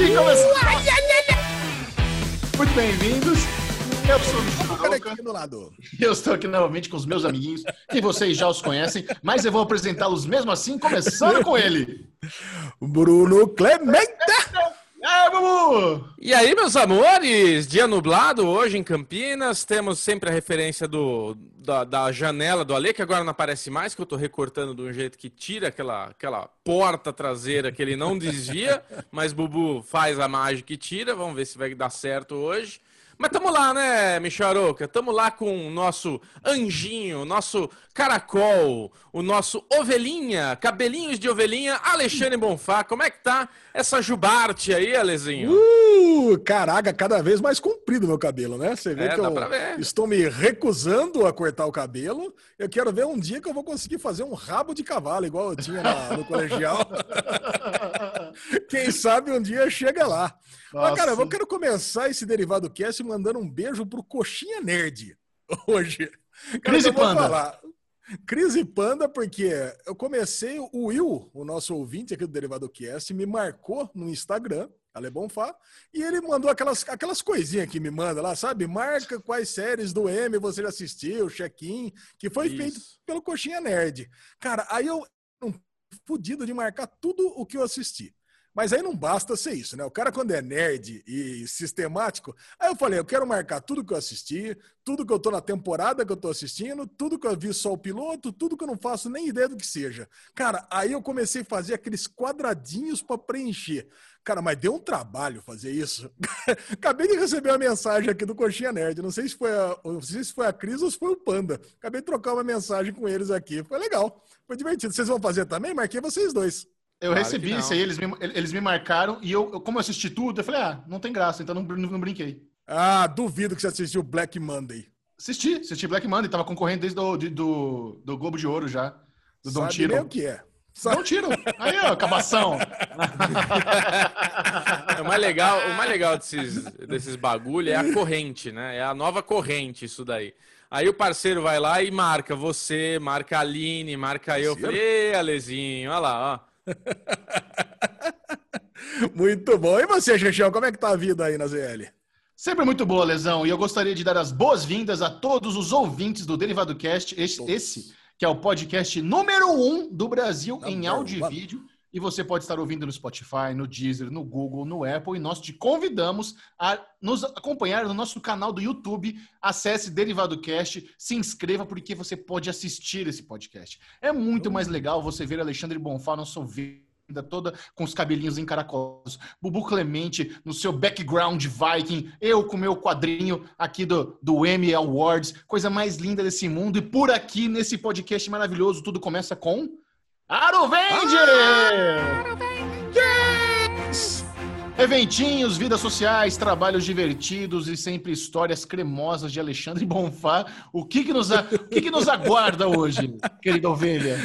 Podcast começando. Muito bem-vindos. Eu sou o lado. Eu estou aqui novamente com os meus amiguinhos, que vocês já os conhecem, mas eu vou apresentá-los mesmo assim, começando com ele. Bruno Clemente. É, Bubu! E aí, meus amores? Dia nublado hoje em Campinas. Temos sempre a referência do, da, da janela do Ale, que agora não aparece mais, que eu tô recortando de um jeito que tira aquela, aquela porta traseira que ele não desvia, mas Bubu faz a mágica e tira. Vamos ver se vai dar certo hoje. Mas tamo lá, né, Micharoca? Tamo lá com o nosso anjinho, nosso caracol, o nosso ovelhinha, cabelinhos de ovelhinha, Alexandre Bonfá. Como é que tá essa jubarte aí, Alezinho? Uh, caraca, cada vez mais comprido meu cabelo, né? Você vê É, que eu estou me recusando a cortar o cabelo. Eu quero ver um dia que eu vou conseguir fazer um rabo de cavalo, igual eu tinha na- no colegial. Quem sabe um dia chega lá. Mas, cara, Nossa. eu quero começar esse derivado cast mandando um beijo pro Coxinha Nerd hoje. Eu vou Panda. falar. Crise Panda, porque eu comecei, o Will, o nosso ouvinte aqui do Derivado Cast, me marcou no Instagram, Ale Bonfá, e ele mandou aquelas, aquelas coisinhas que me manda lá, sabe? Marca quais séries do M você já assistiu, check-in, que foi Isso. feito pelo Coxinha Nerd. Cara, aí eu um fudido de marcar tudo o que eu assisti. Mas aí não basta ser isso, né? O cara, quando é nerd e sistemático, aí eu falei, eu quero marcar tudo que eu assisti, tudo que eu tô na temporada que eu tô assistindo, tudo que eu vi só o piloto, tudo que eu não faço nem ideia do que seja. Cara, aí eu comecei a fazer aqueles quadradinhos para preencher. Cara, mas deu um trabalho fazer isso. Acabei de receber uma mensagem aqui do Coxinha Nerd. Não sei se foi a, não sei se foi a Cris ou se foi o Panda. Acabei de trocar uma mensagem com eles aqui. Foi legal. Foi divertido. Vocês vão fazer também? Marquei vocês dois. Eu Claro recebi isso aí, eles me, eles me marcaram e eu, eu- como eu assisti tudo, eu falei, ah, não tem graça, então não, não, não brinquei. Ah, duvido que você assistiu Black Monday. Assisti, assisti Black Monday, tava concorrendo desde do, de- do, do Globo de Ouro já, do Don Tiro. nem o que é. Sabe- Don't Tiro. Aí, ó, acabação. É, o mais legal, o mais legal desses, desses bagulho é a corrente, né? É a nova corrente, isso daí. Aí o parceiro vai lá e marca você, marca a Aline, marca eu. Falei, Ei, Alezinho, olha lá, ó. Muito bom. E você, Xexão, como é que tá a vida aí na ZL? Sempre muito boa, Lesão. E eu gostaria de dar as boas-vindas a todos os ouvintes do Derivado Cast, esse, esse que é o podcast número um do Brasil em Number áudio e vídeo. E você pode estar ouvindo no Spotify, no Deezer, no Google, no Apple. E nós te convidamos a nos acompanhar no nosso canal do YouTube. Acesse Derivado Cast, se inscreva, porque você pode assistir esse podcast. É muito mais legal você ver Alexandre Bonfá, nosso vida toda com os cabelinhos encaracolados, Bubu Clemente no seu background Viking, eu com meu quadrinho aqui do, do Emmy Awards, coisa mais linda desse mundo. E por aqui, nesse podcast maravilhoso, tudo começa com. Aro Vende! Yes! Eventinhos, vidas sociais, trabalhos divertidos e sempre histórias cremosas de Alexandre Bonfá. O que que nos, a- o que que nos aguarda hoje, querida ovelha?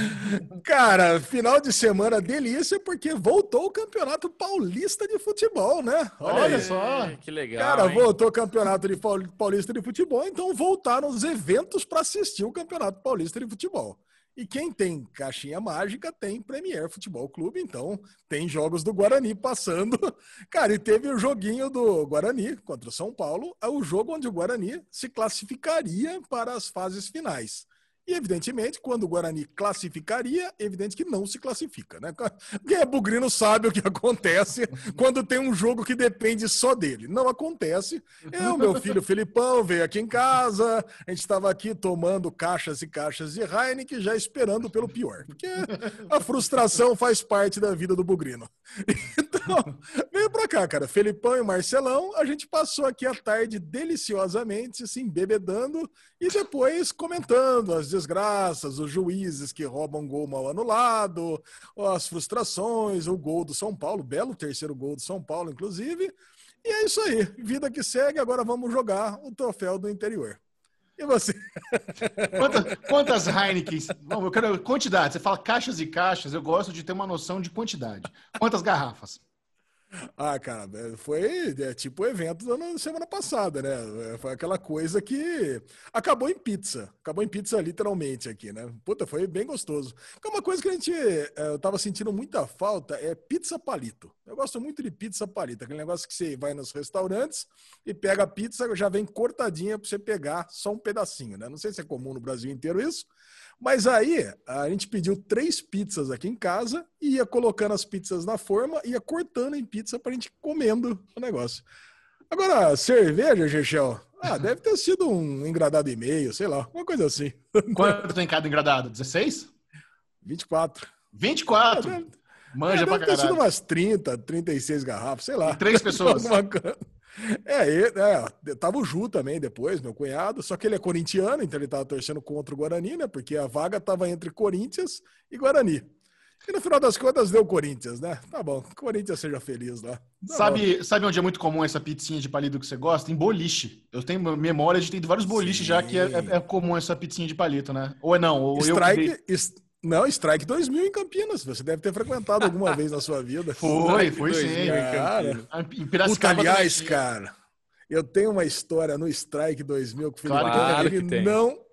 Cara, final de semana delícia, porque voltou o Campeonato Paulista de Futebol, né? Olha aí. só. Que legal. Cara, hein? voltou o Campeonato de Paul- Paulista de Futebol, então voltaram os eventos para assistir o Campeonato Paulista de Futebol. E quem tem caixinha mágica tem Premier Futebol Clube, então tem jogos do Guarani passando. Cara, e teve o joguinho do Guarani contra o São Paulo, é o jogo onde o Guarani se classificaria para as fases finais. E, evidentemente, quando o Guarani classificaria, evidente que não se classifica, né? Quem é bugrino sabe o que acontece quando tem um jogo que depende só dele. Não acontece. Eu, meu filho Felipão, veio aqui em casa, a gente estava aqui tomando caixas e caixas de Heineken, já esperando pelo pior. Porque a frustração faz parte da vida do bugrino. Então, veio pra cá, cara. Felipão e Marcelão, a gente passou aqui a tarde deliciosamente, se embebedando e depois comentando as desgraças, os juízes que roubam gol mal anulado, as frustrações, o gol do São Paulo, belo terceiro gol do São Paulo, inclusive. E é isso aí. Vida que segue, agora vamos jogar o troféu do interior. E você? Quantas, quantas Heinekens? Não, eu quero quantidade. Você fala caixas e caixas, eu gosto de ter uma noção de quantidade. Quantas garrafas? Ah, cara, é, foi é, tipo o evento da semana passada, né? É, foi aquela coisa que acabou em pizza. Acabou em pizza literalmente aqui, né? Puta, foi bem gostoso. É uma coisa que a gente eu tava sentindo muita falta é pizza palito. Eu gosto muito de pizza palito, aquele negócio que você vai nos restaurantes e pega a pizza, já vem cortadinha para você pegar só um pedacinho, né? Não sei se é comum no Brasil inteiro isso, mas aí a gente pediu três pizzas aqui em casa e ia colocando as pizzas na forma, ia cortando em pizza pra gente comendo o negócio. Agora, cerveja, Gechel, ah, deve ter sido um engradado e meio, sei lá, uma coisa assim. Quanto tem cada engradado? 16? 24. 24? É, deve, Manja é, pra deve ter sido umas 30, 36 garrafas, sei lá. E três pessoas. É, ele, é, tava o Ju também depois, meu cunhado, só que ele é corintiano, então ele tava torcendo contra o Guarani, né? Porque a vaga tava entre Corinthians e Guarani. E no final das contas deu Corinthians, né? Tá bom, Corinthians seja feliz lá. Tá sabe, sabe onde é muito comum essa pizzinha de palito que você gosta? Em boliche. Eu tenho memória de ter vários boliches Sim. já que é, é, é, comum essa pizzinha de palito, né? Ou é não? Ou Strike, eu... Não, Strike 2000 em Campinas. Você deve ter frequentado alguma vez na sua vida. Foi, foi sim. Cara. Em Piracicaba. aliás, cara, eu tenho uma história no Strike 2000 que o Felipe claro ele não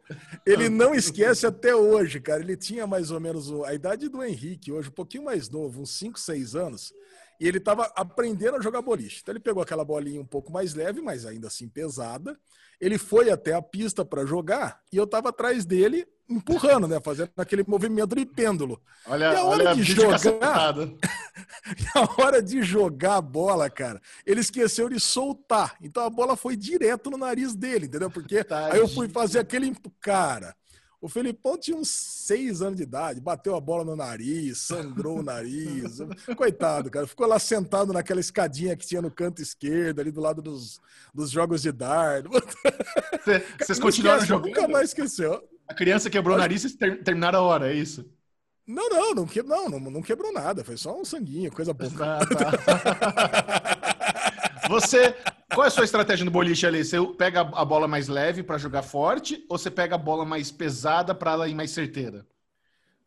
ele não esquece até hoje, cara. Ele tinha mais ou menos a idade do Henrique, hoje um pouquinho mais novo, uns 5, 6 anos, e ele estava aprendendo a jogar boliche. Então ele pegou aquela bolinha um pouco mais leve, mas ainda assim pesada. Ele foi até a pista para jogar e eu estava atrás dele empurrando, né? Fazendo aquele movimento de pêndulo. Olha, e a hora olha de jogar. a hora de jogar a bola, cara, ele esqueceu de soltar. Então a bola foi direto no nariz dele, entendeu? Porque Tadinho. aí eu fui fazer aquele. Cara, o Felipão tinha uns seis anos de idade, bateu a bola no nariz, sangrou o nariz. Coitado, cara. Ficou lá sentado naquela escadinha que tinha no canto esquerdo, ali do lado dos, dos jogos de dardo. Vocês continuaram jogando? Nunca mais esqueceu. A criança quebrou o nariz e ter, terminaram a hora, é isso? Não, não, não, que, não, não, não quebrou nada. Foi só um sanguinho, coisa boa. Ah, tá. você, qual é a sua estratégia no boliche ali? Você pega a bola mais leve para jogar forte ou você pega a bola mais pesada para ela ir mais certeira?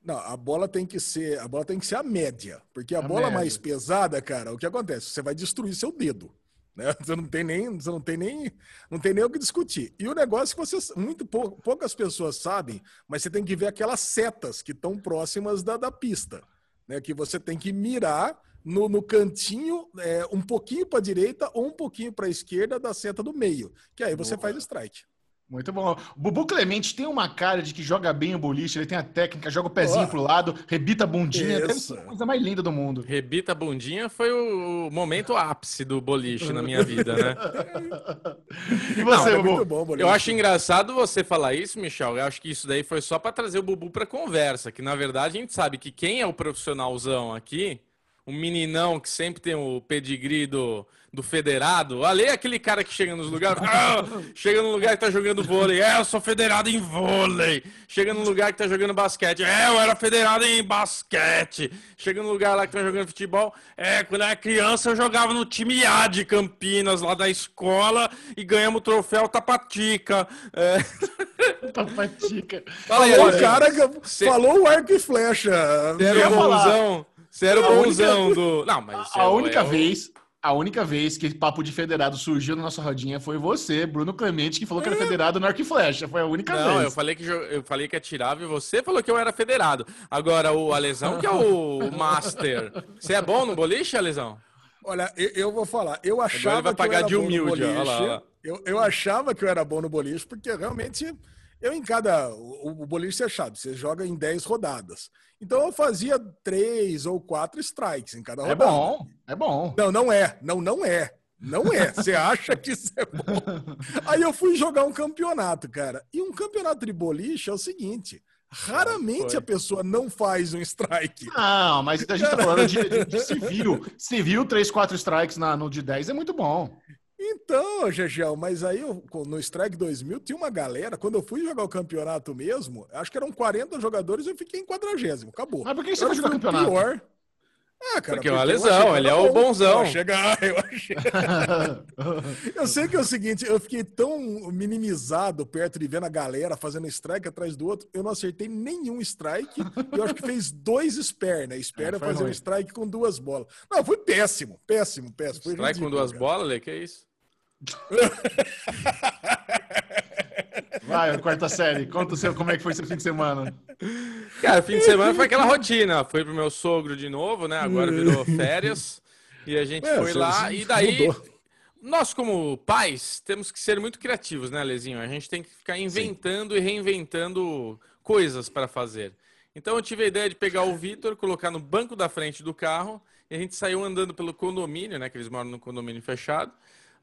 Não, a bola tem que ser, a bola tem que ser a média, porque a, a bola média. mais pesada, cara, o que acontece? Você vai destruir seu dedo. Né? Você não tem nem, você não tem nem, não tem nem o que discutir. E o negócio é que vocês, muito pou, poucas pessoas sabem, mas você tem que ver aquelas setas que estão próximas da, da pista, né? Que você tem que mirar no, no cantinho, é, um pouquinho para a direita ou um pouquinho para a esquerda da seta do meio, que aí você Boa. faz o strike. Muito bom. O Bubu Clemente tem uma cara de que joga bem o boliche, ele tem a técnica, joga o pezinho oh. pro lado, rebita a bundinha, deve ser a coisa mais linda do mundo. Rebita a bundinha foi o momento ápice do boliche na minha vida, né? e você, Não, é Bubu? Bom, eu acho engraçado você falar isso, Michel. Eu acho que isso daí foi só para trazer o Bubu para conversa, que na verdade a gente sabe que quem é o profissionalzão aqui um meninão que sempre tem o pedigree do, do federado. Ali é aquele cara que chega nos lugares, ah, chega num lugar que tá jogando vôlei. É, eu sou federado em vôlei. Chega num lugar que tá jogando basquete. É, eu era federado em basquete. Chega num lugar lá que tá jogando futebol. É, quando eu era criança eu jogava no time A de Campinas, lá da escola, e ganhamos o troféu Tapatica. É... Tapatica. Fala aí, o cara que falou o arco e flecha. Era bonzão. Você era o bonzão única... do. Não, mas. A, a única vez. A única vez que papo de federado surgiu na nossa rodinha foi você, Bruno Clemente, que falou que era federado no arco e flecha. Foi a única Não, vez. Não, eu falei que eu falei que atirava e você falou que eu era federado. Agora o Alesão que é o master. Você é bom no boliche, Alesão? Olha, eu, eu vou falar. Eu achava Agora ele vai pagar de humilde. Olha lá, olha lá. Eu, eu achava que eu era bom no boliche porque realmente eu, em cada. O, o boliche é chato, você joga em 10 rodadas. Então eu fazia três ou quatro strikes em cada é rodada. É bom, é bom. Não, não é. Não, não é. Não é. Você acha que isso é bom? Aí eu fui jogar um campeonato, cara. E um campeonato de boliche é o seguinte. Raramente Foi. a pessoa não faz um strike. Não, mas a gente tá falando de, de, de civil. Civil, três, quatro strikes na, no de 10 é muito bom. Então, Gegel, mas aí no Strike 2000 tinha uma galera, quando eu fui jogar o campeonato mesmo, acho que eram 40 jogadores, eu fiquei em 40, acabou. Mas por que você foi jogar o campeonato? Pior. Ah, cara, porque é uma lesão, ele é o bonzão. Eu, chegar, eu, achei... eu sei que é o seguinte, eu fiquei tão minimizado perto de vendo a galera fazendo strike atrás do outro, eu não acertei nenhum strike, eu acho que fez dois spare, né? Spare é, fazer ruim. um strike com duas bolas. Não, foi péssimo, péssimo, péssimo. Foi strike ridículo, com duas cara. bolas, Lê, que é isso? Vai, quarta série, conta o seu, como é que foi seu fim de semana. Cara, fim de semana foi aquela rotina. Foi pro meu sogro de novo, né? Agora virou férias. E a gente é, foi lá. E daí, mudou. nós, como pais, temos que ser muito criativos, né, Lezinho? A gente tem que ficar inventando Sim. e reinventando coisas para fazer. Então eu tive a ideia de pegar o Vitor, colocar no banco da frente do carro, e a gente saiu andando pelo condomínio, né? Que eles moram no condomínio fechado.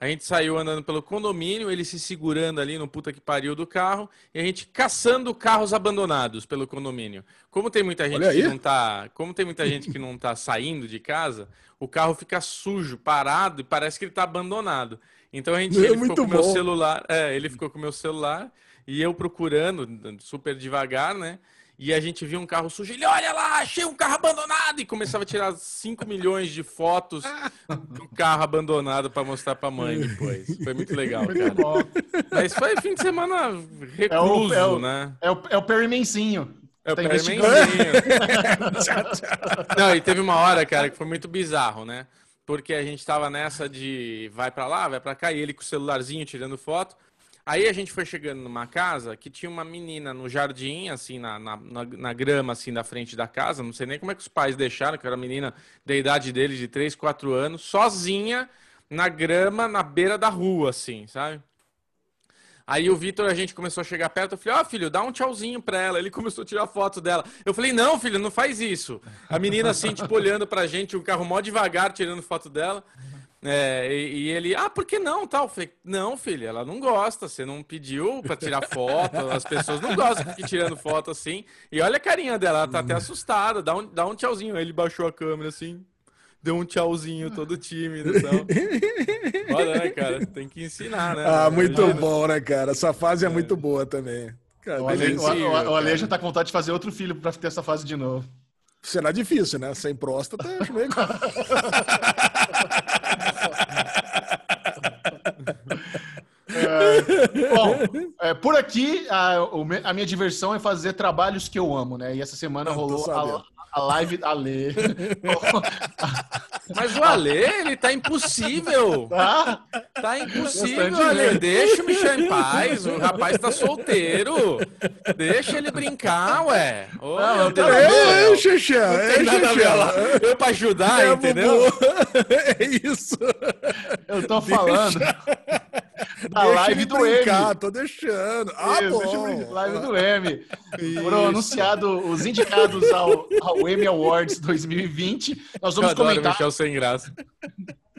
A gente saiu andando pelo condomínio, ele se segurando ali no puta que pariu do carro, e a gente caçando carros abandonados pelo condomínio. Como tem muita gente que não tá, como tem muita gente que não tá saindo de casa, o carro fica sujo, parado e parece que ele tá abandonado. Então a gente é ele ficou com o meu celular, é, ele ficou com o meu celular e eu procurando super devagar, né? E a gente viu um carro sujo. Ele, olha lá, achei um carro abandonado! E começava a tirar 5 milhões de fotos do carro abandonado para mostrar para a mãe depois. Foi muito legal, cara. Mas foi fim de semana recluso, é o, é o, né? É o, é o perimencinho. É o tá. Não, e teve uma hora, cara, que foi muito bizarro, né? Porque a gente tava nessa de vai para lá, vai para cá, e ele com o celularzinho tirando foto. Aí a gente foi chegando numa casa que tinha uma menina no jardim, assim, na, na, na, na, grama, assim, da frente da casa. Não sei nem como é que os pais deixaram, que era menina da idade dele, de 3, 4 anos, sozinha na grama, na beira da rua, assim, sabe? Aí o Vitor, a gente começou a chegar perto, eu falei, ó, oh, filho, dá um tchauzinho pra ela. Ele começou a tirar foto dela. Eu falei, não, filho, não faz isso. A menina, assim, tipo, olhando pra gente, o carro mó devagar, tirando foto dela. É, e, e, ele, ah, por que não? Tal. Eu falei, não, filho, ela não gosta. Você não pediu para tirar foto. As pessoas não gostam de ficar tirando foto assim. E olha a carinha dela, ela tá até assustada. Dá um, dá um tchauzinho. Aí ele baixou a câmera assim, deu um tchauzinho todo tímido. Então. Olha, né, cara? Tem que ensinar, né? Ah, muito Imagina. bom, né, cara? Essa fase é, é muito boa também. Cara, o, Ale, o, o, o Ale já tá com vontade de fazer outro filho para ter essa fase de novo. Será difícil, né? Sem próstata, acho meio. É, bom, é, por aqui a, a, minha diversão é fazer trabalhos que eu amo, né? E essa semana rolou a, a live da Lê. Mas o Ale, ele tá impossível. Tá? Tá impossível, Ale. Deixa o Michel em paz. O rapaz tá solteiro. Deixa ele brincar, ué. Ô, não, não tem nada é, Xexé. É, Xexé. Eu pra ajudar, é, entendeu? É isso. Eu tô falando. A live do brincar, M. Tô deixando. Ah, Isso, bom. live do M. Foram anunciados os indicados ao, ao Emmy Awards 2020. Nós vamos Eu adoro comentar. Michel sem graça.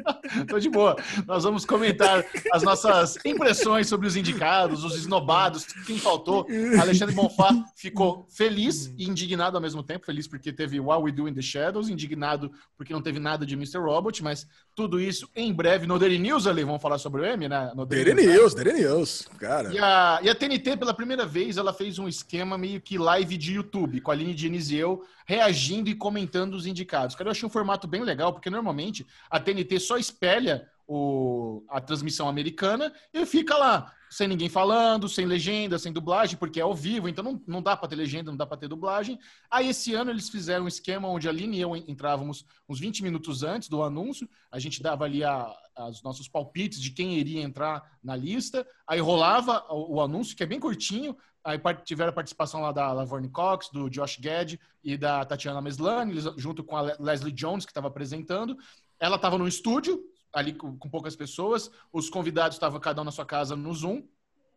Tô de boa. Nós vamos comentar as nossas impressões sobre os indicados, os esnobados, quem faltou. Alexandre Bonfá ficou feliz e indignado ao mesmo tempo. Feliz porque teve What We Do in the Shadows, indignado porque não teve nada de Mr. Robot, mas tudo isso em breve no Daily News ali. Vamos falar sobre o M, né? No Daily, Daily News, Daily News, cara. E a, e a TNT, pela primeira vez, ela fez um esquema meio que live de YouTube, com a Aline Diniz e eu reagindo e comentando os indicados. Cara, eu achei um formato bem legal, porque normalmente a TNT só espelha o, a transmissão americana e fica lá, sem ninguém falando, sem legenda, sem dublagem, porque é ao vivo, então não, não dá para ter legenda, não dá para ter dublagem. Aí esse ano eles fizeram um esquema onde a Aline e eu entrávamos uns 20 minutos antes do anúncio, a gente dava ali a, os nossos palpites de quem iria entrar na lista, aí rolava o, o anúncio, que é bem curtinho, Aí tiveram a participação lá da Laverne Cox, do Josh Gad e da Tatiana Meslani, junto com a Leslie Jones, que estava apresentando. Ela estava no estúdio, ali com, poucas pessoas. Os convidados estavam cada um na sua casa no Zoom.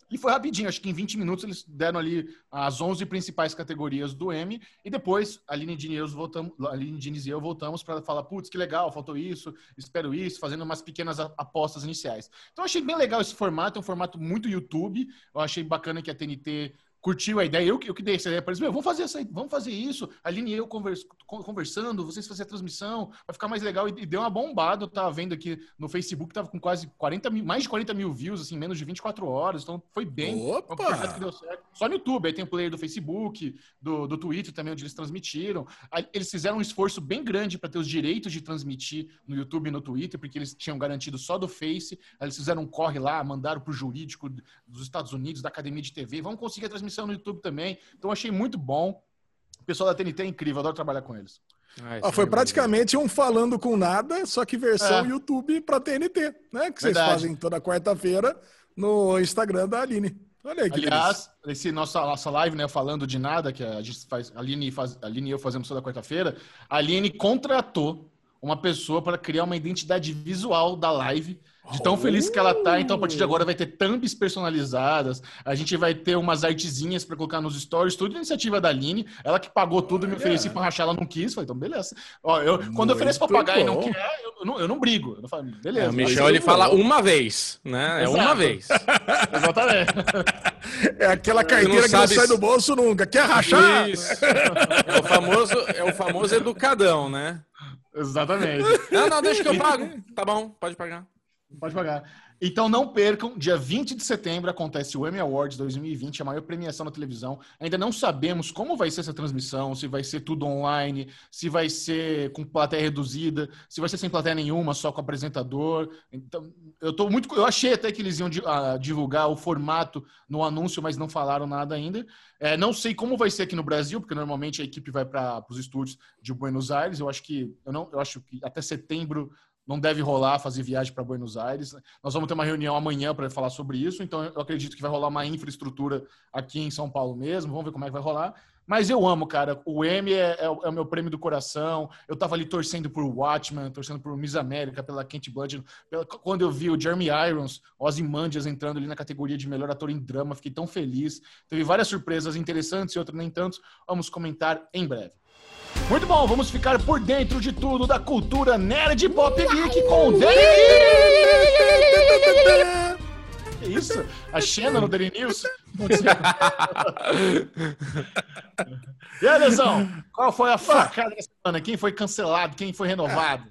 E foi rapidinho, acho que em 20 minutos eles deram ali as 11 principais categorias do M. E depois a Aline Diniz, voltamos, Aline Diniz e eu voltamos para falar: putz, que legal, faltou isso, espero isso, fazendo umas pequenas apostas iniciais. Então achei bem legal esse formato, é um formato muito YouTube. Eu achei bacana que a TNT curtiu a ideia. Eu, eu que dei essa ideia para eles, meu, vamos fazer essa, vamos fazer isso. A Aline e eu convers, conversando, vocês fazer a transmissão, vai ficar mais legal. E, e, deu uma bombada. Eu tava vendo aqui no Facebook, tava com quase 40 mil, mais de 40 mil views, assim, menos de 24 horas. Então foi bem. Opa! Um que deu certo. Só no YouTube, aí tem o player do Facebook, do, do Twitter também, onde eles transmitiram. Aí, eles fizeram um esforço bem grande para ter os direitos de transmitir no YouTube e no Twitter, porque eles tinham garantido só do Face. Aí eles fizeram um corre lá, mandaram pro jurídico dos Estados Unidos, da Academia de TV. Vamos conseguir a transmissão no YouTube também. Então achei muito bom. O pessoal da TNT é incrível, adoro trabalhar com eles. Ah, foi praticamente um falando com nada, só que versão é. YouTube para TNT, né? Que vocês Verdade. fazem toda quarta-feira no Instagram da Aline. Olha aí, Aliás, esse nossa, nossa live, né, falando de nada, que a gente faz, a Aline, faz, a Aline e eu fazemos toda quarta-feira, a Aline contratou uma pessoa para criar uma identidade visual da live de tão feliz que ela tá. Então, a partir de agora, vai ter thumbs personalizadas. A gente vai ter umas artezinhas para colocar nos stories. Tudo iniciativa da Aline. Ela que pagou tudo, me ofereci para rachar, ela não quis. Falei, então, beleza. Ó, eu, quando eu ofereço para pagar bom. e não quer, eu, eu, não, eu não brigo. Eu falo, beleza. É, o Michel, ele fala uma vez, né? É Exato. uma vez. Exatamente. É aquela carteira não que não sai do bolso nunca. Quer rachar? Isso. É o famoso, é o famoso educadão, né? Exatamente. Não, não, deixa que eu pago. Tá bom, pode pagar. Pode pagar. Então não percam, dia 20 de setembro acontece o Emmy Awards 2020, a maior premiação na televisão. Ainda não sabemos como vai ser essa transmissão, se vai ser tudo online, se vai ser com plateia reduzida, se vai ser sem plateia nenhuma, só com apresentador. Então, eu tô muito, eu achei até que eles iam uh, divulgar o formato no anúncio, mas não falaram nada ainda. É, não sei como vai ser aqui no Brasil, porque normalmente a equipe vai para os estúdios de Buenos Aires. Eu acho que eu não, eu acho que até setembro não deve rolar fazer viagem para Buenos Aires. Nós vamos ter uma reunião amanhã para falar sobre isso, então eu acredito que vai rolar uma infraestrutura aqui em São Paulo mesmo. Vamos ver como é que vai rolar. Mas eu amo, cara. O M é, é, o, é, o meu prêmio do coração. Eu tava ali torcendo por Watchmen, torcendo por Miss América, pela Kent Blood. Pela, quando eu vi o Jeremy Irons, Ozymandias entrando ali na categoria de melhor ator em drama, fiquei tão feliz. Teve várias surpresas interessantes e outras nem tanto. Vamos comentar em breve. Muito bom, vamos ficar por dentro de tudo da cultura nerd pop geek com o Daily Que isso? A Xena no Daily News? e aí, Lesão, qual foi a facada da semana? Quem foi cancelado? Quem foi renovado?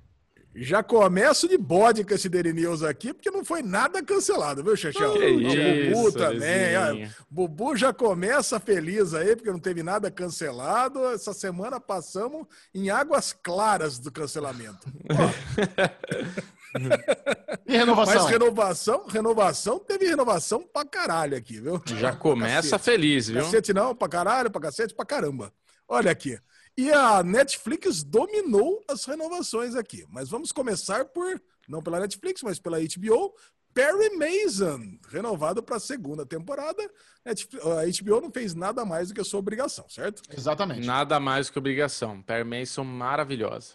Já começo de bode com esse Daily News aqui, porque não foi nada cancelado, viu, Xexão? Que o Bubu também. Bubu já começa feliz aí, porque não teve nada cancelado. Essa semana passamos em águas claras do cancelamento. e renovação? Mas renovação, renovação, teve renovação pra caralho aqui, viu? Já começa feliz, viu? Cacete não, pra caralho, pra cacete, pra caramba. Olha aqui. E a Netflix dominou as renovações aqui. Mas vamos começar por, não pela Netflix, mas pela HBO. Perry Mason, renovado para a segunda temporada. A HBO não fez nada mais do que a sua obrigação, certo? Exatamente. Nada mais do que obrigação. Perry Mason maravilhosa.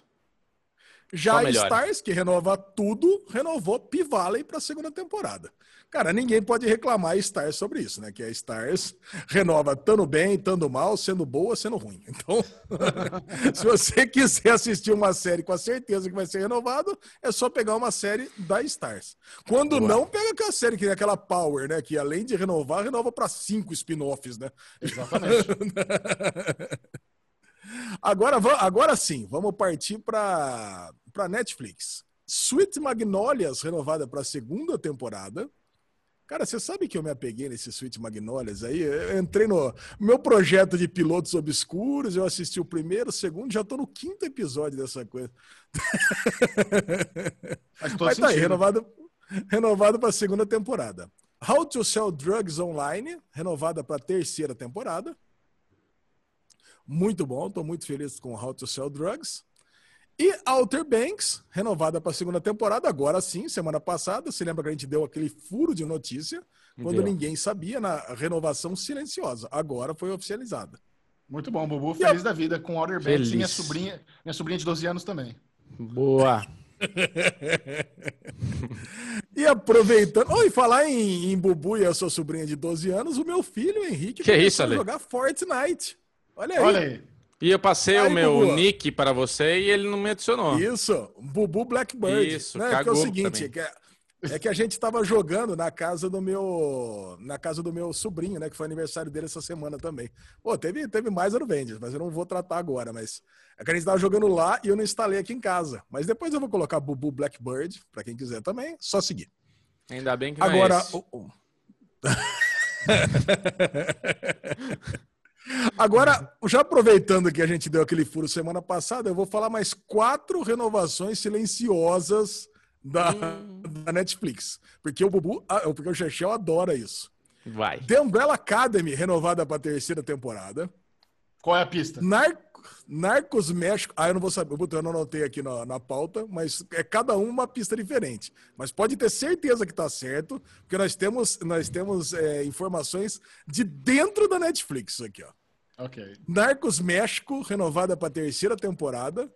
Já a Stars, que renova tudo, renovou P-Valley para a segunda temporada. Cara, ninguém pode reclamar a Stars sobre isso, né? Que a Stars renova tanto bem, tanto mal, sendo boa, sendo ruim. Então, se você quiser assistir uma série com a certeza que vai ser renovado, é só pegar uma série da Stars. Quando Boa. não, pega aquela série que tem aquela Power, né? Que além de renovar, renova para cinco spin-offs, né? Exatamente. agora, agora sim, vamos partir para Netflix. Sweet Magnolias, renovada para a segunda temporada. Cara, você sabe que eu me apeguei nesse Sweet Magnolias aí? Eu entrei no meu projeto de pilotos obscuros, eu assisti o primeiro, o segundo, já tô no quinto episódio dessa coisa. Mas, Mas tá aí, renovado, renovado para a segunda temporada. How to Sell Drugs Online, renovada para a terceira temporada. Muito bom, estou muito feliz com How to Sell Drugs. E Outer Banks, renovada para a segunda temporada, agora sim, semana passada. Se lembra que a gente deu aquele furo de notícia quando deu. ninguém sabia na renovação silenciosa. Agora foi oficializada. Muito bom, Bubu. Feliz a... da vida com Outer Banks e minha sobrinha, minha sobrinha de 12 anos também. Boa. e aproveitando. Oh, e falar em, em Bubu e a sua sobrinha de 12 anos, o meu filho, Henrique, que isso, Ale? jogar Fortnite. Olha aí. Olha aí. E eu passei Aí, o meu Bubu. nick para você e ele não me adicionou. Isso, Bubu Blackbird. Isso, né? Porque é o seguinte, é, É que a gente estava jogando na casa do meu na casa do meu sobrinho, né? Que foi aniversário dele essa semana também. Pô, teve, teve mais Avengers, mas eu não vou tratar agora. Mas é que a gente estava jogando lá e eu não instalei aqui em casa. Mas depois eu vou colocar Bubu Blackbird, para quem quiser também, só seguir. Ainda bem que não é Agora, é esse. Agora, já aproveitando que a gente deu aquele furo semana passada, eu vou falar mais quatro renovações silenciosas da, hum. da Netflix. Porque o Bubu, ah, porque o Chechel adora isso. Vai. The Umbrella Academy, renovada para a terceira temporada. Qual é a pista? Nar Narcos México. Ah, eu não vou saber, eu não anotei aqui na, na pauta, mas é cada um uma pista diferente. Mas pode ter certeza que está certo, porque nós temos, nós temos é, informações de dentro da Netflix aqui, ó. Ok. Narcos México, renovada para a terceira temporada.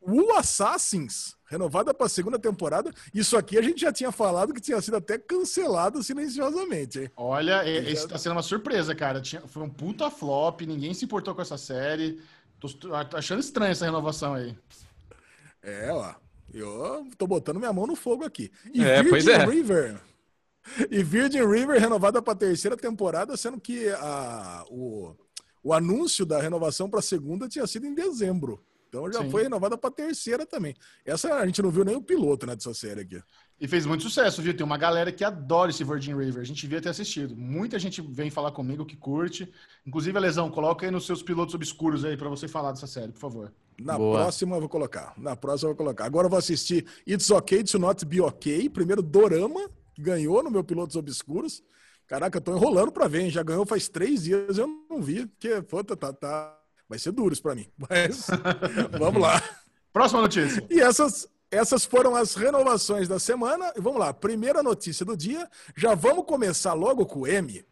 O Assassins, renovada para a segunda temporada. Isso aqui a gente já tinha falado que tinha sido até cancelado silenciosamente. Hein? Olha, isso está sendo uma surpresa, cara. Tinha, foi um puta flop, ninguém se importou com essa série. Tô, tô achando estranha essa renovação aí. É, ó. Eu tô botando minha mão no fogo aqui. E é, Virgin é. River. E Virgin River renovada para a terceira temporada, sendo que a, o, o anúncio da renovação para a segunda tinha sido em dezembro. Então já Sim. foi renovada para terceira também. Essa a gente não viu nem o piloto né, dessa série aqui. E fez muito sucesso, viu? Tem uma galera que adora esse Virgin River. A gente devia ter assistido. Muita gente vem falar comigo que curte. Inclusive, a Lesão, coloca aí nos seus pilotos obscuros aí para você falar dessa série, por favor. Na Boa. próxima eu vou colocar. Na próxima eu vou colocar. Agora eu vou assistir It's Okay to Not Be Okay. Primeiro Dorama, que ganhou no meu Pilotos Obscuros. Caraca, eu tô enrolando para ver, hein? Já ganhou faz três dias, eu não vi. Porque, puta, tá, tá, vai ser duro isso para mim. Mas vamos lá. Próxima notícia. E essas, essas foram as renovações da semana. E vamos lá, primeira notícia do dia. Já vamos começar logo com o M,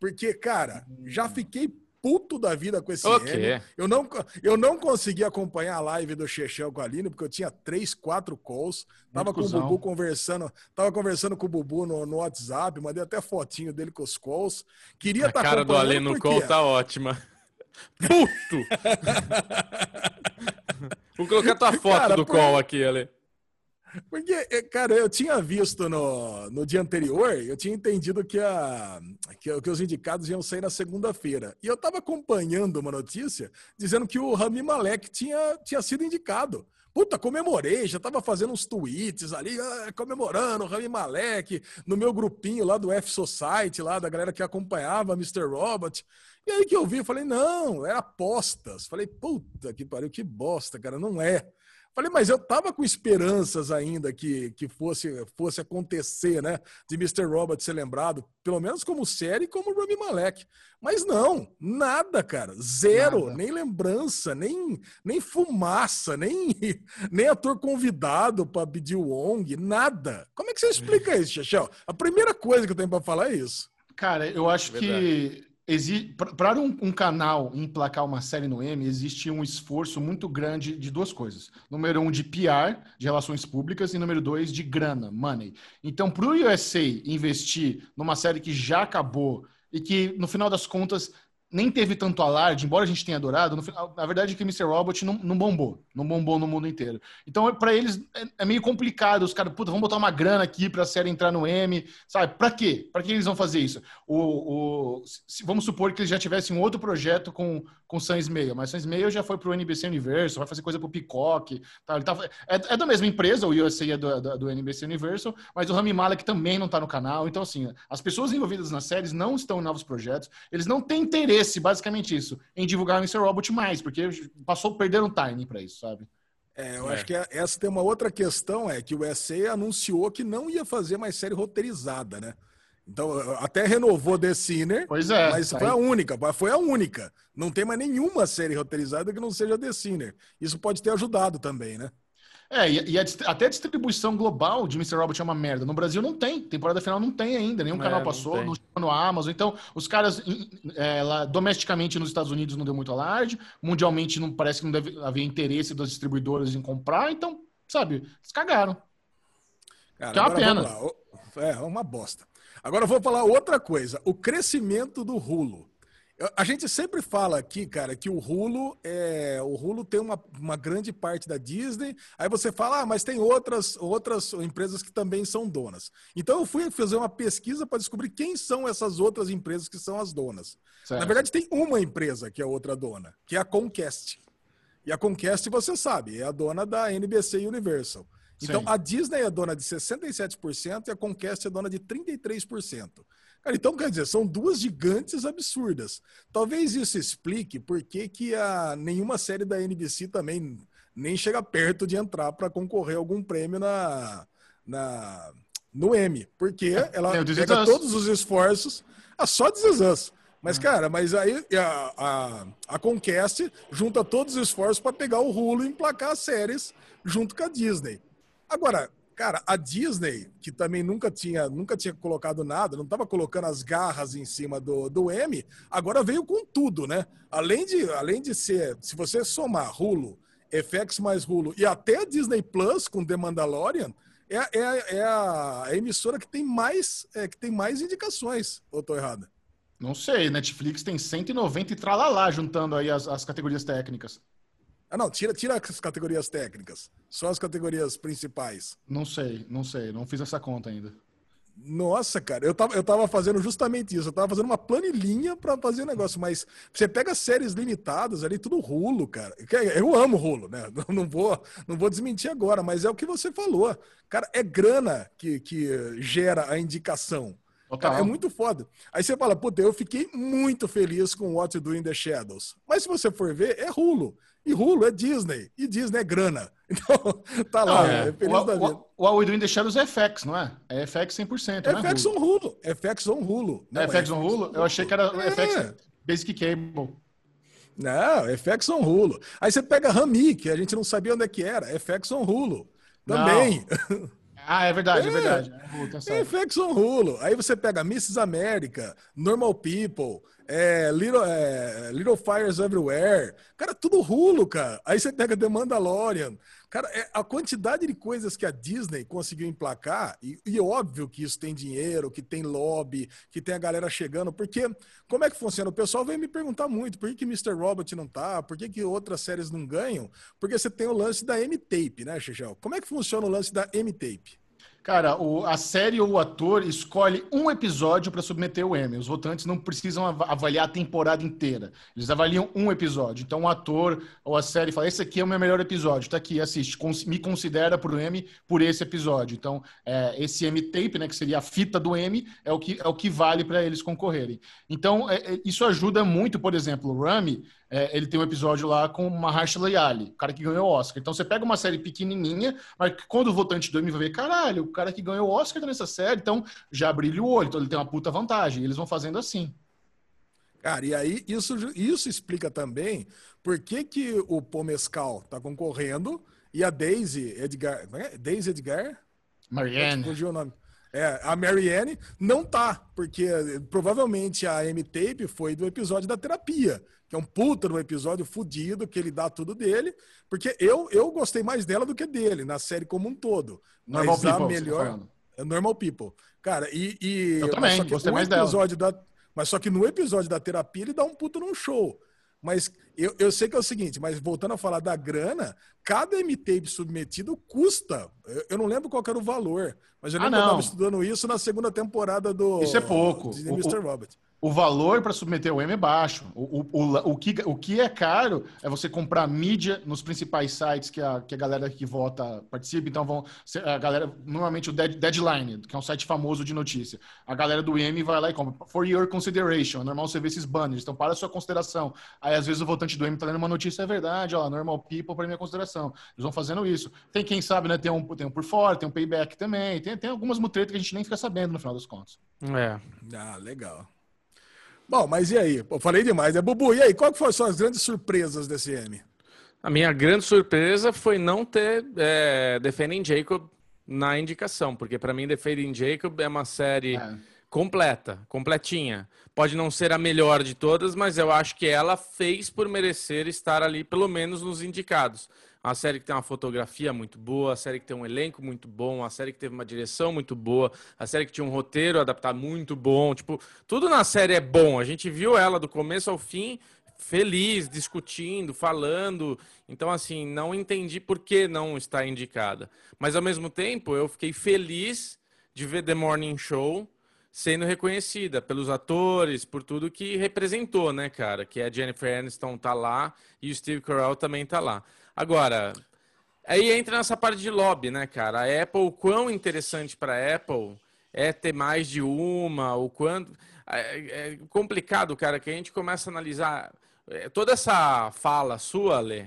porque, cara, já fiquei puto da vida com esse okay. M. Eu não, eu não consegui acompanhar a live do Chechel com a Aline, porque eu tinha três, quatro calls. Tava Muito com cuzão. o Bubu conversando, tava conversando com o Bubu no, no, WhatsApp, mandei até fotinho dele com os calls. Queria estar tá cara do Alê no call tá ótima. Puto! Vou colocar tua foto cara, do por... call aqui, Ale. Porque, é, cara, eu tinha visto no, no dia anterior, eu tinha entendido que, a, que, que os indicados iam sair na segunda-feira. E eu estava acompanhando uma notícia dizendo que o Rami Malek tinha, tinha sido indicado. Puta, comemorei, já tava fazendo uns tweets ali, ah, comemorando Rami Malek, no meu grupinho lá do F Society, lá da galera que acompanhava Mr. Robot. E aí que eu vi, eu falei, não, é apostas. Falei, puta que pariu, que bosta, cara, não é. Falei, mas eu tava com esperanças ainda que, que fosse, fosse acontecer, né? De Mr. Robot ser lembrado, pelo menos como série, como Rami Malek. Mas não, nada, cara. Zero, nada. nem lembrança, nem, nem fumaça, nem, nem ator convidado para pedir o Wong, nada. Como é que você explica isso, Chachel? A primeira coisa que eu tenho para falar é isso. Cara, eu acho é que para um, um, canal emplacar uma série no M, existe um esforço muito grande de duas coisas. Número um, de PR, de relações públicas, e número dois, de grana, money. Então, para o USA investir numa série que já acabou e que, no final das contas, nem teve tanto alarde, embora a gente tenha adorado, final, a verdade é que Mr. Robot não, não bombou, não bombou no mundo inteiro. Então, para eles, é, é, meio complicado. Os caras, puta, vamos botar uma grana aqui para a série entrar no M, sabe? Para quê? Para que eles vão fazer isso? O, o, se, vamos supor que eles já tivessem um outro projeto com, com Sam Smale, mas Sam Smale já foi para o NBC Universal, vai fazer coisa para o Peacock, tá? Ele tá, é, é, da mesma empresa, o USA é do, do, do NBC Universal, mas o Rami Malek também não está no canal. Então, assim, as pessoas envolvidas nas séries não estão em novos projetos, eles não têm interesse interesse, basicamente isso, em divulgar o Mr. Robot mais, porque passou perdendo time para isso, sabe? É, eu é. acho que é, essa tem uma outra questão, é que o SA anunciou que não ia fazer mais série roteirizada, né? Então, até renovou The Sinner, pois é, mas tá foi aí. a única, foi a única. Não tem mais nenhuma série roteirizada que não seja The Sinner. Isso pode ter ajudado também, né? É, e, e a, até a distribuição global de Mr. Robot é uma merda. No Brasil não tem. Temporada final não tem ainda. Nenhum é, canal passou, no, no Amazon. Então, os caras é, lá, domesticamente nos Estados Unidos não deu muito alarde. Mundialmente não parece que não deve haver interesse das distribuidoras em comprar. Então, sabe, eles cagaram. Cara, que é uma pena. É, uma bosta. Agora eu vou falar outra coisa. O crescimento do Rulo. A gente sempre fala aqui, cara, que o Hulu é o Hulu tem uma, uma grande parte da Disney. Aí você fala, ah, mas tem outras outras empresas que também são donas. Então eu fui fazer uma pesquisa para descobrir quem são essas outras empresas que são as donas. Certo. Na verdade, tem uma empresa que é outra dona, que é a Comcast. E a Comcast, você sabe, é a dona da NBC Universal. Então Sim. a Disney é dona de 67% e a Comcast é dona de 33%. Cara, então, quer dizer, são duas gigantes absurdas. Talvez isso explique por que, que a, nenhuma série da NBC também nem chega perto de entrar para concorrer a algum prêmio na, na, no M. Porque é, ela pega todos os esforços. Ah, só This. Mas, hum. cara, mas aí a, a, a Conquest junta todos os esforços para pegar o rulo e emplacar as séries junto com a Disney. Agora, Cara, a Disney, que também nunca tinha, nunca tinha colocado nada, não estava colocando as garras em cima do, do M, agora veio com tudo, né? Além de, além de ser, se você somar Hulu, FX mais Hulu e até a Disney Plus com The Mandalorian, é, é, é a, emissora que tem mais, é, que tem mais indicações, ou tô errado? Não sei, Netflix tem 190 e tralalá juntando aí as, as categorias técnicas. Ah, não, tira, tira as categorias técnicas. Só as categorias principais. Não sei, não sei. Não fiz essa conta ainda. Nossa, cara, eu tava, eu tava fazendo justamente isso. Eu tava fazendo uma planilhinha para fazer o um negócio, mas você pega séries limitadas ali, tudo rulo, cara. Eu amo rulo, né? Não vou, não vou desmentir agora, mas é o que você falou. Cara, é grana que, que gera a indicação. Cara, é muito foda. Aí você fala, puta, eu fiquei muito feliz com What You Do in the Shadows. Mas se você for ver, é rulo. E Hulu é Disney. E Disney é grana. Então, tá lá. é. é feliz o, da vida. O, o We Do in the Shadows é FX, não é? É FX 100%, é FX on Hulu. FX on Hulu. Não, é FX on Hulu? Eu achei que era é. FX Basic Cable. Não, FX on Hulu. Aí você pega Rami, que a gente não sabia onde é que era. FX on Hulu. Também. Ah, é verdade, é, é verdade. É, é FX on Hulu. Aí você pega Mrs. America, Normal People, é, Little, é, Little Fires Everywhere. Cara, tudo rulo, cara. Aí você pega The Mandalorian. Cara, é, a quantidade de coisas que a Disney conseguiu emplacar, e, e óbvio que isso tem dinheiro, que tem lobby, que tem a galera chegando, porque como é que funciona? O pessoal vem me perguntar muito por que, que Mr. Robot não tá, por que, que outras séries não ganham? Porque você tem o lance da M-Tape, né, Xixel? Como é que funciona o lance da M-Tape? Cara, o, a série ou o ator escolhe um episódio para submeter o Emmy. Os votantes não precisam avaliar a temporada inteira. Eles avaliam um episódio. Então o ator ou a série fala: esse aqui é o meu melhor episódio. Tá aqui, assiste. me considera para o Emmy por esse episódio. Então é, esse Emmy tape, né, que seria a fita do Emmy, é o que é o que vale para eles concorrerem. Então é, é, isso ajuda muito. Por exemplo, o Rami é, ele tem um episódio lá com Mahershala Ali, o cara que ganhou o Oscar. Então você pega uma série pequenininha, mas quando o votante do Emmy vai ver, caralho, o cara que ganhou o Oscar tá nessa série, então já brilha o olho, então ele tem uma puta vantagem. Eles vão fazendo assim. Cara, e aí isso, isso explica também por que, que o Pomescal tá concorrendo e a Daisy Edgar. É? Daisy Edgar? Marianne. Fugiu o nome. É, a Marianne não tá, porque provavelmente a M-Tape foi do episódio da terapia que é um puta no episódio fudido, que ele dá tudo dele, porque eu, eu gostei mais dela do que dele, na série como um todo. Mas Normal a People, melhor. É Normal People. Cara, e. e eu também, gostei mais dela. Da, mas só que no episódio da terapia ele dá um puto num show. Mas eu, eu sei que é o seguinte, mas voltando a falar da grana, cada M-Tape submetido custa. Eu, eu, não lembro qual era o valor, mas eu lembro ah, que eu estava estudando isso na segunda temporada do. Isso é pouco. De Mr. Robert o valor para submeter o M é baixo. O, o, o, o, que, o que é caro é você comprar mídia nos principais sites que a, que a galera que vota participa. Então, vão a galera, normalmente o Deadline, que é um site famoso de notícia. A galera do M vai lá e compra. For your consideration. É normal você ver esses banners. Então, para a sua consideração. Aí, às vezes, o votante do M está lendo uma notícia, é verdade, ó, normal people para minha consideração. Eles vão fazendo isso. Tem quem sabe, né? Tem um, tem um por fora, tem um payback também. Tem, tem algumas mutretas que a gente nem fica sabendo no final das contas. É. Ah, legal. Bom, mas e aí? Pô, falei demais, né? Bubu, e aí? Qual que foram as suas grandes surpresas desse M? A minha grande surpresa foi não ter é, Defending Jacob na indicação, porque para mim Defending Jacob é uma série é. completa, completinha. Pode não ser a melhor de todas, mas eu acho que ela fez por merecer estar ali, pelo menos nos indicados. Uma série que tem uma fotografia muito boa, a série que tem um elenco muito bom, a série que teve uma direção muito boa, a série que tinha um roteiro adaptado muito bom. Tipo, tudo na série é bom. A gente viu ela do começo ao fim feliz, discutindo, falando. Então, assim, não entendi por que não está indicada. Mas, ao mesmo tempo, eu fiquei feliz de ver The Morning Show sendo reconhecida pelos atores, por tudo que representou, né, cara? Que a Jennifer Aniston tá lá e o Steve Carell também tá lá. Agora, aí entra nessa parte de lobby, né, cara? A Apple, o quão interessante para a Apple é ter mais de uma, o quanto é, é complicado, cara, que a gente começa a analisar é, toda essa fala sua, Lê,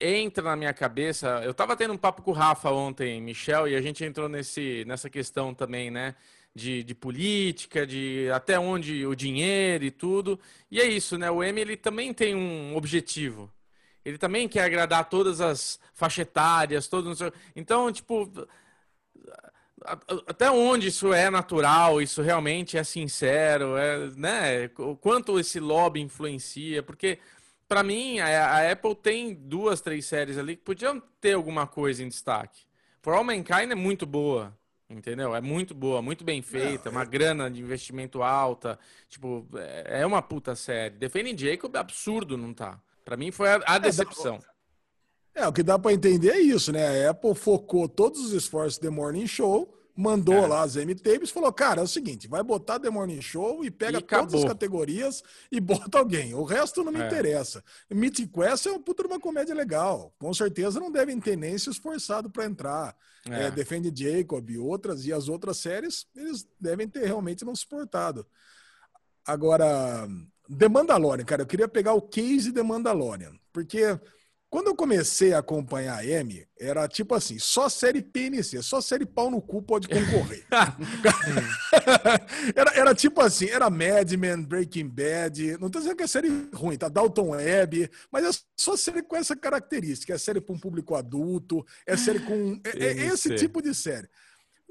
entra na minha cabeça. Eu estava tendo um papo com o Rafa ontem, Michel, e a gente entrou nesse, nessa questão também, né? De, de política, de até onde o dinheiro e tudo. E é isso, né? O M ele também tem um objetivo. Ele também quer agradar todas as faixetárias, todos. Então, tipo, até onde isso é natural, isso realmente é sincero, é, né? O quanto esse lobby influencia, porque para mim a, a, Apple tem duas, três séries ali que podiam ter alguma coisa em destaque. For All Mankind é muito boa, entendeu? É muito boa, muito bem feita, Não, uma é... grana de investimento alta, tipo, é, é uma puta série. Defending Jacob é absurdo, não tá? Para mim foi a, a é, decepção. É, é, o que dá para entender é isso, né? A Apple focou todos os esforços do Morning Show, mandou é. lá as M-Tapes, falou, cara, é o seguinte, vai botar The Morning Show e pega e todas as categorias e bota alguém. O resto não me é. interessa. Mythic Quest é uma puta de uma comédia legal. Com certeza não devem ter nem se esforçado para entrar. É. É, Defende Jacob e outras, e as outras séries, eles devem ter realmente não suportado. Agora, The Mandalorian, cara, eu queria pegar o case The Mandalorian, porque quando eu comecei a acompanhar a M, era tipo assim, só série PNC, só série pau no cu pode concorrer. era, era tipo assim, era Mad Men, Breaking Bad, não tô dizendo que é série ruim, tá? Dalton Web, mas é só série com essa característica, é série para um público adulto, é série com... É, é esse tipo de série.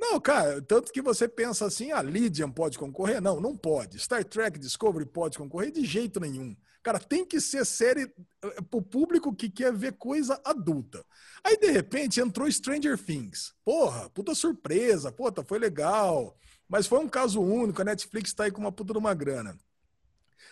Não, cara, tanto que você pensa assim, a ah, Lydian pode concorrer? Não, não pode. Star Trek Discovery pode concorrer de jeito nenhum. Cara, tem que ser série eh, pro público que quer ver coisa adulta. Aí, de repente, entrou Stranger Things. Porra, puta surpresa. Puta, foi legal. Mas foi um caso único. A Netflix tá aí com uma puta de uma grana.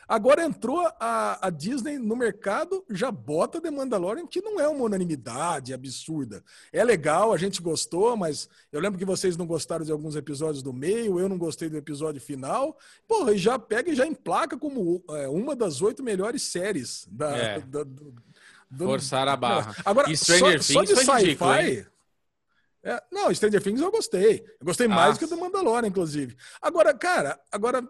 Agora entrou a, a, Disney no mercado, já bota The Mandalorian, que não é uma unanimidade absurda. É legal, a gente gostou, mas eu lembro que vocês não gostaram de alguns episódios do meio, eu não gostei do episódio final. Porra, e já pega e já emplaca como é, uma das oito melhores séries da, é. da do, do, Forçar a barra. Agora, e Stranger só, Things só de sci-fi. É, não, Stranger Things eu gostei. Eu gostei mais do que do Mandalorian, inclusive. Agora, cara, agora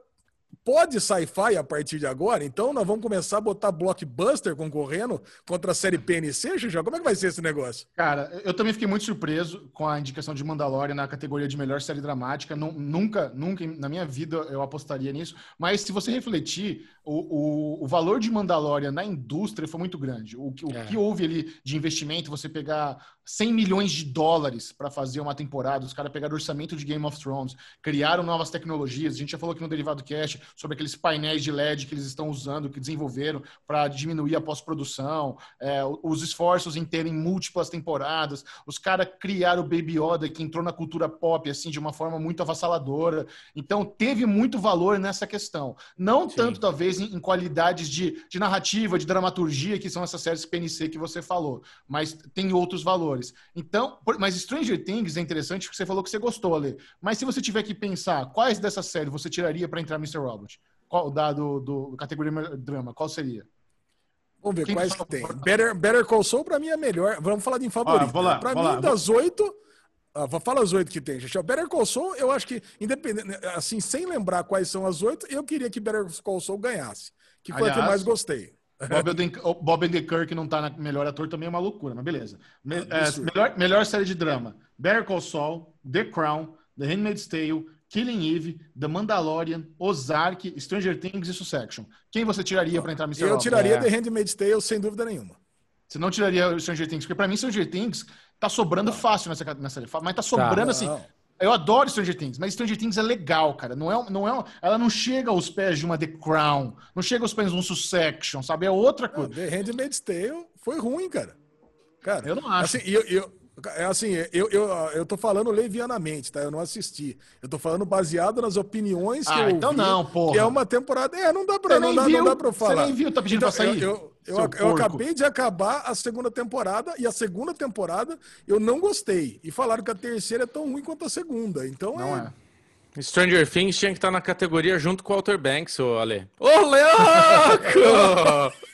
pode sci-fi a partir de agora, então nós vamos começar a botar blockbuster concorrendo contra a série PNC, já Como é que vai ser esse negócio? Cara, eu também fiquei muito surpreso com a indicação de Mandalorian na categoria de melhor série dramática. Nunca, nunca na minha vida eu apostaria nisso. Mas se você refletir, o, o, o valor de Mandalorian na indústria foi muito grande. O, o é. que houve ali de investimento, você pegar 100 milhões de dólares para fazer uma temporada, os caras pegaram o orçamento de Game of Thrones, criaram novas tecnologias. A gente já falou aqui no Derivado Cast sobre aqueles painéis de LED que eles estão usando, que desenvolveram para diminuir a pós-produção, é, os esforços em terem múltiplas temporadas. Os caras criaram o Baby Yoda, que entrou na cultura pop assim de uma forma muito avassaladora. Então, teve muito valor nessa questão. Não Sim. tanto, talvez, em, em qualidades de, de narrativa, de dramaturgia, que são essas séries PNC que você falou, mas tem outros valores. Então, mas Stranger Things é interessante porque você falou que você gostou, Ale. Mas se você tiver que pensar quais dessas séries você tiraria para entrar Mr. Robot? Qual da do, do categoria drama? Qual seria? Vamos ver Quem quais que tem. Better, Better Call Saul para mim é melhor. Vamos falar de favorito. Ah, para mim lá, das oito, ah, fala as oito que tem, gente. Better Call Saul, eu acho que independente, assim, sem lembrar quais são as oito, eu queria que Better Call Saul ganhasse, que foi Aliás, a que eu mais gostei. Bob Odenkirk não tá na melhor ator também é uma loucura, mas beleza. Me, é, melhor, melhor série de drama: Better Call Saul, The Crown, The Handmaid's Tale, Killing Eve, The Mandalorian, Ozark, Stranger Things e Succession. Quem você tiraria para entrar no Mr. Eu tiraria é. The Handmaid's Tale sem dúvida nenhuma. Você não tiraria Stranger Things, porque para mim Stranger Things tá sobrando não. fácil nessa, nessa mas tá sobrando tá, assim. Eu adoro Stranger Things, mas Stranger Things é legal, cara. Não é, não é, ela não chega aos pés de uma The Crown, não chega aos pés de um Succession, sabe? É outra coisa. Não, The Handmaid's Tale foi ruim, cara. Cara, Eu não acho. Assim, eu, eu, é assim, eu, eu, eu tô falando levianamente, tá? Eu não assisti. Eu tô falando baseado nas opiniões que Ah, eu então ouvi, não, porra. Que é uma temporada. É, não dá pra, Você não dá, viu, não dá pra eu falar. Você nem viu, tá pedindo Então, pra sair? Eu, eu, eu, eu acabei de acabar a segunda temporada e a segunda temporada eu não gostei. E falaram que a terceira é tão ruim quanto a segunda. Então Não é. Stranger Things tinha que estar na categoria junto com o Walter Banks, ô Ale. Ô, louco!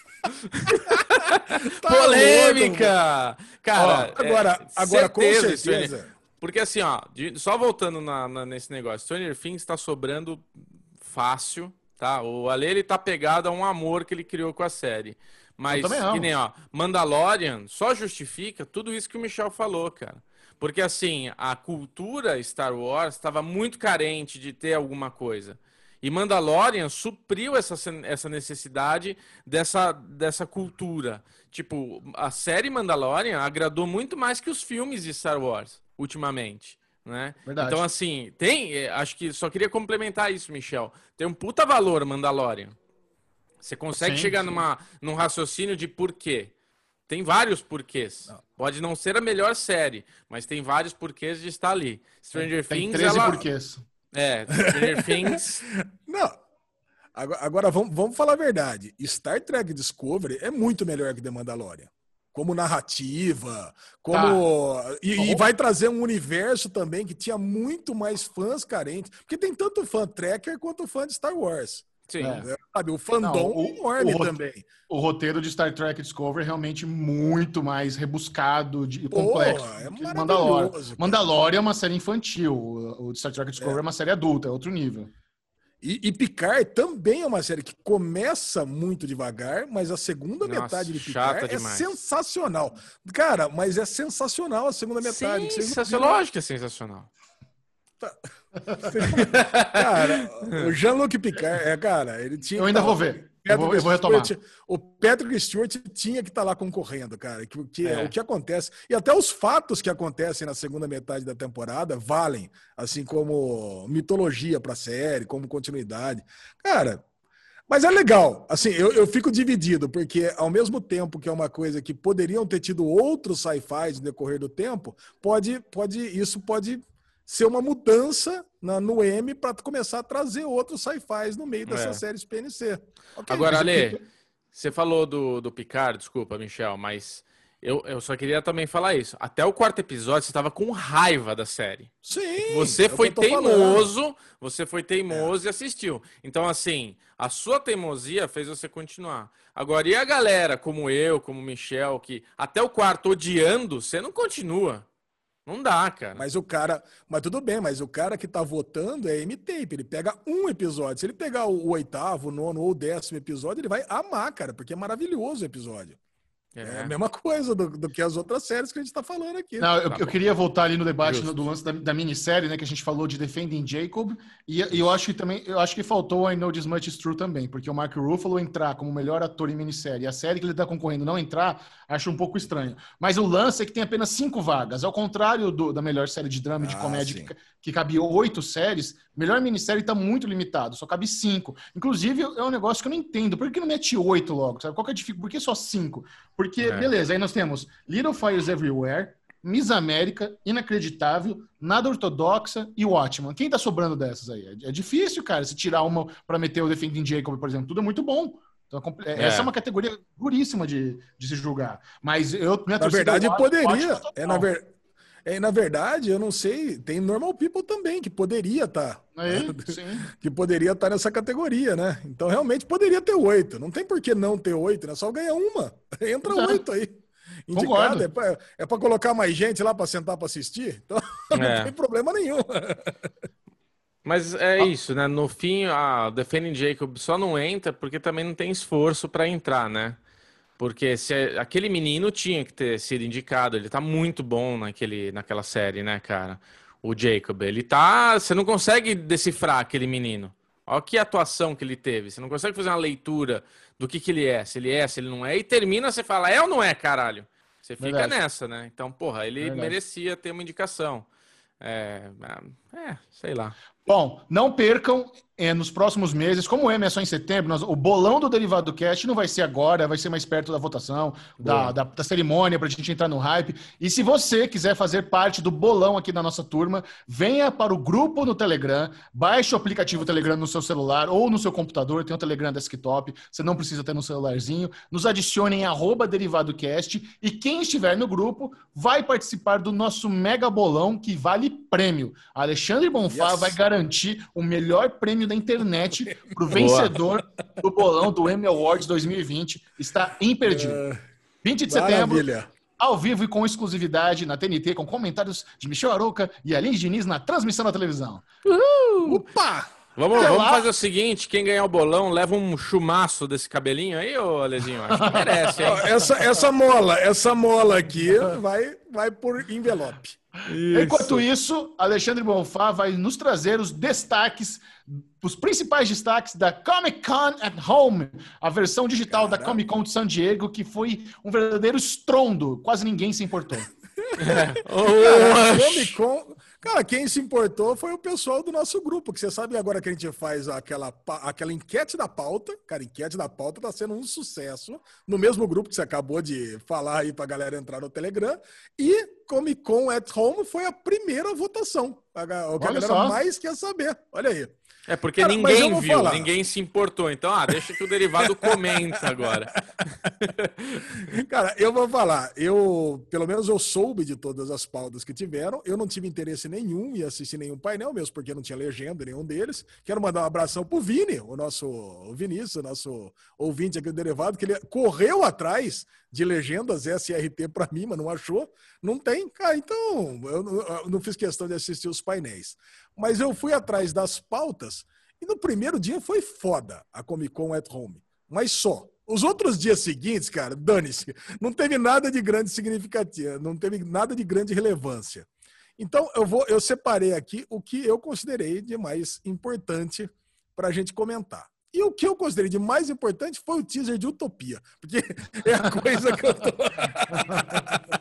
Tá Polêmica! Cara, Ó, agora- é, agora, com certeza, certeza. Stranger- Porque assim, ó, de- só voltando na- na- nesse negócio, Stranger Things tá sobrando fácil, tá? O Ale, ele tá pegado a um amor que ele criou com a série. Mas, que nem, ó, Mandalorian só justifica tudo isso que o Michel falou, cara. Porque, assim, a cultura Star Wars estava muito carente de ter alguma coisa. E Mandalorian supriu essa, essa necessidade dessa, dessa cultura. Tipo, a série Mandalorian agradou muito mais que os filmes de Star Wars, ultimamente. Né? Verdade. Então, assim, tem. eh, Acho que só queria complementar isso, Michel. Tem um puta valor Mandalorian. Você consegue Sim, chegar sim. Numa, num raciocínio de porquê. Tem vários porquês. Pode não ser a melhor série, mas tem vários porquês de estar ali. Stranger Tem Things. 13 ela... porquês. É, Stranger Things. Não. Agora, agora vamos, vamos falar a verdade. Star Trek Discovery é muito melhor que The Mandalorian. Como narrativa, como. E, e vai trazer um universo também que tinha muito mais fãs carentes. Porque tem tanto fã Trekker quanto fã de Star Wars. Sim. É. né? Sabe? O fandom Não, o- é enorme o rote- também. O roteiro de Star Trek Discovery é realmente muito mais rebuscado e complexo. é Mandalorian. Mandalorian é uma série infantil. O o de Star Trek Discovery é. uma série adulta, é outro nível. E, e Picard também é uma série que começa muito devagar, mas a segunda Nossa, metade de Picard é demais. sensacional. Cara, mas é sensacional a segunda metade. Sensacional. Lógico que é sensacional. Cara, o Jean-Luc Picard, é, cara, ele tinha. Eu ainda vou tá- ver. Eu vou, eu vou retomar. Stewart- o Patrick Stewart tinha que estar lá concorrendo, cara. Que, que É. O que acontece. E até os fatos que acontecem na segunda metade da temporada valem, assim como mitologia pra série, como continuidade. Cara. Mas é legal, assim, eu, eu fico dividido, porque ao mesmo tempo que é uma coisa que poderiam ter tido outros sci-fi no decorrer do tempo, pode, pode, isso pode ser uma mudança na, no M para começar a trazer outros sci-fis no meio dessas É. séries PNC. Ok, Agora, Ale, aqui- você falou do, do Picard, desculpa, Michel, mas eu, eu só queria também falar isso. Até o quarto episódio você estava com raiva da série. Sim. Você é que foi tô falando. teimoso, você foi teimoso e assistiu. Então, assim, a sua teimosia fez você continuar. Agora, e a galera, como eu, como Michel, que até o quarto odiando, você não continua. Não dá, cara. Mas o cara. Mas tudo bem, mas o cara que tá votando é M-Tape. Ele pega um episódio. Se ele pegar o, o oitavo, o nono ou o décimo episódio, ele vai amar, cara, porque é maravilhoso o episódio. É, a mesma coisa do, do que as outras séries que a gente tá falando aqui. Não, eu, Tá eu bom. queria voltar ali no debate no- do lance da, da minissérie, né? Que a gente falou de Defending Jacob. E, e eu acho que também, eu acho que faltou I Know This Much Is True também, porque o Mark Ruffalo entrar como melhor ator em minissérie e a série que ele tá concorrendo não entrar, acho um pouco estranho. Mas o lance é que tem apenas cinco vagas. Ao contrário do- da melhor série de drama e de Ah, comédia que, que cabia oito séries, melhor minissérie tá muito limitado, só cabe cinco. Inclusive, é um negócio que eu não entendo. Por que não mete oito logo? Sabe? Qual que é a dificuldade? Por que só cinco? Porque, É. beleza, aí nós temos Little Fires Everywhere, Miss América, Inacreditável, Nada Ortodoxa e Watchman. Quem tá sobrando dessas aí? É, é difícil, cara, se tirar uma pra meter o Defending Jacob, por exemplo. Tudo é muito bom. Então, é compl- é- essa é uma categoria duríssima de, de se julgar. Mas eu, minha Na verdade, eu acho poderia. É na, ver... é, na verdade, eu não sei. Tem Normal People também, que poderia estar. Aí, sim. Que poderia estar nessa categoria, né? Então, realmente, poderia ter oito. Não tem por que não ter oito, né? Só ganha uma. Entra oito aí. Indicado. É pra, é colocar mais gente lá pra sentar pra assistir? Então, não É. tem problema nenhum. Mas é isso, né? No fim, a Defending Jacob só não entra porque também não tem esforço para entrar, né? Porque se é- aquele menino tinha que ter sido indicado, ele tá muito bom naquele, naquela série, né, cara? O Jacob, ele tá. Você não consegue decifrar aquele menino. Olha que atuação que ele teve. Você não consegue fazer uma leitura do que, que ele é, se ele é, se ele não é, e termina, você fala, é ou não é, caralho? Você fica Verdade. nessa, né? Então, porra, ele Verdade. merecia ter uma indicação. É, É, sei lá. Bom, não percam é, nos próximos meses, como o M é só em setembro, nós, o bolão do Derivado Cast não vai ser agora, vai ser mais perto da votação, da, da, da, cerimônia, para a gente entrar no hype. E se você quiser fazer parte do bolão aqui da nossa turma, venha para o grupo no Telegram, baixe o aplicativo Telegram no seu celular ou no seu computador, tem o Telegram desktop, você não precisa ter no celularzinho. Nos adicione em arroba DerivadoCast e quem estiver no grupo vai participar do nosso mega bolão que vale prêmio. Alexandre Bonfá yes. vai garantir o melhor prêmio da internet para o vencedor do bolão do Emmy Awards 2020. Está imperdível. 20 de setembro, ao vivo e com exclusividade na TNT, com comentários de Michel Arouca e Aline Diniz na transmissão na televisão. Uhul. Opa! Vamos, vamos fazer o seguinte: quem ganhar o bolão leva um chumaço desse cabelinho aí, ô Alezinho? Acho que merece. Hein? essa, essa mola, essa mola aqui vai, vai por envelope. Isso. Enquanto isso, Alexandre Bonfá vai nos trazer os destaques, os principais destaques da Comic Con at Home, a versão digital Caramba. da Comic Con de San Diego, que foi um verdadeiro estrondo. Quase ninguém se importou. É. Cara, Comic Con, Cara, quem se importou foi o pessoal do nosso grupo, que você sabe agora que a gente faz aquela, aquela enquete da pauta. Cara, enquete da pauta tá sendo um sucesso no mesmo grupo que você acabou de falar aí pra galera entrar no Telegram. E Comic Con at Home foi a primeira votação. O que a galera só. mais quer saber. Olha aí. É porque Cara, ninguém viu, falar. ninguém se importou. Então, ah, deixa que o derivado comenta agora. Cara, eu vou falar. Eu, pelo menos, eu soube de todas as pautas que tiveram. Eu não tive interesse nenhum em assistir nenhum painel mesmo, porque não tinha legenda nenhum deles. Quero mandar um abração pro Vini, o nosso o Vinícius, o nosso ouvinte aqui do derivado, que ele correu atrás de legendas SRT para mim, mas não achou. Não tem. Cara, então eu, eu não fiz questão de assistir os painéis. Mas eu fui atrás das pautas e no primeiro dia foi foda a Comic Con at Home. Mas só. Os outros dias seguintes, cara, dane-se. Não teve nada de grande significativa, não teve nada de grande relevância. Então, eu vou, eu separei aqui o que eu considerei de mais importante para a gente comentar. E o que eu considerei de mais importante foi o teaser de Utopia, porque é a coisa que eu tô...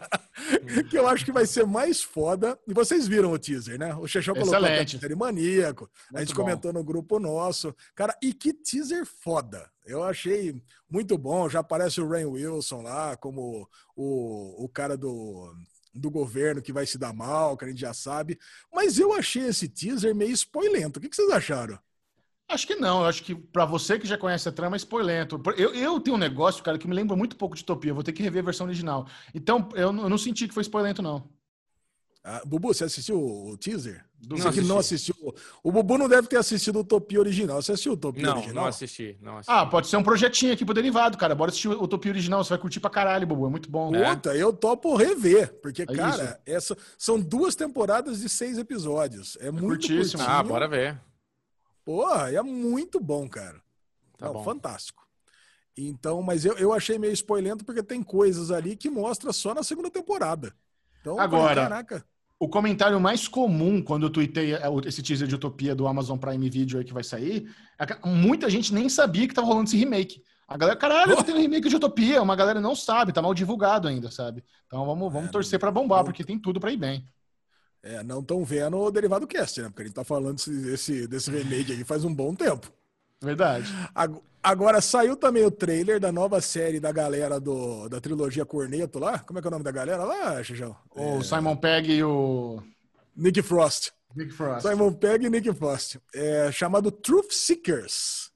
que eu acho que vai ser mais foda. E vocês viram o teaser, né? O Xexão colocou Excelente. a maníaco. Muito a gente bom. comentou no grupo nosso. Cara, e que teaser foda. Eu achei muito bom. Já aparece o Rain Wilson lá como o, o cara do, do governo que vai se dar mal, que a gente já sabe. Mas eu achei esse teaser meio spoilento. O que vocês acharam? Acho que não. Eu acho que para você que já conhece a trama é spoilento. Eu, eu tenho um negócio, cara, que me lembra muito pouco de Utopia. vou ter que rever a versão original. Então, eu, eu não senti que foi spoilento, não. Ah, Bubu, você assistiu o teaser? Não você que não assistiu. O Bubu não deve ter assistido o Utopia original. Você assistiu o Utopia não, original? Não, assisti, não assisti. Ah, pode ser um projetinho aqui pro derivado, cara. Bora assistir o Utopia original. Você vai curtir pra caralho, Bubu. É muito bom. Puta, é. eu topo rever. Porque, é cara, essa, são duas temporadas de seis episódios. É, é muito curtíssimo. Ah, bora ver. Porra, é muito bom, cara. Tá Não, bom. Fantástico. Então, mas eu, eu achei meio spoilento porque tem coisas ali que mostra só na segunda temporada. Então, agora, caraca. o comentário mais comum quando eu tuitei é, esse teaser de Utopia do Amazon Prime Video aí que vai sair, é muita gente nem sabia que tava rolando esse remake. A galera, caralho, oh. tem um remake de Utopia, uma galera não sabe, tá mal divulgado ainda, sabe? Então vamos, vamos é, torcer para bombar, porque tem tudo para ir bem. É, não estão vendo o Derivado Cast, né? Porque a gente tá falando desse, desse remake aí faz um bom tempo. Verdade. Agora, saiu também o trailer da nova série da galera do, da trilogia Corneto lá. Como é que é o nome da galera lá, Xijão? O é... Simon Pegg e o... Nick Frost. Nick Frost. Simon Pegg e Nick Frost. É chamado Truth Seekers.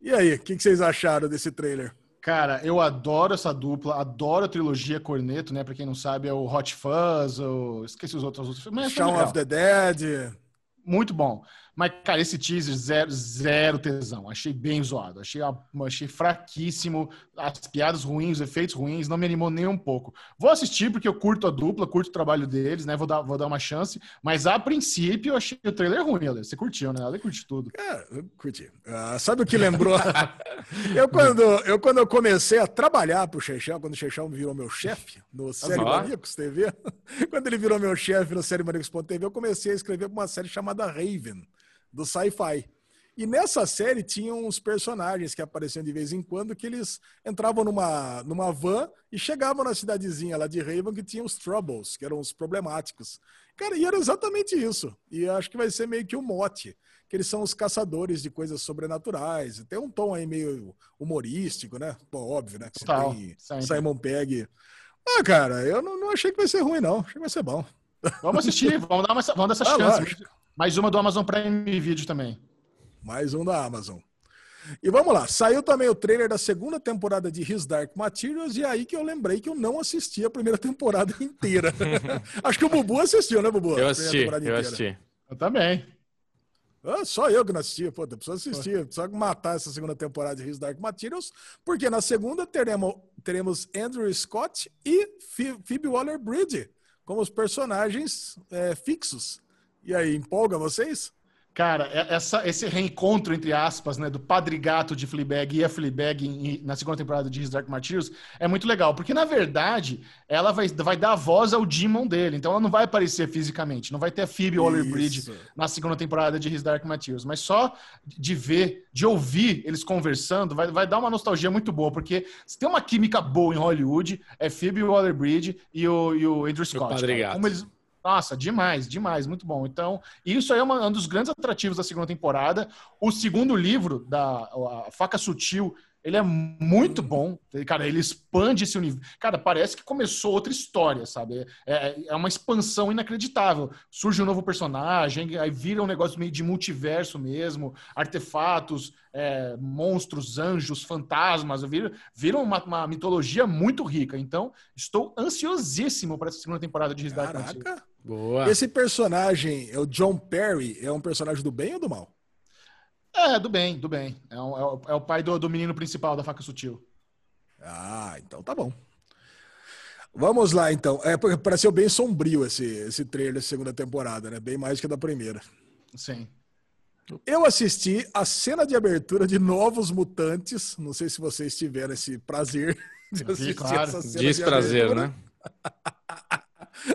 E aí, o que, que vocês acharam desse trailer? Cara, eu adoro essa dupla, adoro a trilogia Corneto, né? Pra quem não sabe, é o Hot Fuzz, o... esqueci os outros. Mas Shaun of the Dead. Muito bom. Mas, cara, esse teaser, zero, zero tesão. Achei bem zoado. Achei, achei fraquíssimo. As piadas ruins, os efeitos ruins, não me animou nem um pouco. Vou assistir porque eu curto a dupla, curto o trabalho deles, né? Vou dar, vou dar uma chance. Mas, a princípio, eu achei o trailer ruim, Ale. Você curtiu, né? Ale curte tudo. É, eu curti. Uh, sabe o que lembrou? eu, quando, eu, quando eu comecei a trabalhar pro Chechão, quando o Chechão virou meu chefe no Série Maníacos TV, quando ele virou meu chefe no Série Maníacos.tv, eu comecei a escrever uma série chamada Raven do sci-fi. E nessa série tinham uns personagens que apareciam de vez em quando que eles entravam numa, numa van e chegavam na cidadezinha lá de Raven que tinha os Troubles, que eram os problemáticos. Cara, e era exatamente isso. E acho que vai ser meio que o mote, que eles são os caçadores de coisas sobrenaturais. Tem um tom aí meio humorístico, né? Óbvio, né? Que Total, tem sempre. Simon Pegg. Ah, cara, eu não, não achei que vai ser ruim, não. Achei que vai ser bom. Vamos assistir, vamos dar, uma, vamos dar essa Ah, chance. lógico. Mais uma do Amazon Prime Video também. Mais um da Amazon. E vamos lá, saiu também o trailer da segunda temporada de His Dark Materials, e é aí que eu lembrei que eu não assisti a primeira temporada inteira. Acho que o Bubu assistiu, né, Bubu? Eu assisti, eu inteira. assisti. Eu também. Ah, só eu que não assisti, pô, preciso assistir, só matar essa segunda temporada de His Dark Materials, porque na segunda teremos, teremos Andrew Scott e Phoe- Phoebe Waller-Bridge como os personagens é, fixos. E aí, empolga vocês? Cara, é- essa, esse reencontro, entre aspas, né, do Padre Gato de Fleabag e a Fleabag em- na segunda temporada de His Dark Materials é muito legal, porque, na verdade, ela vai, vai dar voz ao demon dele, então ela não vai aparecer fisicamente, não vai ter a Phoebe Waller-Bridge na segunda temporada de His Dark Materials, mas só de ver, de ouvir eles conversando, vai, vai dar uma nostalgia muito boa, porque se tem uma química boa em Hollywood, é Phoebe Waller-Bridge e o, e o Andrew Scott. Padre cara. Gato. Como eles, nossa, demais, demais, muito bom. Então, isso é uma- um dos grandes atrativos da segunda temporada. O segundo livro, da Faca Sutil, ele é muito bom. Cara, ele expande esse universo. Cara, parece que começou outra história, sabe? É, é uma expansão inacreditável. Surge um novo personagem, aí vira um negócio meio de multiverso mesmo, artefatos, é, monstros, anjos, fantasmas, vira, vira uma, uma mitologia muito rica. Então, estou ansiosíssimo para essa segunda temporada de His Dark Materials. Caraca. Boa. Esse personagem, é o John Perry, é um personagem do bem ou do mal? É, do bem, do bem. É, o- é o, é o pai do, do menino principal da faca sutil. Ah, então tá bom. Vamos lá, então. É, porque pareceu bem sombrio esse, esse trailer da segunda temporada, né? Bem mais que a da primeira. Sim. Eu assisti a cena de abertura de Novos Mutantes. Não sei se vocês tiveram esse prazer de Vi, assistir claro. essa cena Diz de prazer, abertura. né?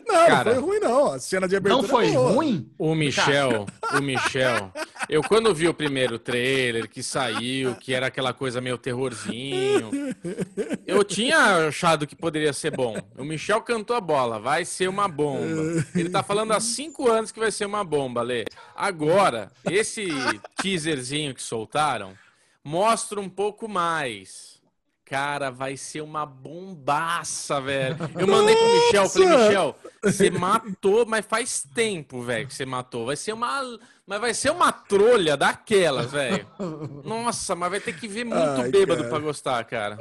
Não, Cara. não foi ruim, não. A cena de abertura Não foi boa. ruim? O Michel, o Michel. Eu quando vi o primeiro trailer que saiu, que era aquela coisa meio terrorzinho, eu tinha achado que poderia ser bom. O Michel cantou a bola, vai ser uma bomba. Ele tá falando há cinco anos que vai ser uma bomba, Lê. Agora, esse teaserzinho que soltaram mostra um pouco mais. Cara, vai ser uma bombaça, velho. Eu mandei pro Michel, falei! Michel, você matou, mas faz tempo, velho, que você matou. Vai ser uma. Mas vai ser uma trolha daquelas, velho. Nossa, mas vai ter que ver muito Ai, bêbado cara. pra gostar, cara.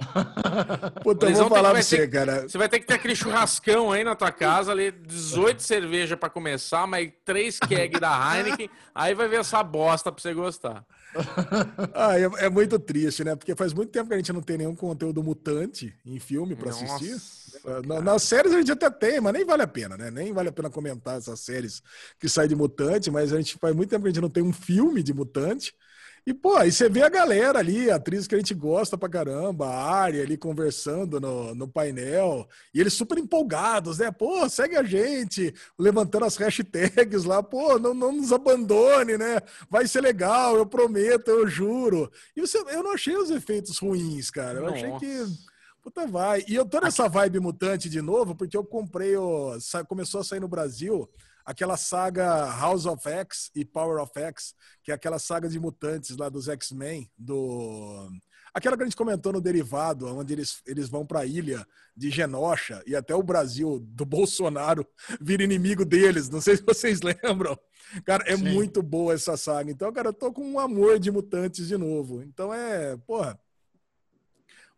Puta, eu vou falar pra você, ter- cara. Você vai ter que ter aquele churrascão aí na tua casa, ali, 18 cerveja pra começar, mais 3 keg da Heineken, aí vai ver essa bosta pra você gostar. Ah, é, é muito triste, né? Porque faz muito tempo que a gente não tem nenhum conteúdo mutante em filme pra assistir. Na- Nas séries a gente até tem, mas nem vale a pena, né? Nem vale a pena comentar essas séries que saem de mutante, mas a gente faz muito tempo que a gente não tem um filme de mutante. E, pô, aí você vê a galera ali, atrizes que a gente gosta pra caramba, a Ari ali conversando no, no painel, e eles super empolgados, né? Pô, segue a gente, levantando as hashtags lá, pô, não, não nos abandone, né? Vai ser legal, eu prometo, eu juro. E você, eu não achei os efeitos ruins, cara. Eu achei que Nossa. Puta vai. E eu tô nessa vibe mutante de novo, porque eu comprei o. Começou a sair no Brasil aquela saga House of X e Power of X, que é aquela saga de mutantes lá dos X-Men, do. Aquela que a gente comentou no derivado, onde eles, eles vão pra ilha de Genosha e até o Brasil do Bolsonaro vira inimigo deles. Não sei se vocês lembram. Cara, é Sim. muito boa essa saga. Então, cara, eu tô com um amor de mutantes de novo. Então é, porra.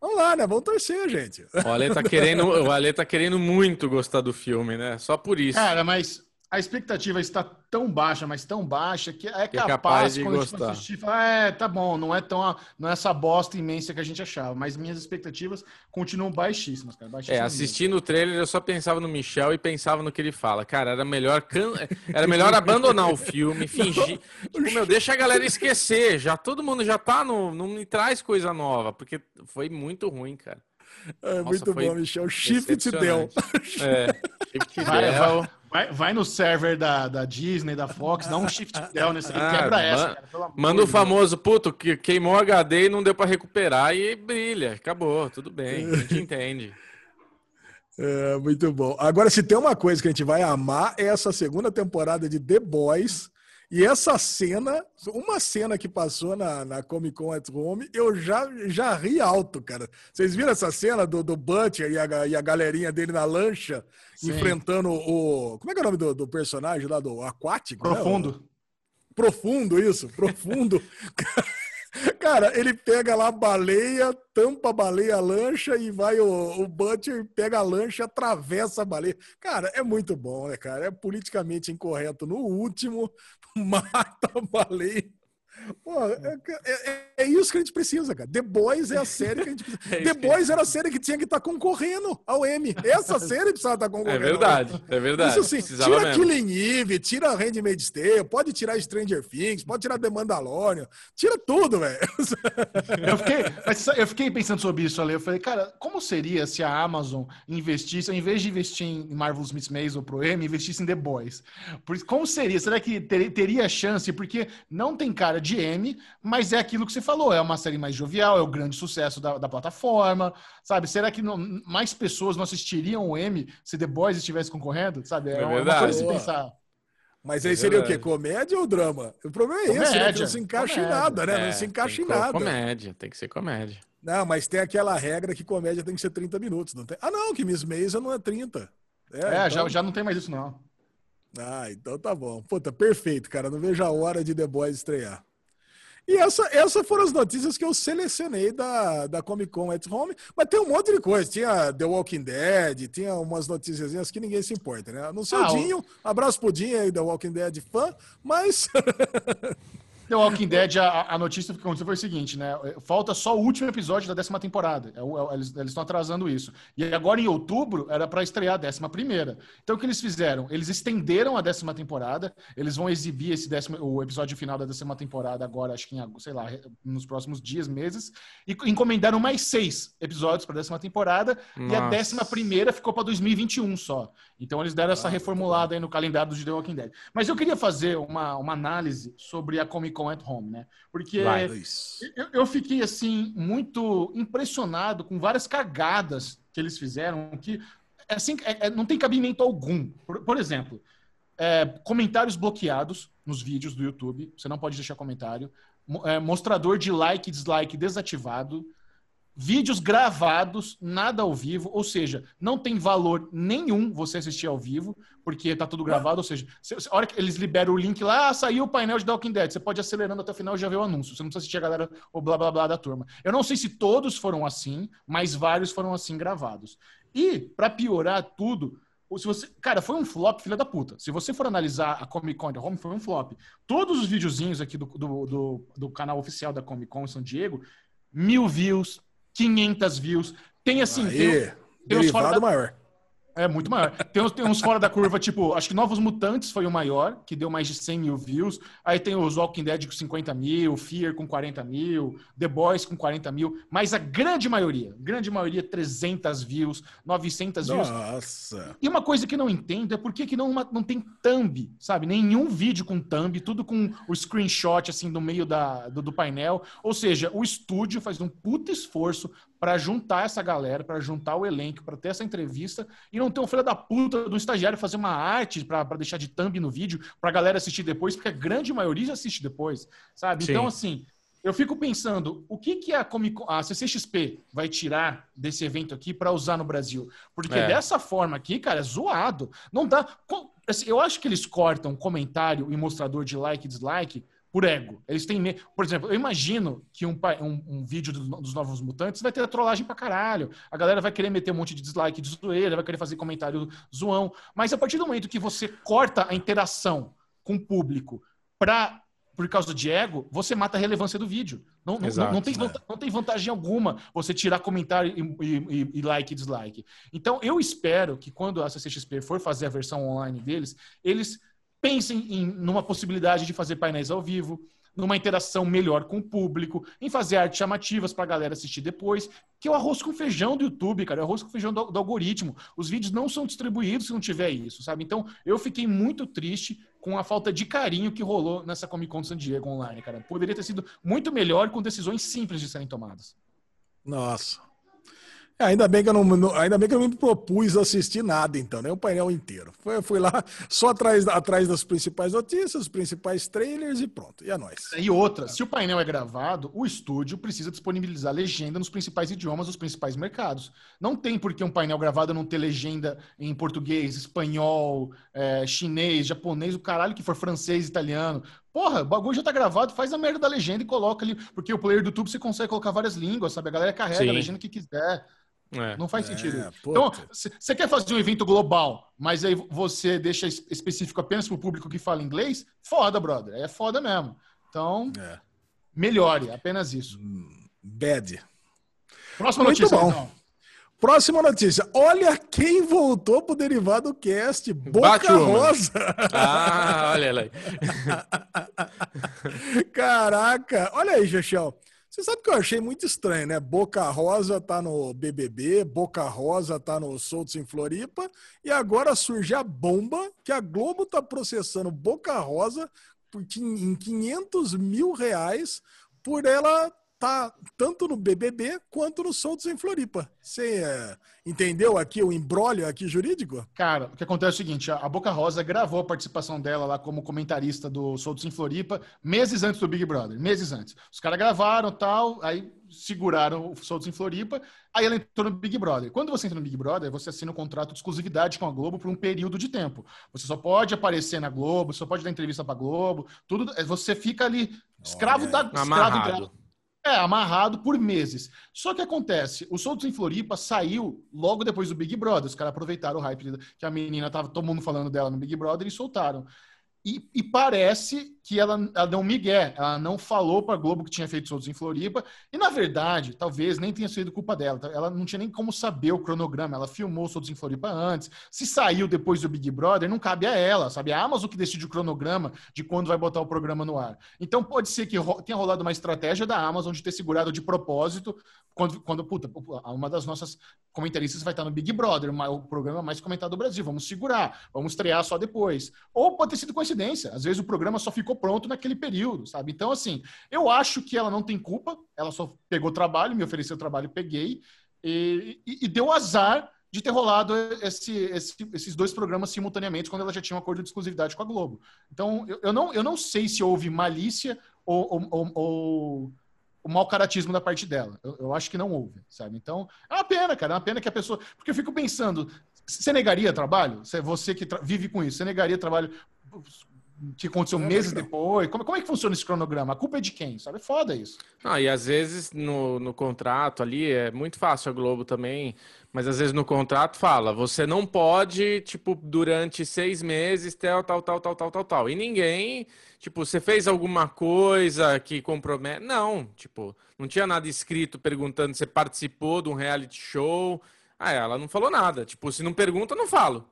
Vamos lá, né? Vamos torcer, gente. O Ale tá querendo, o Ale tá querendo muito gostar do filme, né? Só por isso. Cara, mas a expectativa está tão baixa, mas tão baixa, que é Que é capaz, capaz de quando a gente for gostar. assistir, falar, é, tá bom, não é tão não é essa bosta imensa que a gente achava, mas minhas expectativas continuam baixíssimas, cara. É, Baixíssimas mesmo. assistindo o trailer eu só pensava no Michel e pensava no que ele fala. Cara, era melhor can... era melhor abandonar o filme, fingir. Tipo, meu, deixa a galera esquecer. Já todo mundo já tá no. Não me traz coisa nova, porque foi muito ruim, cara. É Nossa, muito bom, Michel. Shift Del. Decepcionante. É, Shift vai, Del. Vai, vai, no server da, da Disney, da Fox, dá um Shift Del nesse ah, quebra essa. Cara, manda o famoso, puto, que queimou HD e não deu para recuperar e brilha. Acabou, tudo bem, a gente entende. É, muito bom. Agora, se tem uma coisa que a gente vai amar, é essa segunda temporada de The Boys e essa cena, uma cena que passou na, na Comic Con at Home, eu já, já ri alto, cara. Vocês viram essa cena do, do Butcher e a, e a galerinha dele na lancha, Sim. enfrentando o. Como é que é o nome do, do personagem lá, do aquático? Né? Profundo. Né? Profundo, isso, profundo. Cara, ele pega lá a baleia, tampa a baleia a lancha e vai o, o Butcher, pega a lancha, atravessa a baleia. Cara, é muito bom, né, cara? É politicamente incorreto no último, mata a baleia Pô, é, é, é, isso que a gente precisa, cara. The Boys é a série que a gente precisa. é The Boys era a série que tinha que estar tá concorrendo ao M. Essa série precisava estar tá concorrendo. É verdade, é verdade. Isso assim, tira mesmo. Killing Eve, tira Handmaid's Tale, pode tirar Stranger Things, pode tirar The Mandalorian, tira tudo, velho. Eu fiquei, eu fiquei pensando sobre isso ali. Eu falei, cara, como seria se a Amazon investisse, ao invés de investir em Marvel's Miss Maisel pro M, investisse em The Boys? Como seria? Será que teria chance? Porque não tem cara de M, mas é aquilo que você falou, é uma série mais jovial, é o grande sucesso da, da plataforma, sabe? Será que não, mais pessoas não assistiriam o M se The Boys estivesse concorrendo, sabe? É, é uma coisa de pensar. Mas aí seria o quê? Comédia ou drama? O problema é comédia, esse, né? não se encaixa comédia. em nada, né? É, não se encaixa em nada. Comédia, tem que ser comédia. Não, mas tem aquela regra que comédia tem que ser 30 minutos. Não tem... Ah, não, que Miss Maisel não é 30. É, é então... já, já não tem mais isso, não. Ah, então tá bom. Puta, perfeito, cara. Não vejo a hora de The Boys estrear. E essa, essas foram as notícias que eu selecionei da, da Comic Con at Home. Mas tem um monte de coisa. Tinha The Walking Dead, tinha umas notícias que ninguém se importa, né? No seu ah, Dinho, abraço pro Dinho aí, The Walking Dead fã, mas. The Walking Dead, a, a notícia que aconteceu foi o seguinte, né? Falta só o último episódio da décima temporada. É, é, eles estão atrasando isso. E agora, em outubro, era para estrear a décima primeira. Então, o que eles fizeram? Eles estenderam a décima temporada. Eles vão exibir esse décimo, o episódio final da décima temporada agora, acho que em, sei lá, nos próximos dias, meses. E encomendaram mais seis episódios para a décima temporada. Nossa. E a décima primeira ficou para 2021 só. Então, eles deram essa reformulada aí no calendário do The Walking Dead. Mas eu queria fazer uma, uma análise sobre a Comic Con at Home, né? Porque eu, eu, fiquei assim muito impressionado com várias cagadas que eles fizeram que assim é, é, não tem cabimento algum. Por, por exemplo, é, comentários bloqueados nos vídeos do YouTube, você não pode deixar comentário. É, mostrador de like e dislike desativado vídeos gravados, nada ao vivo, ou seja, não tem valor nenhum você assistir ao vivo, porque tá tudo gravado, ou seja, a hora que eles liberam o link lá, ah, saiu o painel de Walking Dead, você pode ir acelerando até o final e já ver o anúncio, você não precisa assistir a galera o blá blá blá da turma. Eu não sei se todos foram assim, mas vários foram assim gravados. E, para piorar tudo, se você, cara, foi um flop, filha da puta. Se você for analisar a Comic Con de Home, foi um flop. Todos os videozinhos aqui do, do, do, do canal oficial da Comic Con São Diego, mil views, 500 views. Tem assim. Aê, tem, tem derivado da... maior. É muito maior. Tem uns, tem uns fora da curva, tipo, acho que Novos Mutantes foi o maior, que deu mais de 100 mil views. Aí tem os Walking Dead com 50 mil, Fear com 40 mil, The Boys com 40 mil. Mas a grande maioria, grande maioria, 300 views, 900 views. Nossa! E uma coisa que não entendo é por que, que não, não tem thumb, sabe? Nenhum vídeo com thumb, tudo com o screenshot, assim, no meio da, do, do painel. Ou seja, o estúdio faz um puta esforço para juntar essa galera, para juntar o elenco, para ter essa entrevista e não ter um filho da puta do estagiário fazer uma arte para deixar de thumb no vídeo para a galera assistir depois, porque a grande maioria assiste depois, sabe? Sim. Então, assim, eu fico pensando, o que, que a, Comic a CCXP vai tirar desse evento aqui para usar no Brasil? Porque é. dessa forma aqui, cara, é zoado. Não dá. Assim, eu acho que eles cortam comentário e mostrador de like e dislike por ego. Eles têm medo. Por exemplo, eu imagino que um, um, um vídeo do, dos Novos Mutantes vai ter trollagem pra caralho. A galera vai querer meter um monte de dislike de zoeira, vai querer fazer comentário zoão. Mas a partir do momento que você corta a interação com o público pra, por causa de ego, você mata a relevância do vídeo. Não, Exato, não, não, tem, né? não tem vantagem alguma você tirar comentário e, e, e, like e dislike. Então, eu espero que quando a CCXP for fazer a versão online deles, eles pensem em numa possibilidade de fazer painéis ao vivo, numa interação melhor com o público, em fazer artes chamativas para a galera assistir depois, que é o arroz com feijão do YouTube, cara, é o arroz com feijão do, do algoritmo. Os vídeos não são distribuídos se não tiver isso, sabe? Então, eu fiquei muito triste com a falta de carinho que rolou nessa Comic Con de San Diego online, cara. Poderia ter sido muito melhor com decisões simples de serem tomadas. Nossa, ainda bem que eu não, ainda bem que eu não me propus assistir nada, então, né? O painel inteiro. Fui, fui lá só atrás, atrás das principais notícias, os principais trailers e pronto. E é nóis. E outra, se o painel é gravado, o estúdio precisa disponibilizar legenda nos principais idiomas dos principais mercados. Não tem por que um painel gravado não ter legenda em português, espanhol, é, chinês, japonês, o caralho que for francês, italiano. Porra, o bagulho já tá gravado, faz a merda da legenda e coloca ali. Porque o player do YouTube você consegue colocar várias línguas, sabe? A galera carrega Sim. a legenda que quiser. É. Não faz sentido. É, então, você quer fazer um evento global, mas aí você deixa específico apenas para o público que fala inglês? Foda, brother. É foda mesmo. Então, é. melhore, apenas isso. Hum, bad. Próxima Muito notícia, bom. Então. Próxima notícia. Olha quem voltou pro Derivado Cast. Boca Rosa. Ah, olha lá. Caraca. Olha aí, Xexão. Você sabe que eu achei muito estranho, né? Boca Rosa tá no BBB, Boca Rosa tá no Soltos em Floripa, e agora surge a bomba que a Globo tá processando Boca Rosa em 500 mil reais por ela tá tanto no BBB quanto no Soltos em Floripa. Você é, entendeu aqui o embrólio aqui jurídico? Cara, o que acontece é o seguinte, a Boca Rosa gravou a participação dela lá como comentarista do Soltos em Floripa meses antes do Big Brother, meses antes. Os caras gravaram tal, aí seguraram o Soltos em Floripa, aí ela entrou no Big Brother. Quando você entra no Big Brother, você assina um contrato de exclusividade com a Globo por um período de tempo. Você só pode aparecer na Globo, só pode dar entrevista pra Globo, tudo, você fica ali escravo da escravo dela é, amarrado por meses. Só que acontece, o Soltos em Floripa saiu logo depois do Big Brother. Os caras aproveitaram o hype que a menina tava todo mundo falando dela no Big Brother e soltaram. E, e, parece que ela, ela deu um migué. Ela não falou para a Globo que tinha feito soltos em Floripa. E, na verdade, talvez nem tenha sido culpa dela. Ela não tinha nem como saber o cronograma. Ela filmou soltos em Floripa antes. Se saiu depois do Big Brother, não cabe a ela, sabe? A Amazon que decide o cronograma de quando vai botar o programa no ar. Então, pode ser que tenha rolado uma estratégia da Amazon de ter segurado de propósito quando, quando puta, uma das nossas comentaristas vai estar no Big Brother, o programa mais comentado do Brasil. Vamos segurar, vamos estrear só depois. Ou pode ter sido coincidência. Às vezes o programa só ficou pronto naquele período, sabe? Então, assim, eu acho que ela não tem culpa. Ela só pegou trabalho, me ofereceu trabalho, peguei. E, e, e deu azar de ter rolado esse, esse, esses dois programas simultaneamente quando ela já tinha um acordo de exclusividade com a Globo. Então, eu, eu não, eu não sei se houve malícia ou, ou, ou o mau caratismo da parte dela. Eu, eu, acho que não houve, sabe? Então, é uma pena, cara. É uma pena que a pessoa. Porque eu fico pensando, você negaria trabalho? Você que vive com isso, você negaria trabalho que aconteceu meses depois? Como, como é que funciona esse cronograma? A culpa é de quem? Sabe? É foda isso. Ah, e às vezes no, no contrato ali, é muito fácil a Globo também, mas às vezes no contrato fala, você não pode, tipo, durante seis meses, tal, tal, tal, tal, tal, tal, tal. E ninguém, tipo, você fez alguma coisa que compromete. Não, tipo, não tinha nada escrito perguntando se participou de um reality show. Ah, ela não falou nada. Tipo, se não pergunta, não falo.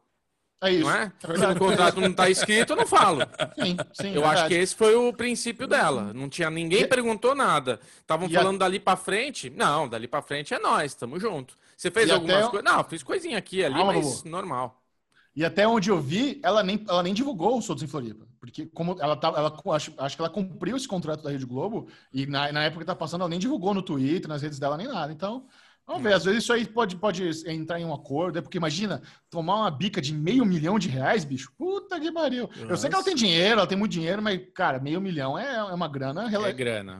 É isso. Não é? é Se no contrato não está escrito, eu não falo. Sim, sim. Eu é acho que esse foi o princípio dela. Não tinha ninguém e... perguntou nada. Estavam falando a... dali para frente. Não, dali para frente é nós, tamo junto. Você fez e algumas até... coisas? Não, fiz coisinha aqui ali, ah, mas normal. E até onde eu vi, ela nem, ela nem divulgou o Soltos em Floripa. Porque como ela tá, ela, acho, acho que ela cumpriu esse contrato da Rede Globo, e na, na época que tá passando, ela nem divulgou no Twitter, nas redes dela, nem nada. Então, Vamos ver, às vezes isso aí pode, pode entrar em um acordo, é porque imagina, tomar uma bica de meio milhão de reais, bicho, puta que pariu. Nossa. Eu sei que ela tem dinheiro, ela tem muito dinheiro, mas, cara, meio milhão é, é uma grana. É grana.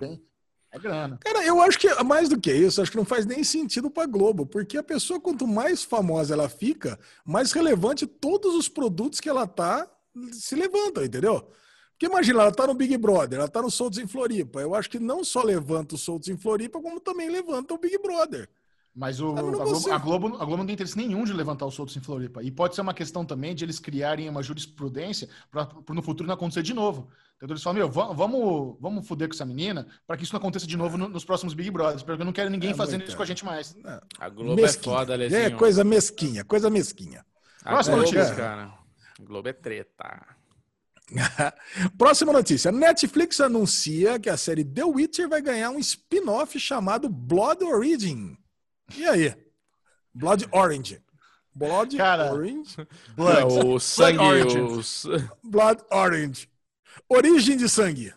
É grana. Cara, eu acho que mais do que isso, acho que não faz nem sentido para Globo, porque a pessoa, quanto mais famosa ela fica, mais relevante todos os produtos que ela tá se levantam, entendeu? Porque imagina, ela tá no Big Brother, ela tá no Soltos em Floripa. Eu acho que não só levanta os Soltos em Floripa, como também levanta o Big Brother. Mas o, a, Globo, a, Globo, a, Globo, não tem interesse nenhum de levantar os soltos em Floripa. E pode ser uma questão também de eles criarem uma jurisprudência para no futuro não acontecer de novo. Então eles falam, meu, vamos, vamos foder com essa menina para que isso não aconteça de novo no, nos próximos Big Brothers, porque eu não quero ninguém é fazendo isso com a gente mais. É. A Globo é mesquinha. é foda, Lezinho. É coisa mesquinha, coisa mesquinha. A Próxima Globo, notícia. Cara. A Globo é treta. Próxima notícia. Netflix anuncia que a série The Witcher vai ganhar um spin-off chamado Blood Origin. E aí? Blood Orange. Blood Cara, Orange. Blood. É, o sangue. Blood os... Blood Orange. Origem de sangue.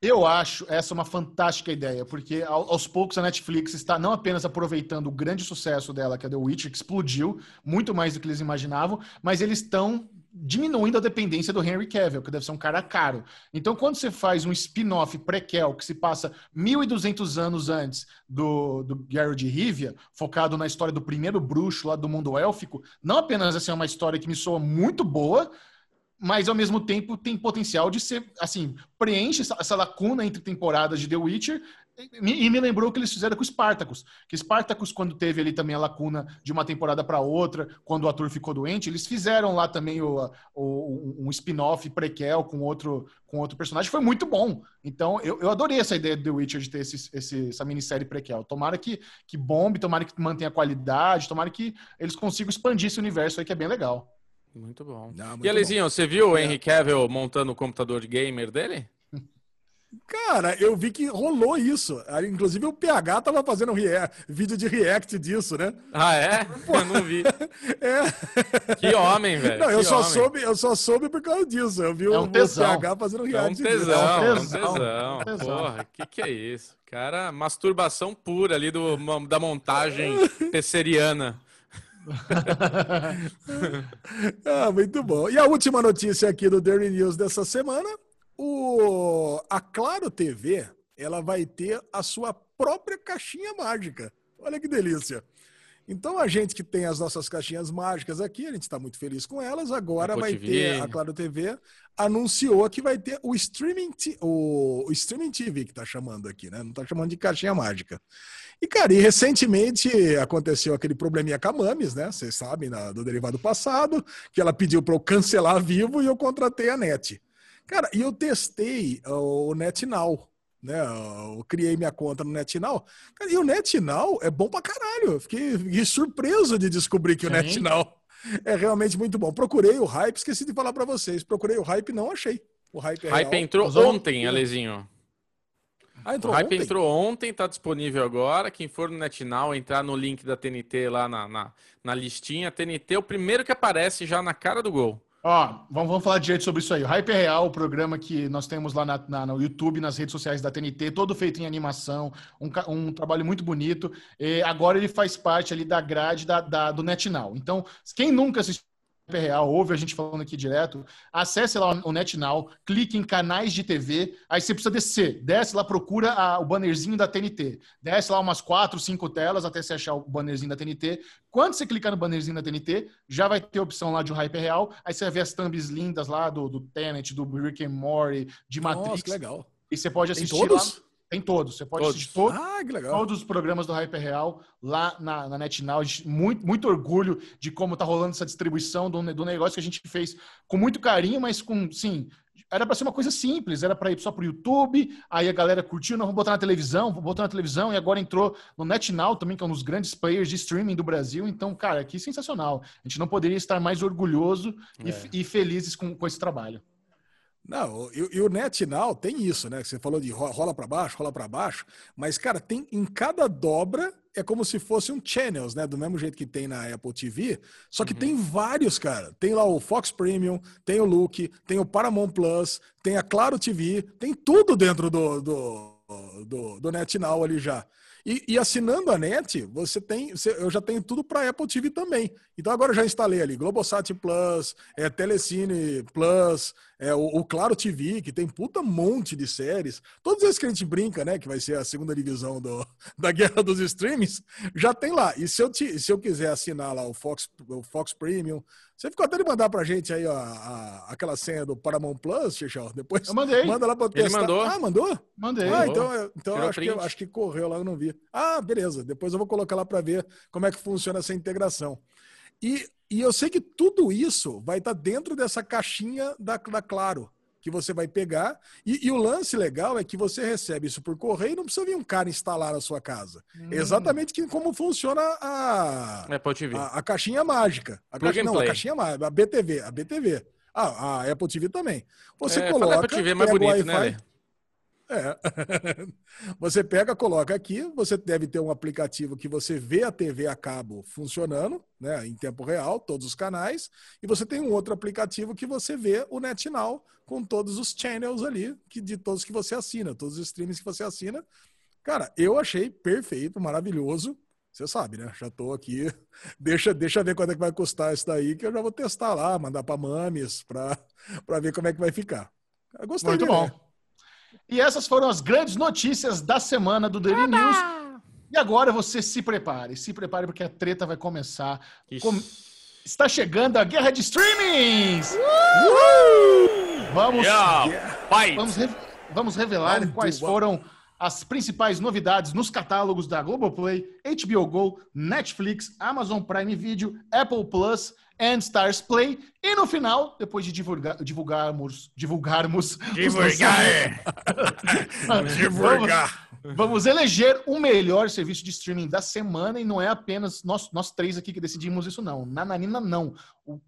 Eu acho essa uma fantástica ideia, porque aos poucos a Netflix está não apenas aproveitando o grande sucesso dela, que é The Witcher, que explodiu muito mais do que eles imaginavam, mas eles estão diminuindo a dependência do Henry Cavill, que deve ser um cara caro. Então, quando você faz um spin-off prequel que se passa 1.200 anos antes do, do Geralt de Rivia, focado na história do primeiro bruxo lá do mundo élfico, não apenas assim, é uma história que me soa muito boa, mas ao mesmo tempo tem potencial de ser, assim, preenche essa, essa lacuna entre temporadas de The Witcher e me lembrou o que eles fizeram com o Spartacus. Que Spartacus, quando teve ali também a lacuna de uma temporada para outra, quando o ator ficou doente, eles fizeram lá também o, o um spin-off prequel com outro, com outro personagem. Foi muito bom. Então, eu, eu adorei essa ideia do The Witcher de ter esse, esse, essa minissérie prequel. Tomara que, que bombe, tomara que mantenha a qualidade, tomara que eles consigam expandir esse universo aí, que é bem legal. Muito bom. Não, muito e Alezinho, você viu o é. Henry Cavill montando o computador de gamer dele? Cara, eu vi que rolou isso. Inclusive o PH tava fazendo um vídeo de react disso, né? Ah, é? Pô. Eu não vi. é. Que homem, velho. Não, eu que só, homem. soube, eu só soube por causa disso. Eu vi é um o, PH fazendo react é um tesão, disso. É um tesão. É um tesão. Porra, que que é isso? Cara, masturbação pura ali do, da montagem pesseriana. ah, muito bom. E a última notícia aqui do Daily News dessa semana o, a Claro TV ela vai ter a sua própria caixinha mágica. Olha que delícia. Então a gente que tem as nossas caixinhas mágicas aqui, a gente está muito feliz com elas. Agora vai TV. ter a Claro TV anunciou que vai ter o streaming, o, o streaming TV que está chamando aqui, né? Não está chamando de caixinha mágica. E cara, e recentemente aconteceu aquele probleminha com a Mames, né? Vocês sabem na, do derivado passado, que ela pediu para eu cancelar vivo e eu contratei a NET. Cara, e eu testei o NetNow, né? Eu criei minha conta no NetNow. Cara, e o NetNow é bom pra caralho. Eu fiquei, fiquei surpreso de descobrir que Sim. o NetNow é realmente muito bom. Procurei o hype, esqueci de falar para vocês. Procurei o hype, não achei. O hype, é hype real. entrou Mas ontem, Alezinho. Ah, entrou o hype ontem? entrou ontem, tá disponível agora. Quem for no NetNow, entrar no link da TNT lá na, na, na listinha. TNT é o primeiro que aparece já na cara do gol. Ó, vamos, vamos falar direito sobre isso aí. O Hype é Real, o programa que nós temos lá na, na, no YouTube, nas redes sociais da TNT, todo feito em animação, um, um trabalho muito bonito. E agora ele faz parte ali da grade da, da do NetNow. Então, quem nunca assistiu real, ouve a gente falando aqui direto, acesse lá o NetNow, clique em canais de TV, aí você precisa descer, desce lá, procura a, o bannerzinho da TNT, desce lá umas quatro, cinco telas até você achar o bannerzinho da TNT. Quando você clicar no bannerzinho da TNT, já vai ter a opção lá de um Hyper Real, aí você vai ver as thumbs lindas lá do, do Tenet, do Rick and Morty, de Matrix. Nossa, que legal. E você pode assistir Tem todos? Lá. Tem todos. Você pode todos. assistir todos, ah, todos os programas do Hyper Real lá na, na NetNow. Muito, muito orgulho de como tá rolando essa distribuição do, do negócio que a gente fez com muito carinho, mas com, sim, era para ser uma coisa simples, era para ir só pro YouTube, aí a galera curtiu, não, vamos botar na televisão, vamos botar na televisão, e agora entrou no NetNow também, que é um dos grandes players de streaming do Brasil. Então, cara, que sensacional. A gente não poderia estar mais orgulhoso é. e, e felizes com, com esse trabalho. Não, e, e o NetNow tem isso, né? Você falou de rola para baixo, rola para baixo, mas, cara, tem em cada dobra é como se fosse um channels, né? Do mesmo jeito que tem na Apple TV, só que uhum. tem vários, cara. Tem lá o Fox Premium, tem o Look, tem o Paramount Plus, tem a Claro TV, tem tudo dentro do, do, do, do NetNow ali já. E, e, assinando a NET, você tem, você, eu já tenho tudo para Apple TV também. Então agora eu já instalei ali Globosat Plus, é, Telecine Plus, é, o, o, Claro TV, que tem puta monte de séries. Todos esses que a gente brinca, né, que vai ser a segunda divisão do, da guerra dos streamings, já tem lá. E se eu, te, se eu quiser assinar lá o Fox, o Fox Premium, você ficou até de mandar pra gente aí ó, a, aquela senha do Paramount Plus, Xixão. Depois eu mandei. manda lá pra testar. Ele mandou. Ah, mandou? Mandei. Ah, então, então acho, que, acho que correu lá, eu não vi. Ah, beleza. Depois eu vou colocar lá para ver como é que funciona essa integração. E, e eu sei que tudo isso vai estar tá dentro dessa caixinha da, da Claro que você vai pegar. E, e, o lance legal é que você recebe isso por correio e não precisa vir um cara instalar na sua casa. Hum. Exatamente que, como funciona a, é, pode a, a caixinha mágica. A, caixinha, não, a caixinha mágica, a BTV, a BTV. Ah, a Apple TV também. Você É, coloca. Apple TV é mais bonito, né? É. você pega, coloca aqui, você deve ter um aplicativo que você vê a TV a cabo funcionando, né, em tempo real, todos os canais, e você tem um outro aplicativo que você vê o NetNow com todos os channels ali, que de todos que você assina, todos os streams que você assina. Cara, eu achei perfeito, maravilhoso. Você sabe, né? Já tô aqui. Deixa, deixa ver quanto é que vai custar isso daí, que eu já vou testar lá, mandar para Mames, para ver como é que vai ficar. Eu gostei Muito de bom. E essas foram as grandes notícias da semana do Daily News. E agora você se prepare, se prepare porque a treta vai começar. Com- Está chegando a guerra de streamings! Vamos, Yeah. Vamos, re- vamos revelar quais foram as principais novidades nos catálogos da Globoplay, HBO Go, Netflix, Amazon Prime Video, Apple Plus e Stars Play. E no final, depois de divulgar, divulgarmos, divulgarmos, os lançamentos- Divulgar. Vamos eleger o melhor serviço de streaming da semana e não é apenas nós, nós três aqui que decidimos isso, não. Nananina, não.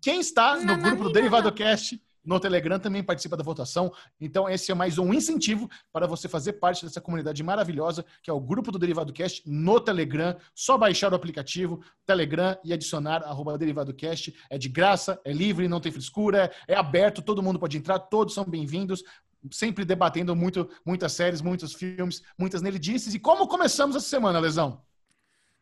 Quem está no grupo do Derivado Cast no Telegram também participa da votação. Então, esse é mais um incentivo para você fazer parte dessa comunidade maravilhosa, que é o grupo do Derivado Cast no Telegram. Só baixar o aplicativo Telegram e adicionar arroba Derivado Cast. É de graça, é livre, não tem frescura, é aberto, todo mundo pode entrar, todos são bem-vindos sempre debatendo muito, muitas séries, muitos filmes, muitas nelidices. E como começamos essa semana, Lesão?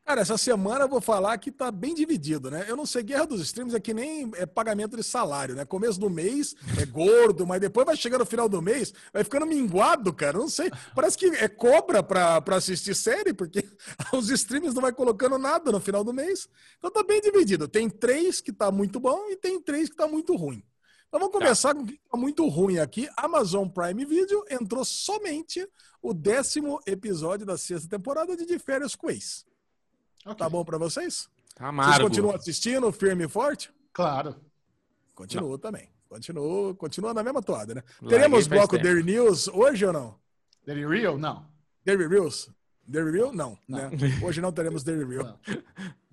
Cara, essa semana eu vou falar que tá bem dividido, né? Eu não sei, Guerra dos Streams é que nem é pagamento de salário, né? Começo do mês é gordo, mas depois vai chegando no final do mês, vai ficando minguado, cara. Eu Não sei. Parece que é cobra pra, pra assistir série, porque os streams não vai colocando nada no final do mês. Então tá bem dividido. Tem três que tá muito bom e tem três que tá muito ruim. Então vamos começar com o que tá muito ruim aqui. Amazon Prime Video entrou somente o décimo episódio da sexta temporada de De Férias com Ex. Tá bom pra vocês? Tá Vocês amargo. continuam assistindo firme e forte? Claro. Continuo também. Continuo, continua na mesma toada, né? Larguei Teremos bloco. Daily News hoje ou não? Daily Real? Não. Daily Reels? Daily Real? Não, Não. né? Hoje não teremos Daily Real.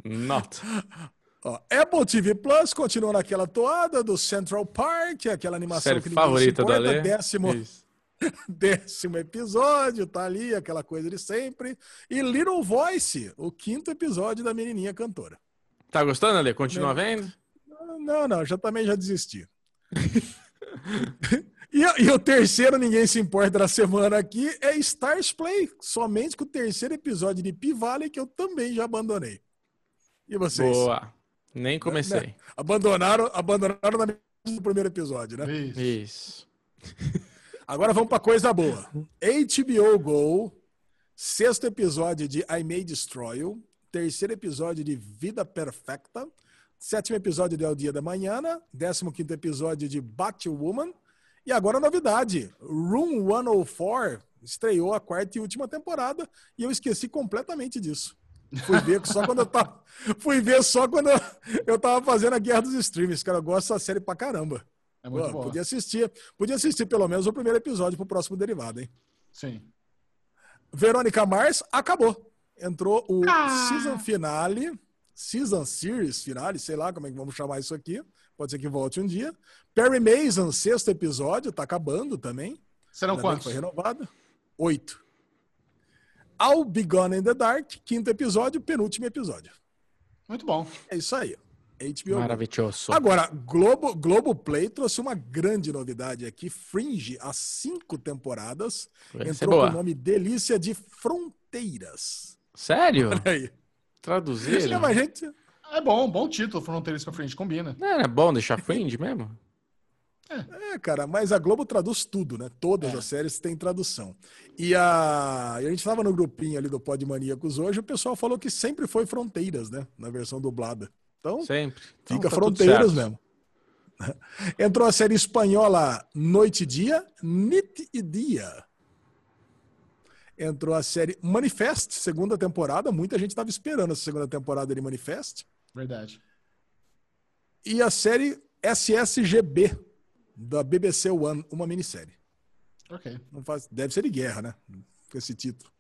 Não. Not. Ó, Apple TV Plus continua naquela toada do Central Park, aquela animação Série que favorita importa, Ale. décimo, Isso. décimo episódio, tá ali, aquela coisa de sempre. E Little Voice, o quinto episódio da menininha cantora. Tá gostando, Ale? Continua vendo? Não, não, já também já desisti. e, e o terceiro, ninguém se importa da semana aqui, é Stars Play. Somente com o terceiro episódio de P-Valley, que eu também já abandonei. E vocês? Boa. Nem comecei. Abandonaram, abandonaram na metade do primeiro episódio, né? Isso. Isso. Agora vamos pra coisa boa. HBO Go, sexto episódio de I May Destroy You, terceiro episódio de Vida Perfecta, sétimo episódio de El Dia da Manhã, décimo quinto episódio de Batwoman, e agora a novidade, Room 104 estreou a quarta e última temporada, e eu esqueci completamente disso. Fui ver só quando eu tava, fui ver só quando eu tava fazendo a Guerra dos Streams, cara, eu gosto dessa série pra caramba. É muito Pô, bom. podia assistir, podia assistir pelo menos o primeiro episódio pro próximo derivado, hein? Sim. Verônica Mars acabou. Entrou o Ah. season finale, season series finale, sei lá como é que vamos chamar isso aqui. Pode ser que volte um dia. Perry Mason, sexto episódio, tá acabando também. Serão Ainda quantos? Foi renovado. Oito. All Be Gone in the Dark, quinto episódio, penúltimo episódio. Muito bom. É isso aí. HBO. Maravilhoso. Agora, Globo, Globo Play trouxe uma grande novidade aqui. Fringe, há cinco temporadas, Vai entrou com o nome Delícia de Fronteiras. Sério? Olha aí. Traduzir? Chama a gente. É bom, bom título. Fronteiras pra frente, combina. Não é bom deixar fringe mesmo? É, cara, mas a Globo traduz tudo, né? Todas É. as séries têm tradução. E a, e a gente estava no grupinho ali do Pod Maníacos hoje, o pessoal falou que sempre foi Fronteiras, né? Na versão dublada. Então, Sempre. Então fica tá Fronteiras mesmo. Entrou a série espanhola Noite e Dia, Nit e Dia. Entrou a série Manifest, segunda temporada. Muita gente estava esperando essa segunda temporada de Manifest. Verdade. E a série SSGB, da BBC One, uma minissérie. Ok. Não faz, deve ser de guerra, né? Com esse título.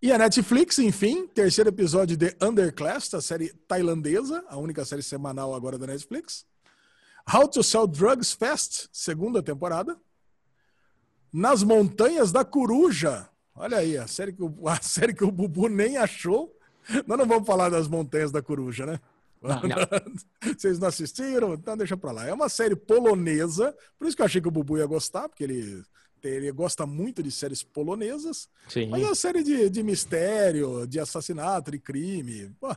E a Netflix, enfim, terceiro episódio de Underclass, a série tailandesa, a única série semanal agora da Netflix. How to Sell Drugs Fast, segunda temporada. Nas Montanhas da Coruja. Olha aí, a série que o, a série que o Bubu nem achou. Nós não vamos falar das Montanhas da Coruja, né? Não, não. Vocês não assistiram? Então deixa pra lá. É uma série polonesa, por isso que eu achei que o Bubu ia gostar, porque ele, ele gosta muito de séries polonesas. Sim. Mas é uma série de, de mistério, de assassinato, de crime. Pô,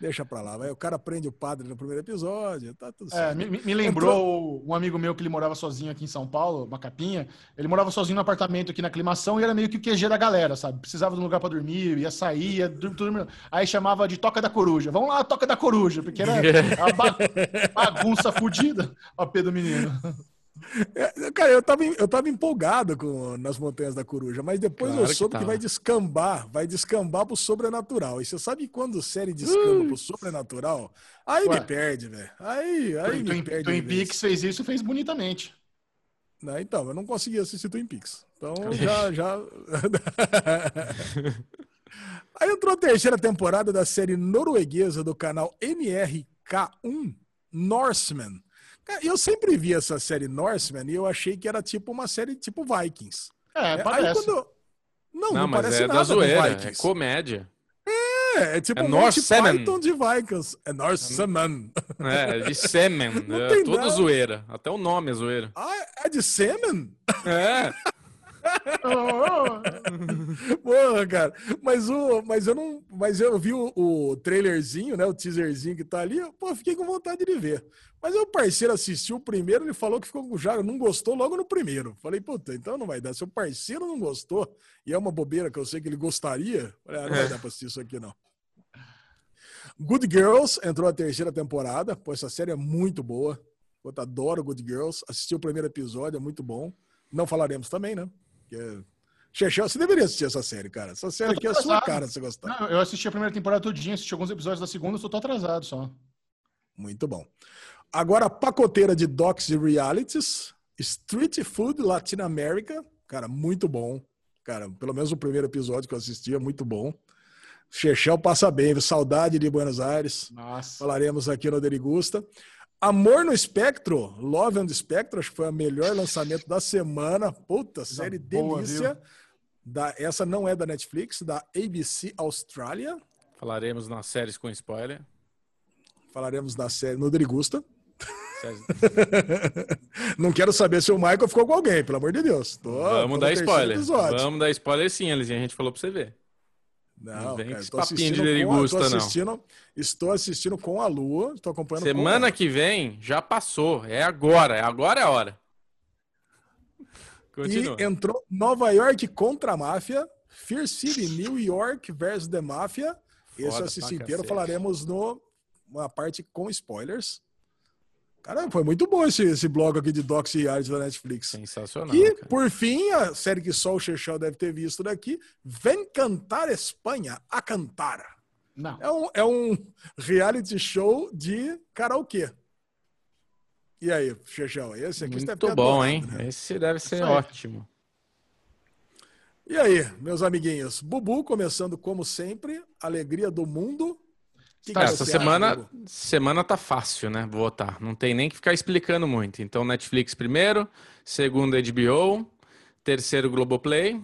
deixa pra lá. Vai. O cara prende o padre no primeiro episódio, tá tudo É, certo. me, me lembrou um amigo meu que ele morava sozinho aqui em São Paulo, uma capinha. Ele morava sozinho no apartamento aqui na aclimação e era meio que o QG da galera, sabe? Precisava de um lugar pra dormir, ia sair, ia dormir. Aí chamava de Toca da Coruja. Vamos lá, Toca da Coruja, porque era a ba- bagunça fudida a pé do menino. É, Cara, eu tava, eu tava empolgado com Nas Montanhas da Coruja, mas depois Claro eu que soube que, tava. vai descambar, vai descambar pro sobrenatural. E você sabe quando série descamba pro sobrenatural? Aí Ué. me perde, velho. Aí, aí me Twin, perde. Twin. Peaks fez isso e fez bonitamente. Né, Então, eu não consegui assistir Twin Peaks. Então, já, já... Aí entrou a terceira temporada da série norueguesa do canal NRK1, Norseman. Cara, Eu sempre vi essa série Norseman e eu achei que era tipo uma série tipo Vikings. É, É, parece. Aí quando... Não, não, Não, mas parece é nada da zoeira, é comédia. É, é tipo É um Semen. Python de Vikings. É Norseman. É, de sêmen. Não é tem tudo nada. zoeira. Até o nome é zoeira. Ah, é de Semen? É. Porra, cara. Mas, o, mas eu não. Mas eu vi o, o trailerzinho, né? O teaserzinho que tá ali. Pô, fiquei com vontade de ver. Mas o parceiro assistiu o primeiro, ele falou que ficou com já não gostou logo no primeiro. Falei, puta, então não vai dar. Se o parceiro não gostou, e é uma bobeira que eu sei que ele gostaria, falei, ah, não vai dar pra assistir isso aqui, não. Good Girls entrou a terceira temporada. Pô, essa série é muito boa. Puta, adoro Good Girls. Assisti o primeiro episódio, é muito bom. Não falaremos também, né? Porque... Chechel, você deveria assistir essa série, cara. Essa série Eu aqui é a sua cara, se você gostar. Não, eu assisti a primeira temporada todinha, assisti alguns episódios da segunda, só tô atrasado só. Muito bom. Agora, a pacoteira de docs e realities. Street Food Latin America. Cara, muito bom. Cara, pelo menos o primeiro episódio que eu assisti é muito bom. Chechel passa bem, viu? saudade de Buenos Aires. Nossa. Falaremos aqui no Derigusta. Amor no Espectro, Love on the Spectrum, acho que foi o melhor lançamento da semana. Puta, série boa, delícia. Da, essa não é da Netflix, da ABC Austrália. Falaremos nas séries com spoiler. Falaremos da série no Derigusta. Não quero saber se o Michael ficou com alguém, pelo amor de Deus. Tô- tô Vamos no dar spoiler. episódio. Vamos dar spoiler sim, Elisinha. A gente falou pra você ver. Não, Não vem cara, esse tô papinho de derigusta, tô não. assistindo, estou assistindo com a Lua, estou acompanhando com Semana que vem já passou. É agora. É agora é a hora. Continua. E entrou Nova York contra a máfia, Fear City, New York versus The Mafia. Esse eu assisti inteiro, falaremos no uma parte com spoilers. Cara, foi muito bom esse, esse blog aqui de Docs e Arts da Netflix. Sensacional. E, cara. por fim, a série que só o Chechel deve ter visto daqui, Vem Cantar Espanha, a Cantar. Não. É um, é um reality show de karaokê. E aí, Chechel, esse aqui você deve ter Muito bom, adorado, hein? né? Esse deve ser Isso aí. ótimo. E aí, meus amiguinhos? Bubu, começando como sempre, alegria do mundo. Você essa semana, semana tá fácil, né? Votar. Não tem nem que ficar explicando muito. Então, Netflix primeiro, segundo HBO, terceiro Globoplay,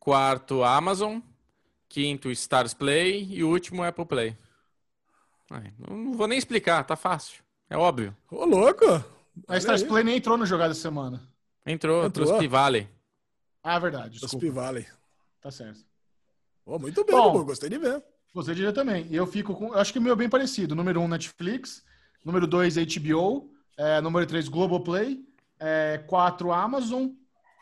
quarto Amazon, quinto Stars Play e o último Apple Play. Ai, não vou nem explicar, tá fácil. É óbvio. Ô, louco! A Stars aí, Play nem entrou no jogado essa semana. Entrou, Entrou. trouxe Valley. Ah, verdade, desculpa. Pivale. Tá certo. Ô, muito bem, Bom. Gostei de ver. Você diria também. E eu fico com. eu Acho que o meu é bem parecido. Número 1, um, Netflix. Número 2, HBO. É, número 3, Globoplay. É, 4, Amazon.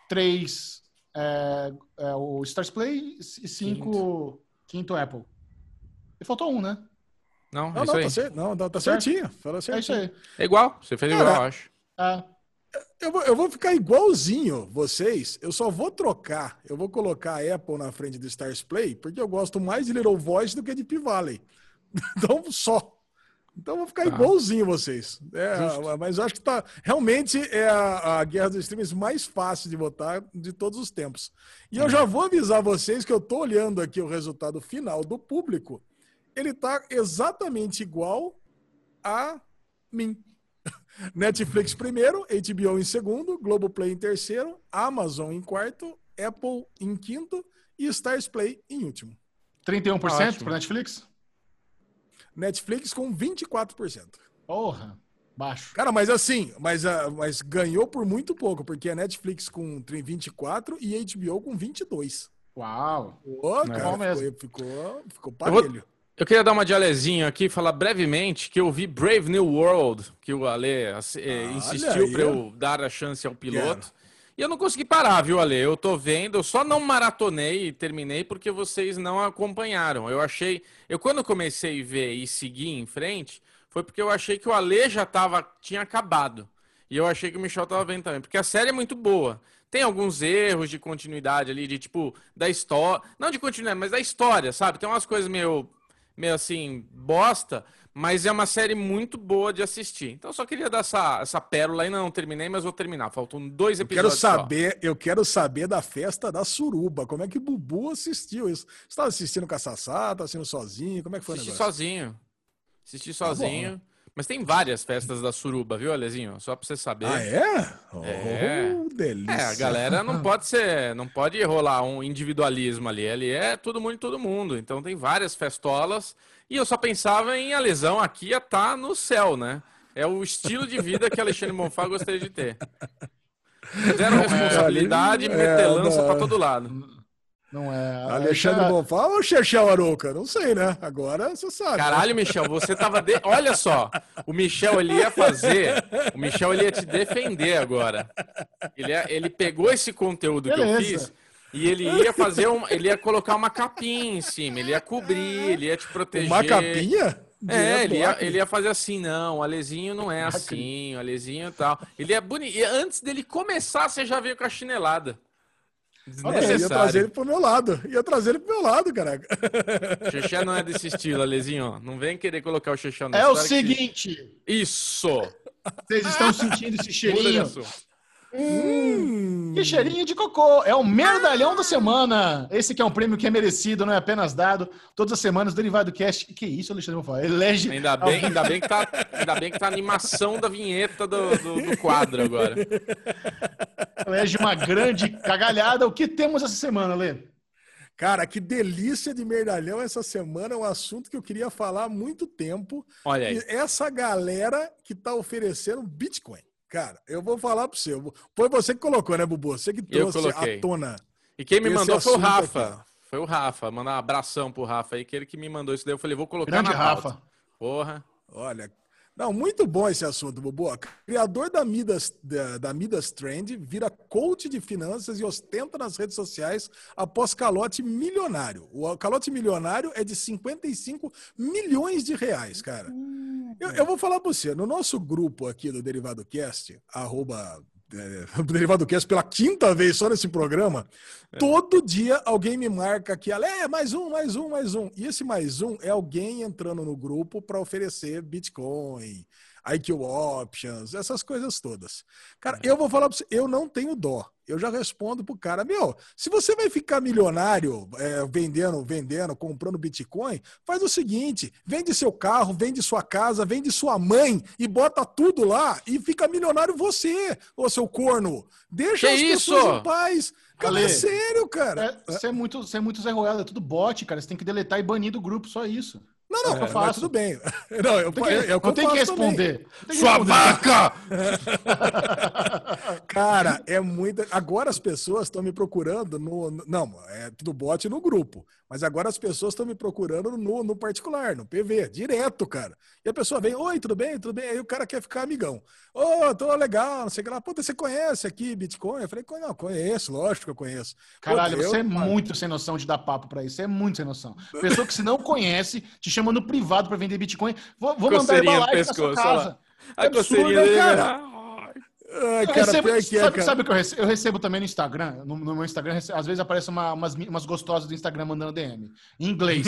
3, é, é, o Stars Play. E 5, quinto. Apple. E faltou um, né? Não, Não, é isso não, aí. tá, cer- não, tá, tá Certo? certinho. Fala É isso certinho. aí. É igual, você fez Cara, igual, eu acho. É. Eu vou, eu vou ficar igualzinho vocês. Eu só vou trocar. Eu vou colocar a Apple na frente do Stars Play, porque eu gosto mais de Little Voice do que de P-Valley. Então, só. Então, eu vou ficar Tá. igualzinho vocês. É, mas eu acho que tá. Realmente é a, a guerra dos streams mais fácil de votar de todos os tempos. E eu já vou avisar vocês que eu tô olhando aqui o resultado final do público. Ele tá exatamente igual a mim. Netflix primeiro, HBO em segundo, Globoplay em terceiro, Amazon em quarto, Apple em quinto e Stars Play em último. 31% para Netflix? Netflix com 24%. Porra, baixo. Cara, mas assim, mas, uh, mas ganhou por muito pouco, porque a Netflix com 24 e HBO com 22. Uau! Pô, cara, ficou, ficou, ficou parelho. Eu queria dar uma de Alezinho aqui falar brevemente que eu vi Brave New World, que o Ale eh, insistiu para eu dar a chance ao piloto. Quero. E eu não consegui parar, viu, Ale? Eu tô vendo, eu só não maratonei e terminei porque vocês não acompanharam. Eu achei. Eu, quando comecei a ver e seguir em frente, foi porque eu achei que o Ale já tava, tinha acabado. E eu achei que o Michel tava vendo também. Porque a série é muito boa. Tem alguns erros de continuidade ali, de tipo, da história. Não de continuidade, mas da história, sabe? Tem umas coisas meio meio assim, bosta, mas é uma série muito boa de assistir. Então só queria dar essa, essa pérola aí, não terminei, mas vou terminar. Faltam dois episódios. Eu quero saber, só. eu quero saber da festa da suruba. Como é que o Bubu assistiu isso? Você estava assistindo com a Sassá, tá assistindo sozinho? Como é que foi Assisti sozinho. Assisti tá sozinho. Tá mas tem várias festas da suruba, viu, Alezinho? Só pra você saber. Ah, é? Oh, é. delícia. É, a galera não pode ser, não pode rolar um individualismo ali. Ali é todo mundo e todo mundo. Então tem várias festolas. E eu só pensava em a lesão aqui ia estar tá no céu, né? É o estilo de vida que Alexandre Monfá gostaria de ter. Zero responsabilidade, é, metelança é, pra todo lado. Não é. Alexandre era... Bonfá ou Chechel Arouca? Não sei, né? Agora você sabe. Caralho, Michel, você tava. De... Olha só, o Michel ele ia fazer. O Michel ele ia te defender agora. Ele, ia... ele pegou esse conteúdo Beleza. que eu fiz. E ele ia fazer um, ele ia colocar uma capinha em cima, ele ia cobrir, ele ia te proteger. Uma capinha? É, ele ia, ele ia fazer assim, não, o Alezinho não é assim, o Alezinho e tal. Ele é bonito. E antes dele começar, você já veio com a chinelada. Ah, ia trazer ele pro meu lado. Ia trazer ele pro meu lado, caraca. Xexé não é desse estilo, Alezinho. Não vem querer colocar o Xexé no É o seguinte. Que... Isso. Vocês estão sentindo esse cheirinho? Hum, que cheirinho de cocô. É o merdalhão da semana. Esse que é um prêmio que é merecido, não é apenas dado. Todas as semanas, Derivado Cast. Que isso, Alexandre? Vou falar. Elege... Ainda bem, ainda, bem que tá, ainda bem que tá a animação da vinheta do, do, do quadro agora. Elege uma grande cagalhada. O que temos essa semana, Lê? Cara, que delícia de merdalhão essa semana, é um assunto que eu queria falar há muito tempo. Olha aí. E essa galera que tá oferecendo Bitcoin. Cara, eu vou falar para você. Foi você que colocou, né, Bubu? Você que trouxe à tona. E quem me mandou foi o Rafa. Aqui. Foi o Rafa. Mandar um abração pro Rafa aí, que ele que me mandou isso daí. Eu falei, vou colocar Grande na Rafa. Porra. Olha, não, muito bom esse assunto, Bubu. Criador da Midas, da, da, Midas Trend, vira coach de finanças e ostenta nas redes sociais após calote milionário. O calote milionário é de 55 milhões de reais, cara. Eu, eu vou falar para você, no nosso grupo aqui do Derivado Cast, arroba é, Derivado Cast pela quinta vez só nesse programa, é. todo dia alguém me marca aqui, é mais um, mais um, mais um. E esse mais um é alguém entrando no grupo para oferecer Bitcoin, IQ Options, essas coisas todas. Cara, é. eu vou falar para você, eu não tenho dó. Eu já respondo pro cara, meu, se você vai ficar milionário é, vendendo, vendendo, comprando Bitcoin, faz o seguinte, vende seu carro, vende sua casa, vende sua mãe e bota tudo lá e fica milionário você, ô seu corno. Deixa que as isso? pessoas em paz. Cara, é sério, cara. É, você é muito, você é muito Zé Ruela, é tudo bot, cara. Você tem que deletar e banir do grupo, só isso. Não, não, é, eu faço. tudo bem. Não, eu, que, eu, eu, eu tenho que responder. Sua vaca! Cara, é muita. Agora as pessoas estão me procurando no. Não, é tudo bot no grupo. Mas agora as pessoas estão me procurando no, no particular, no PV, direto, cara. E a pessoa vem, oi, tudo bem, tudo bem? Aí o cara quer ficar amigão. Ô, oh, tô legal, não sei o que lá. Puta, você conhece aqui Bitcoin? Eu falei, não, conheço, lógico que eu conheço. Caralho, você eu, é muito sem noção de dar papo pra isso. Você é muito sem noção. Pessoa que se não conhece, te chama no privado pra vender Bitcoin. Vou, vou mandar ele pra live na sua casa. A é coceirinha dele, cara. Ai, cara, recebo, é, sabe, sabe o que eu recebo? Eu recebo também no Instagram. No, no meu Instagram, às vezes aparece uma, umas, umas gostosas do Instagram mandando DM. Em inglês.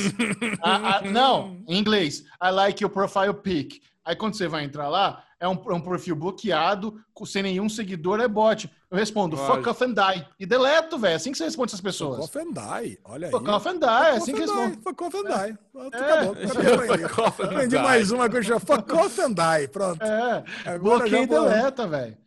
não, em inglês. I like your profile pic. Aí quando você vai entrar lá, é um, é um perfil bloqueado, sem nenhum seguidor, é bot. Eu respondo, Lógico. fuck off and die. E deleto, velho. É assim que você responde essas pessoas. Fuck off and die. Olha aí. Fuck off and die. É assim que responde. Fuck off and die. É. Acabou. Aprendi mais uma coisa. Fuck off and die. Pronto. É. Bloqueia e deleta, velho.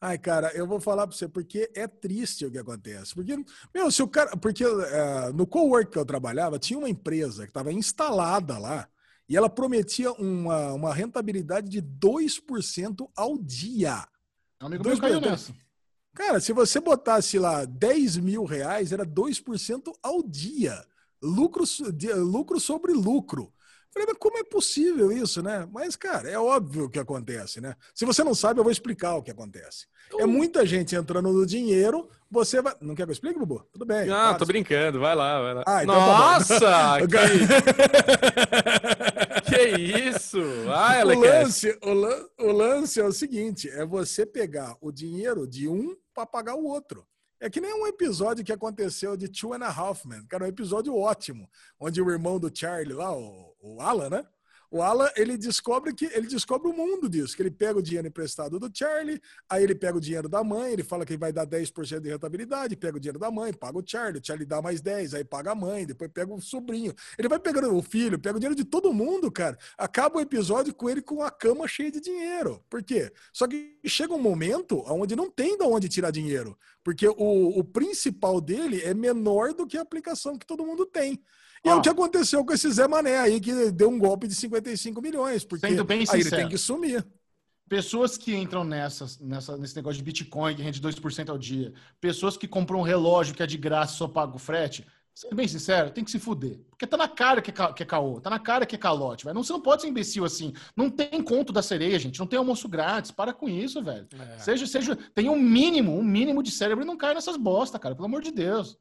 Ai, cara, eu vou falar para você, porque é triste o que acontece. Porque, meu, se o cara. Porque uh, no cowork que eu trabalhava, tinha uma empresa que estava instalada lá e ela prometia uma, uma rentabilidade de 2% ao dia. Amigo meu caiu nessa. Cara, se você botasse lá 10 mil reais, era 2% ao dia. Lucro, lucro sobre lucro. Falei, mas como é possível isso, né? Mas, cara, é óbvio o que acontece, né? Se você não sabe, eu vou explicar o que acontece. É muita gente entrando no dinheiro, você vai. Não quer que eu explique, Bubu? Tudo bem. Ah, tô brincando, vai lá, vai lá. Ah, então tá Nossa! Tá que... que isso? Ah, o, lance, o, lan... o lance é o seguinte: é você pegar o dinheiro de um para pagar o outro. É que nem um episódio que aconteceu de Two and a Half Men, era um episódio ótimo, onde o irmão do Charlie lá, o, o Alan, né? O Alan, ele descobre que ele descobre o mundo disso, que ele pega o dinheiro emprestado do Charlie, aí ele pega o dinheiro da mãe, ele fala que vai dar 10% de rentabilidade, pega o dinheiro da mãe, paga o Charlie, o Charlie dá mais 10, aí paga a mãe, depois pega o sobrinho. Ele vai pegando o filho, pega o dinheiro de todo mundo, cara. Acaba o episódio com ele com a cama cheia de dinheiro. Por quê? Só que chega um momento onde não tem de onde tirar dinheiro, porque o, o principal dele é menor do que a aplicação que todo mundo tem. E é o que aconteceu com esse Zé Mané aí, que deu um golpe de 55 milhões, porque Sendo bem aí ele tem que sumir. Pessoas que entram nessa, nessa, nesse negócio de Bitcoin, que rende 2% ao dia, pessoas que compram um relógio que é de graça só paga o frete, sendo bem sincero, tem que se fuder. Porque tá na cara que é, que é caô, tá na cara que é calote, velho. Não, você não pode ser imbecil assim. Não tem conto da sereia, gente. Não tem almoço grátis. Para com isso, velho. É. Seja, seja, tem um mínimo, um mínimo de cérebro e não cai nessas bosta, cara. Pelo amor de Deus.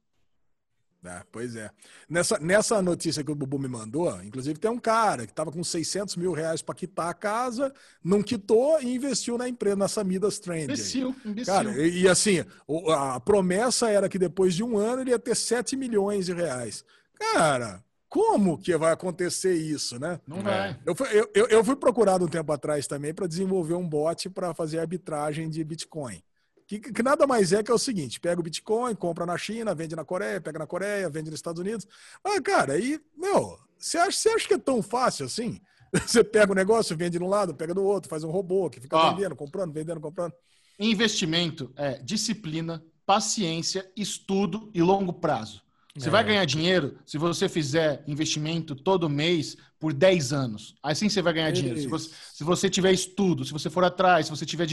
É, pois é. Nessa, nessa notícia que o Bubu me mandou, inclusive tem um cara que estava com 600 mil reais para quitar a casa, não quitou e investiu na empresa, na Samidas Trend. Imbecil, imbecil. Cara, e, e, assim, a promessa era que depois de um ano ele ia ter 7 milhões de reais. Cara, como que vai acontecer isso, né? Não vai. Eu fui, eu, eu fui procurado um tempo atrás também para desenvolver um bot para fazer arbitragem de Bitcoin. Que, que, nada mais é que é o seguinte: pega o Bitcoin, compra na China, vende na Coreia, pega na Coreia, vende nos Estados Unidos. Ah, cara, aí, meu, você acha, você acha que é tão fácil assim? Você pega o negócio, vende de um lado, pega do outro, faz um robô que fica Ó, vendendo, comprando, vendendo, comprando. Investimento é disciplina, paciência, estudo e longo prazo. Você é. vai ganhar dinheiro se você fizer investimento todo mês por 10 anos. Assim você vai ganhar dinheiro. Se você, se você, tiver estudo, se você for atrás, se você tiver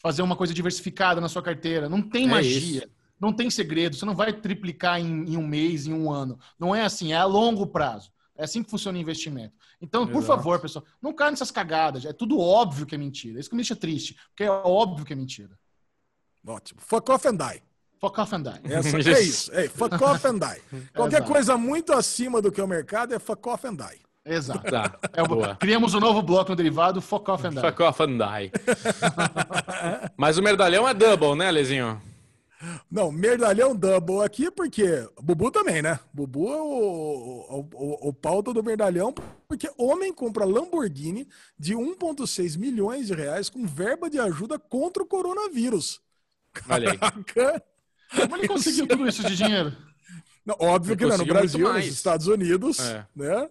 fazer uma coisa diversificada na sua carteira. Não tem é magia. Isso. Não tem segredo. Você não vai triplicar em, em, um mês, em um ano. Não é assim. É a longo prazo. É assim que funciona o investimento. Então, Exato. por favor, pessoal, não caia nessas cagadas. É tudo óbvio que é mentira. Isso que me deixa triste. Porque é óbvio que é mentira. Ótimo. Fuck off and die. Fuck off and die. Essa, é isso. É, fuck off and die. Qualquer Exato. coisa muito acima do que o mercado é fuck off and die. Exato. Tá, é o, criamos um novo bloco no derivado, fuck off and die. Fuck off and die. Mas o merdalhão é double, né, Lezinho? Não, merdalhão double aqui, porque Bubu também, né? Bubu é o, o, o, o pauta do merdalhão, porque homem compra Lamborghini de 1,6 milhões de reais com verba de ajuda contra o coronavírus. Olha aí. Como ele conseguiu tudo isso de dinheiro? Não, óbvio ele que não, no Brasil, nos Estados Unidos, é. né?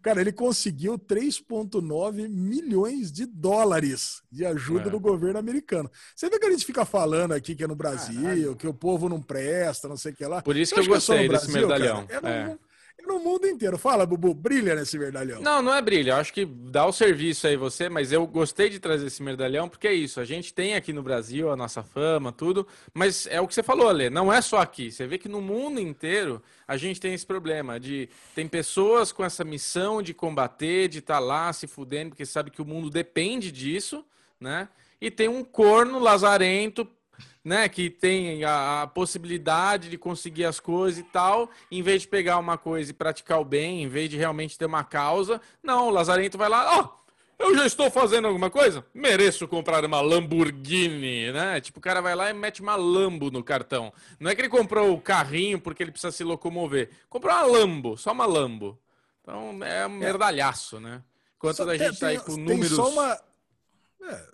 Cara, ele conseguiu 3,9 milhões de dólares de ajuda é. do governo americano. Você vê que a gente fica falando aqui que é no Brasil, Caralho. que o povo não presta, não sei o que lá. Por isso que eu gostei que desse medalhão. Cara, é, é no mundo inteiro. Fala, Bubu, brilha nesse medalhão. Não, não é brilha. Acho que dá o serviço aí você, mas eu gostei de trazer esse medalhão porque é isso. A gente tem aqui no Brasil a nossa fama, tudo, mas é o que você falou, Ale. Não é só aqui. Você vê que no mundo inteiro a gente tem esse problema de tem pessoas com essa missão de combater, de estar tá lá se fudendo, porque sabe que o mundo depende disso, né? E tem um corno lazarento né, que tem a, a, possibilidade de conseguir as coisas e tal, em vez de pegar uma coisa e praticar o bem, em vez de realmente ter uma causa, não, o Lazarento vai lá, ó, oh, eu já estou fazendo alguma coisa? Mereço comprar uma Lamborghini, né? Tipo, o cara vai lá e mete uma Lambo no cartão. Não é que ele comprou o carrinho porque ele precisa se locomover. Comprou uma Lambo, só uma Lambo. Então é um é. merdalhaço, né? Enquanto a gente tem, tá aí com números... Só uma É,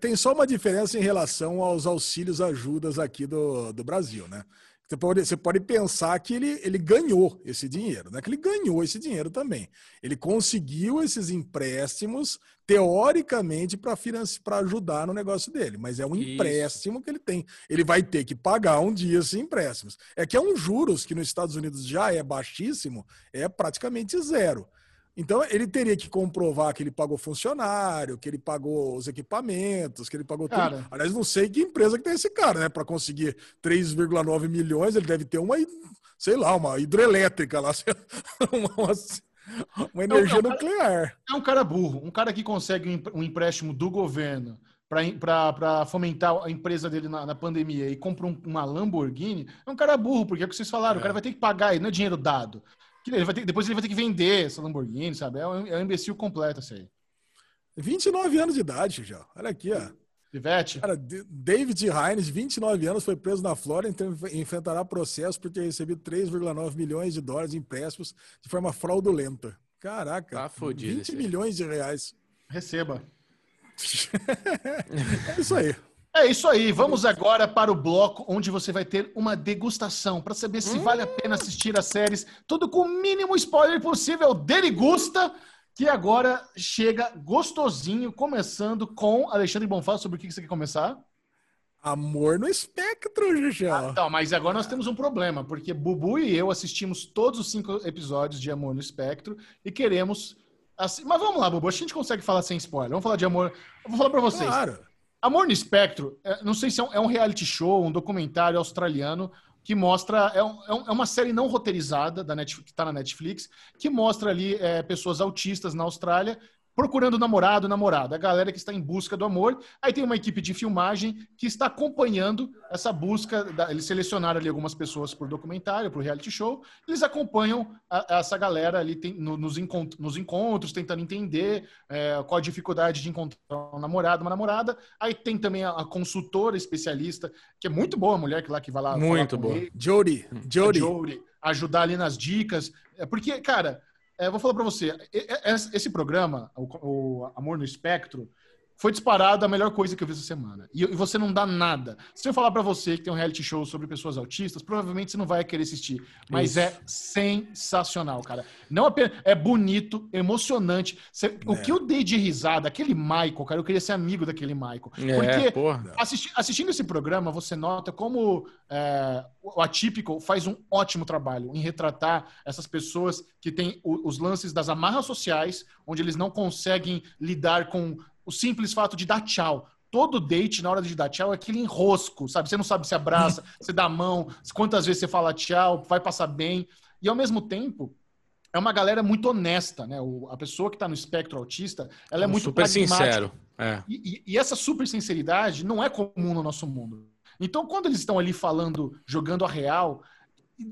tem, só uma diferença em relação aos auxílios ajudas aqui do, do Brasil, né? Você pode, você pode pensar que ele, ele ganhou esse dinheiro, né? Que ele ganhou esse dinheiro também. Ele conseguiu esses empréstimos, teoricamente, para ajudar no negócio dele, mas é um Isso. empréstimo que ele tem. Ele vai ter que pagar um dia esses empréstimos. É que é um juros que nos Estados Unidos já é baixíssimo, é praticamente zero. Então, ele teria que comprovar que ele pagou funcionário, que ele pagou os equipamentos, que ele pagou cara. tudo. Aliás, não sei que empresa que tem esse cara, né? Para conseguir 3,9 milhões, ele deve ter uma, sei lá, uma hidrelétrica lá, uma, uma energia é um cara, nuclear. É um cara burro, um cara que consegue um empréstimo do governo para fomentar a empresa dele na, na pandemia e compra um, uma Lamborghini, é um cara burro, porque é o que vocês falaram, é. o cara vai ter que pagar, não é dinheiro dado. Ele vai ter, depois ele vai ter que vender essa Lamborghini, sabe? É um, é um imbecil completo isso aí. 29 anos de idade, já. Olha aqui, ó. Pivete. Cara, David Hines, 29 anos, foi preso na Flórida e enfrentará processo por ter recebido 3,9 milhões de dólares em empréstimos de forma fraudulenta. Caraca. Tá fodido. 20 milhões de reais. Receba. é isso aí. É isso aí, vamos agora para o bloco onde você vai ter uma degustação para saber se hum. vale a pena assistir as séries, tudo com o mínimo spoiler possível. Derigusta, que agora chega gostosinho, começando com Alexandre Bonfá. Sobre o que você quer começar? Amor no espectro, Juju. Ah, então, mas agora nós temos um problema, porque Bubu e eu assistimos todos os cinco episódios de Amor no Espectro e queremos. Assim... Mas vamos lá, Bubu, a gente consegue falar sem spoiler. Vamos falar de amor. Eu vou falar para vocês. Claro. Amor no Espectro, é, não sei se é um, é um, reality show, um documentário australiano que mostra. É, um, é, é uma série não roteirizada da Netflix, que está na Netflix, que mostra ali é, pessoas autistas na Austrália procurando namorado, namorada, a galera que está em busca do amor. Aí tem uma equipe de filmagem que está acompanhando essa busca. Da, eles selecionaram ali algumas pessoas por documentário, por reality show. Eles acompanham a, essa galera ali tem, no, nos, encont nos, encontros, tentando entender é, qual a dificuldade de encontrar um namorado, uma namorada. Aí tem também a, a consultora especialista, que é muito boa a mulher que lá que vai lá. Muito boa. Jodie. Jodie. Ajudar ali nas dicas. É porque, cara, é, vou falar para você, esse programa, o, Amor no Espectro, foi disparado a melhor coisa que eu vi essa semana. E, você não dá nada. Se eu falar para você que tem um reality show sobre pessoas autistas, provavelmente você não vai querer assistir. Mas Isso. é sensacional, cara. Não apenas. É bonito, emocionante. Você, é. O que eu dei de risada, aquele Michael, cara, eu queria ser amigo daquele Michael. É, Porque assisti, assistindo esse programa, você nota como é, o Atípico faz um ótimo trabalho em retratar essas pessoas que têm os lances das amarras sociais, onde eles não conseguem lidar com o simples fato de dar tchau. Todo date, na hora de dar tchau, é aquele enrosco, sabe? Você não sabe se abraça, se dá a mão, quantas vezes você fala tchau, vai passar bem. E ao mesmo tempo, é uma galera muito honesta, né? O, a pessoa que está no espectro autista, ela é muito super sincero. É. E, e, e, essa super sinceridade não é comum no nosso mundo. Então, quando eles estão ali falando, jogando a real,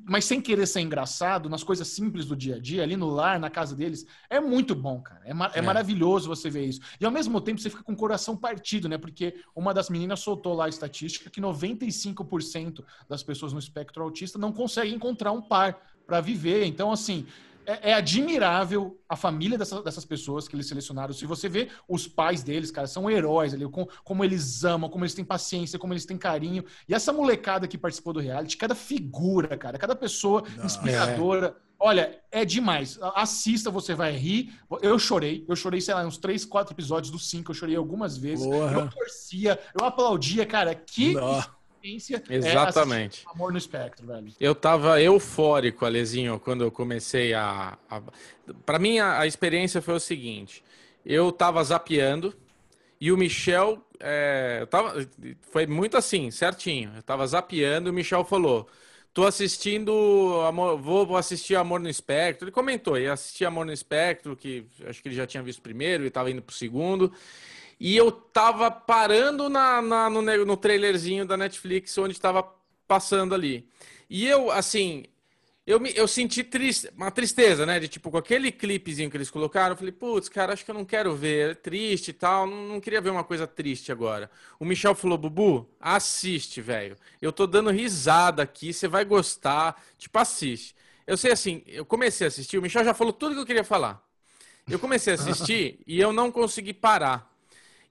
mas sem querer ser engraçado, nas coisas simples do dia a dia, ali no lar, na casa deles, é muito bom, cara. É, mar é, é, maravilhoso você ver isso. E ao mesmo tempo você fica com o coração partido, né? Porque uma das meninas soltou lá a estatística que 95% das pessoas no espectro autista não conseguem encontrar um par para viver. Então, assim, é, é, admirável a família dessa, dessas pessoas que eles selecionaram. Se você vê os pais deles, cara, são heróis ali, com, como eles amam, como eles têm paciência, como eles têm carinho. E essa molecada que participou do reality, cada figura, cara, cada pessoa Não, inspiradora. É. Olha, é demais. Assista, você vai rir. Eu chorei. Eu chorei, sei lá, uns três, quatro episódios dos cinco. Eu chorei algumas vezes. Porra. Eu torcia, eu aplaudia, cara. Que Não experiência é Exatamente. É Amor no Espectro, velho. Eu tava eufórico, Alezinho, quando eu comecei a. a... Para mim, a, a, experiência foi o seguinte: eu tava zapeando e o Michel. É, tava, foi muito assim, certinho. Eu tava zapeando e o Michel falou. Tô assistindo, Amor, vou assistir Amor no Espectro. Ele comentou, ia assistir Amor no Espectro, que acho que ele já tinha visto primeiro e estava indo pro segundo. E eu tava parando na, na no, no trailerzinho da Netflix, onde estava passando ali. E eu, assim, eu, me, eu senti triste, uma tristeza, né? De tipo, com aquele clipezinho que eles colocaram, eu falei, putz, cara, acho que eu não quero ver, é triste e tal, não, não queria ver uma coisa triste agora. O Michel falou, Bubu, assiste, velho. Eu tô dando risada aqui, você vai gostar, tipo, assiste. Eu sei assim, eu comecei a assistir, o Michel já falou tudo que eu queria falar. Eu comecei a assistir e eu não consegui parar.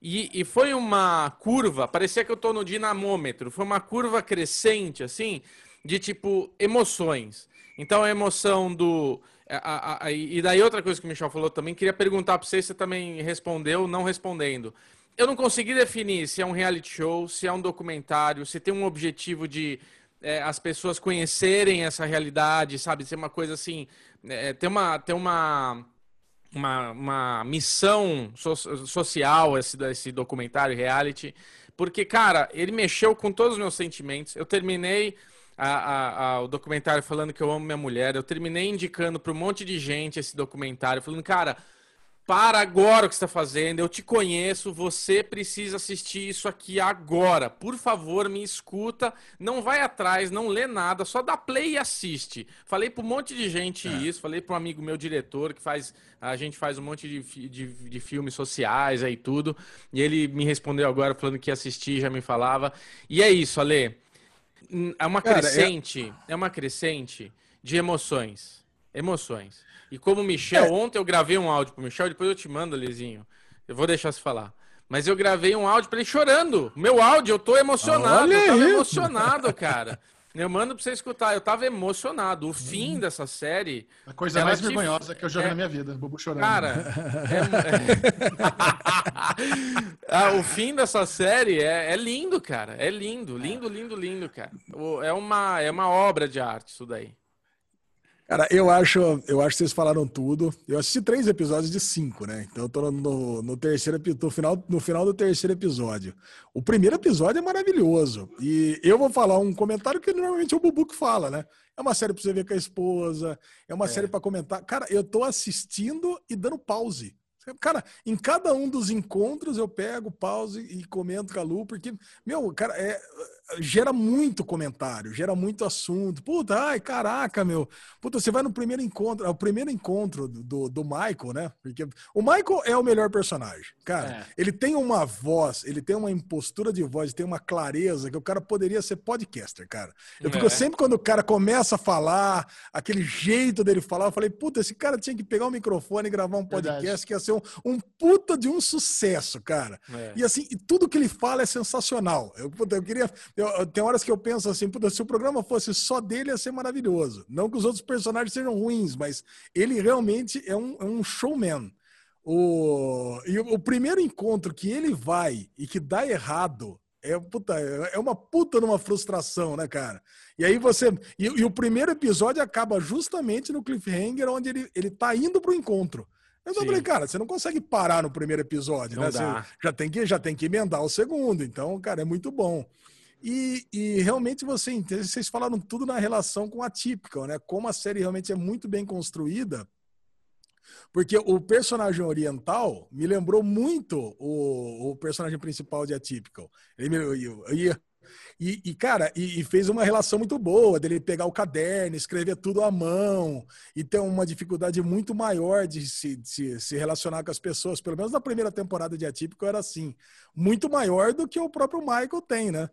E, e foi uma curva, parecia que eu tô no dinamômetro, foi uma curva crescente, assim, de tipo emoções. Então a emoção do. A, a, a, e daí outra coisa que o Michel falou também, queria perguntar para você, você também respondeu, não respondendo. Eu não consegui definir se é um reality show, se é um documentário, se tem um objetivo de é, as pessoas conhecerem essa realidade, sabe? Ser uma coisa assim. É, ter uma. Ter uma uma, uma missão so social esse, esse documentário reality, porque, cara, ele mexeu com todos os meus sentimentos. Eu terminei a, a, a, o documentário falando que eu amo minha mulher, eu terminei indicando para um monte de gente esse documentário, falando, cara, para agora o que está fazendo, eu te conheço, você precisa assistir isso aqui agora. Por favor, me escuta, não vai atrás, não lê nada, só dá play e assiste. Falei para um monte de gente é. isso, falei para um amigo meu diretor que faz, a gente faz um monte de, de, de filmes sociais aí tudo, e ele me respondeu agora falando que ia assistir, já me falava. E é isso, Ale. É uma Cara, crescente, é... é uma crescente de emoções. Emoções. E como o Michel, é. ontem eu gravei um áudio pro Michel, depois eu te mando, Lezinho. Eu vou deixar você falar. Mas eu gravei um áudio para ele chorando. Meu áudio, eu tô emocionado. Olha eu tava aí. emocionado, cara. Eu mando pra você escutar. Eu tava emocionado. O fim dessa série. A coisa mais te... vergonhosa que eu já vi é... na minha vida. Bobo chorando. Cara, é... ah, o fim dessa série é, é, lindo, cara. É lindo, lindo, lindo, lindo, cara. É uma, é uma obra de arte isso daí. Cara, eu acho, eu acho que vocês falaram tudo. Eu assisti três episódios de cinco, né? Então eu tô no, no terceiro no final, no final do terceiro episódio. O primeiro episódio é maravilhoso. E eu vou falar um comentário que normalmente é o Bubu que fala, né? É uma série pra você ver com a esposa, é uma é. série para comentar. Cara, eu tô assistindo e dando pause. Cara, em cada um dos encontros eu pego, pause e comento com a Lu, porque, meu, cara, é, gera muito comentário, gera muito assunto. Puta, ai, caraca, meu. Puta, você vai no primeiro encontro, o primeiro encontro do, do Michael, né? Porque o Michael é o melhor personagem. Cara, é. ele tem uma voz, ele tem uma impostura de voz, tem uma clareza que o cara poderia ser podcaster, cara. Eu fico é. sempre quando o cara começa a falar, aquele jeito dele falar, eu falei, puta, esse cara tinha que pegar o um microfone e gravar um podcast Verdade. que ia ser um, um puta de um sucesso, cara. É. E assim, e tudo que ele fala é sensacional. Eu, puta, eu queria eu, tem horas que eu penso assim, se o programa fosse só dele, ia ser maravilhoso. Não que os outros personagens sejam ruins, mas ele realmente é um, é um showman. O, e o, o, primeiro encontro que ele vai e que dá errado é, puta, é uma puta numa frustração, né, cara? E aí você. E, e, o primeiro episódio acaba justamente no cliffhanger, onde ele, ele tá indo pro encontro. Eu falei, cara, você não consegue parar no primeiro episódio, não né? Você já tem, que, já tem que emendar o segundo. Então, cara, é muito bom. E, e, realmente você entende, vocês falaram tudo na relação com a típica, né? Como a série realmente é muito bem construída. Porque o personagem oriental me lembrou muito o, o personagem principal de Atypical. Ele me, e, e, cara, e, e, fez uma relação muito boa dele pegar o caderno, escrever tudo à mão e ter uma dificuldade muito maior de se, de se, relacionar com as pessoas. Pelo menos na primeira temporada de Atípico era assim. Muito maior do que o próprio Michael tem, né?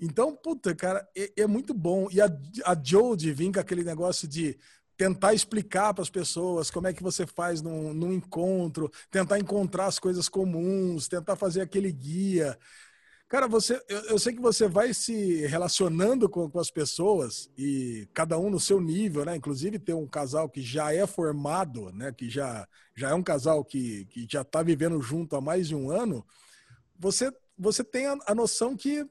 Então, puta, cara, é, é muito bom. E a, a Jodie vem com aquele negócio de tentar explicar para as pessoas como é que você faz num, num, encontro, tentar encontrar as coisas comuns, tentar fazer aquele guia. Cara, você, eu, eu sei que você vai se relacionando com, com, as pessoas e cada um no seu nível, né? Inclusive ter um casal que já é formado, né? Que já, já é um casal que, que já está vivendo junto há mais de um ano. Você, você tem a, a noção que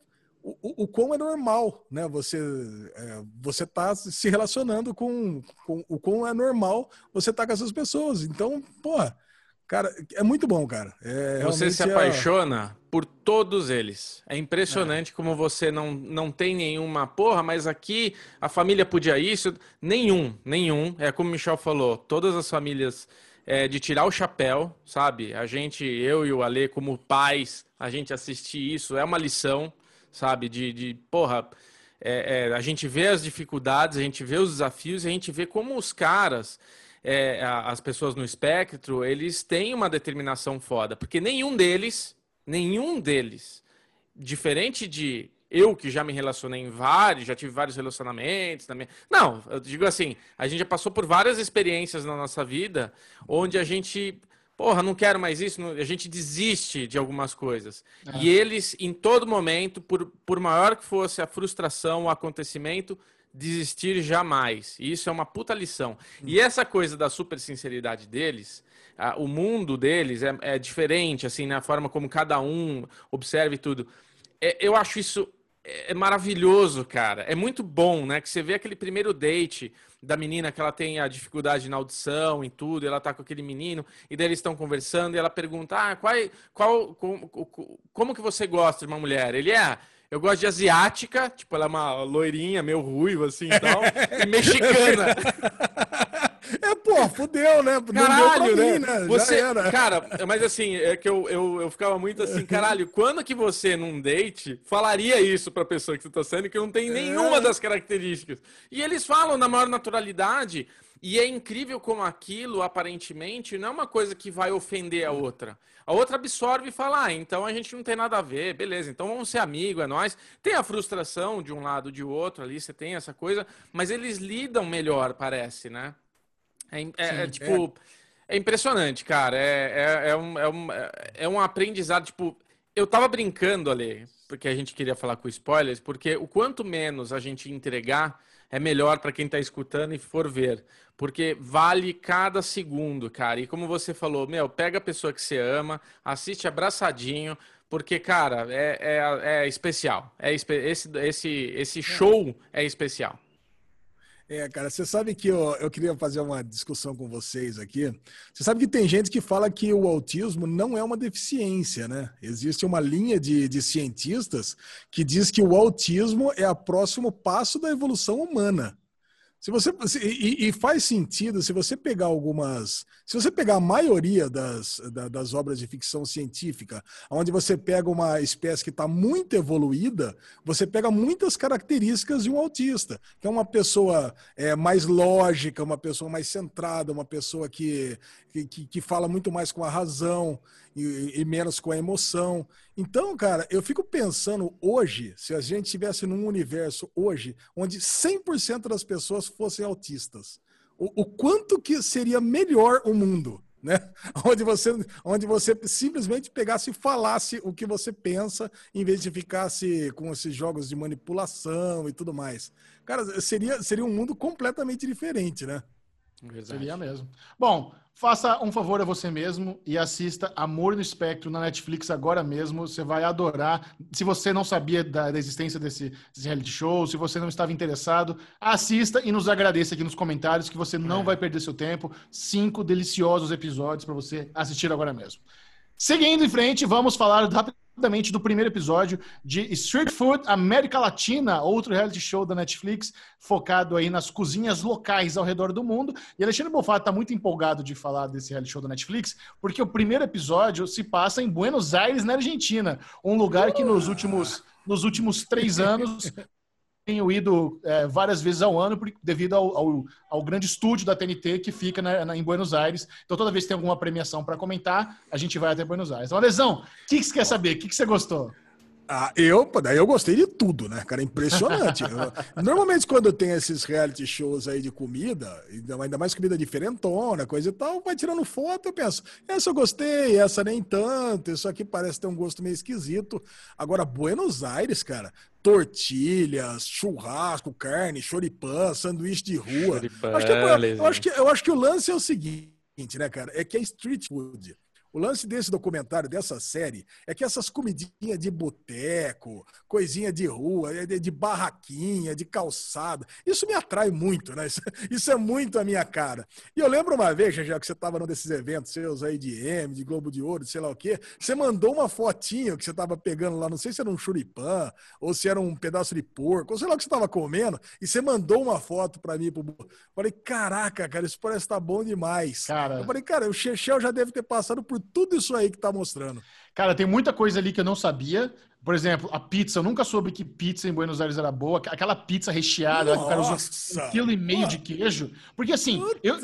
o, o quão é normal, né? Você é, você tá se relacionando com, com o quão é normal você tá com essas pessoas. Então, porra, cara, é muito bom, cara. É, você se apaixona é... por todos eles. É impressionante é. como você não, não tem nenhuma porra, mas aqui a família podia isso. Nenhum, nenhum. É como o Michel falou, todas as famílias é, de tirar o chapéu, sabe? A gente, eu e o Ale, como pais, a gente assistir isso é uma lição sabe? De, de porra, é, é, a gente vê as dificuldades, a gente vê os desafios, a gente vê como os caras, é, as pessoas no espectro, eles têm uma determinação foda, porque nenhum deles, nenhum deles, diferente de eu que já me relacionei em vários, já tive vários relacionamentos também. Não, eu digo assim, a gente já passou por várias experiências na nossa vida onde a gente porra, não quero mais isso, a gente desiste de algumas coisas. É. E eles, em todo momento, por, por maior que fosse a frustração, o acontecimento, desistir jamais. E isso é uma puta lição. Hum. E essa coisa da super sinceridade deles, a, o mundo deles é, é, diferente, assim, na forma como cada um observa e tudo. É, eu acho isso é, é maravilhoso, cara. É muito bom, né? Que você vê aquele primeiro date da menina que ela tem a dificuldade na audição e tudo, e ela tá com aquele menino, e daí eles estão conversando, e ela pergunta: Ah, qual, qual, como, como que você gosta de uma mulher? Ele é. Eu gosto de asiática, tipo, ela é uma loirinha, meio ruiva, assim e tal, e mexicana. É, pô, fudeu, né? Caralho, né? Mim, né? Você, cara, mas assim, é que eu, eu, eu ficava muito assim, caralho, quando que você, num date, falaria isso pra pessoa que você tá sendo que não tem nenhuma é. das características? E eles falam na maior naturalidade, e é incrível como aquilo, aparentemente, não é uma coisa que vai ofender a outra. A outra absorve e fala, ah, então a gente não tem nada a ver, beleza, então vamos ser amigo, é nós. Tem a frustração de um lado de outro ali, você tem essa coisa, mas eles lidam melhor, parece, né? É, é, é é tipo. É. é. impressionante, cara. É, é, é, um, é, um, é um aprendizado. Tipo, eu tava brincando ali, porque a gente queria falar com spoilers, porque o quanto menos a gente entregar é melhor para quem tá escutando e for ver. Porque vale cada segundo, cara. E como você falou, meu, pega a pessoa que você ama, assiste abraçadinho, porque, cara, é, é, é especial. É, esse, esse, esse show é especial. É, cara, você sabe que eu, eu queria fazer uma discussão com vocês aqui. Você sabe que tem gente que fala que o autismo não é uma deficiência, né? Existe uma linha de, de cientistas que diz que o autismo é o próximo passo da evolução humana. Se você e, e, faz sentido se você pegar algumas, se você pegar a maioria das, das obras de ficção científica, onde você pega uma espécie que está muito evoluída, você pega muitas características de um autista, que é uma pessoa é, mais lógica, uma pessoa mais centrada, uma pessoa que, que, que fala muito mais com a razão e, e, menos com a emoção. Então, cara, eu fico pensando hoje, se a gente tivesse num universo hoje onde 100% das pessoas fossem autistas, o, o, quanto que seria melhor o mundo, né? Onde você, onde você simplesmente pegasse e falasse o que você pensa, em vez de ficasse com esses jogos de manipulação e tudo mais. Cara, seria, seria um mundo completamente diferente, né? Verdade. Seria mesmo. Bom, faça um favor a você mesmo e assista Amor no Espectro na Netflix agora mesmo. Você vai adorar. Se você não sabia da, da existência desse, desse, reality show, se você não estava interessado, assista e nos agradeça aqui nos comentários que você não é. vai perder seu tempo. Cinco deliciosos episódios para você assistir agora mesmo. Seguindo em frente, vamos falar rapidamente do primeiro episódio de Street Food América Latina, outro reality show da Netflix, focado aí nas cozinhas locais ao redor do mundo. E Alexandre Bonfá está muito empolgado de falar desse reality show da Netflix, porque o primeiro episódio se passa em Buenos Aires, na Argentina, um lugar que nos últimos, nos últimos três anos tenho ido é, várias vezes ao ano devido ao, ao, ao, grande estúdio da TNT que fica na, na, em Buenos Aires. Então, toda vez que tem alguma premiação para comentar, a gente vai até Buenos Aires. Então, Alesão, o que, que você quer saber? O que, que você gostou? Ah, eu, daí eu gostei de tudo, né, cara? Impressionante. eu, normalmente, quando tem esses reality shows aí de comida, ainda mais comida diferentona, coisa e tal, vai tirando foto, eu penso, essa eu gostei, essa nem tanto, isso aqui parece ter um gosto meio esquisito. Agora, Buenos Aires, cara, tortilhas, churrasco, carne, choripã, sanduíche de rua. Choripã, acho que, eu, eu, acho que, eu acho que o lance é o seguinte, né, cara? É que é street food. O lance desse documentário, dessa série, é que essas comidinhas de boteco, coisinha de rua, é de, barraquinha, de calçada, isso me atrai muito, né? Isso, isso, é muito a minha cara. E eu lembro uma vez, já que você estava num desses eventos seus aí de M, de Globo de Ouro, de sei lá o quê, você mandou uma fotinha que você estava pegando lá, não sei se era um churipã, ou se era um pedaço de porco, ou sei lá o que você estava comendo, e você mandou uma foto para mim. Pro... Falei, caraca, cara, isso parece estar tá bom demais. Cara... Eu falei, cara, o Chechel já deve ter passado por tudo isso aí que tá mostrando. Cara, tem muita coisa ali que eu não sabia. Por exemplo, a pizza. Eu nunca soube que pizza em Buenos Aires era boa. Aquela pizza recheada, Nossa. usou um quilo e meio de queijo. Porque assim, eu,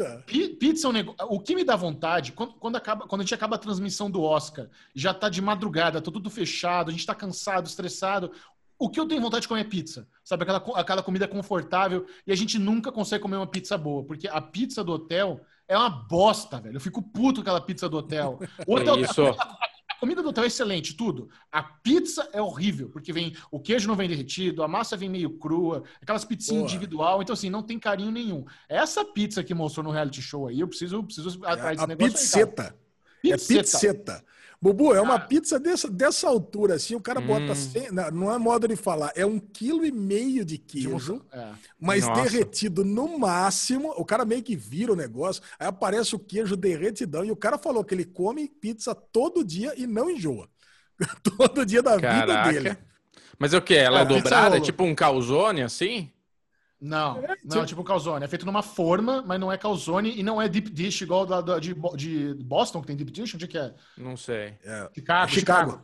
pizza é um negócio. O que me dá vontade, quando, quando, acaba, quando a gente acaba a transmissão do Oscar, já tá de madrugada, tá tudo fechado, a gente tá cansado, estressado. O que eu tenho vontade de comer é pizza. Sabe, aquela, aquela comida confortável. E a gente nunca consegue comer uma pizza boa. Porque a pizza do hotel é uma bosta, velho. Eu fico puto com aquela pizza do hotel. O hotel isso. A, comida do hotel é excelente, tudo. A pizza é horrível, porque vem o queijo não vem derretido, a massa vem meio crua, aquelas pizzinhas Boa. individual, então assim, não tem carinho nenhum. Essa pizza que mostrou no reality show aí, eu preciso, preciso atrás desse a negócio aí, pizzeta. Pizzeta. É pizzeta. Bubu, é uma Cara. pizza dessa, dessa altura, assim, o cara bota, Hum. cem- não, não é modo de falar, é um quilo e meio de De queijo. É. mas Nossa. derretido no máximo, o cara meio que vira o negócio, aí aparece o queijo derretidão, e o cara falou que ele come pizza todo dia e não enjoa. todo dia da vida Caraca. dele. Mas é o que? Ela é É, dobrada? É tipo um calzone assim? Não, É, não é tipo calzone. É feito numa forma, mas não é calzone e não é deep dish igual da, da- de, de Boston, que tem deep dish. Onde é que é? Não sei. É. Chicago. Chicago. Chicago.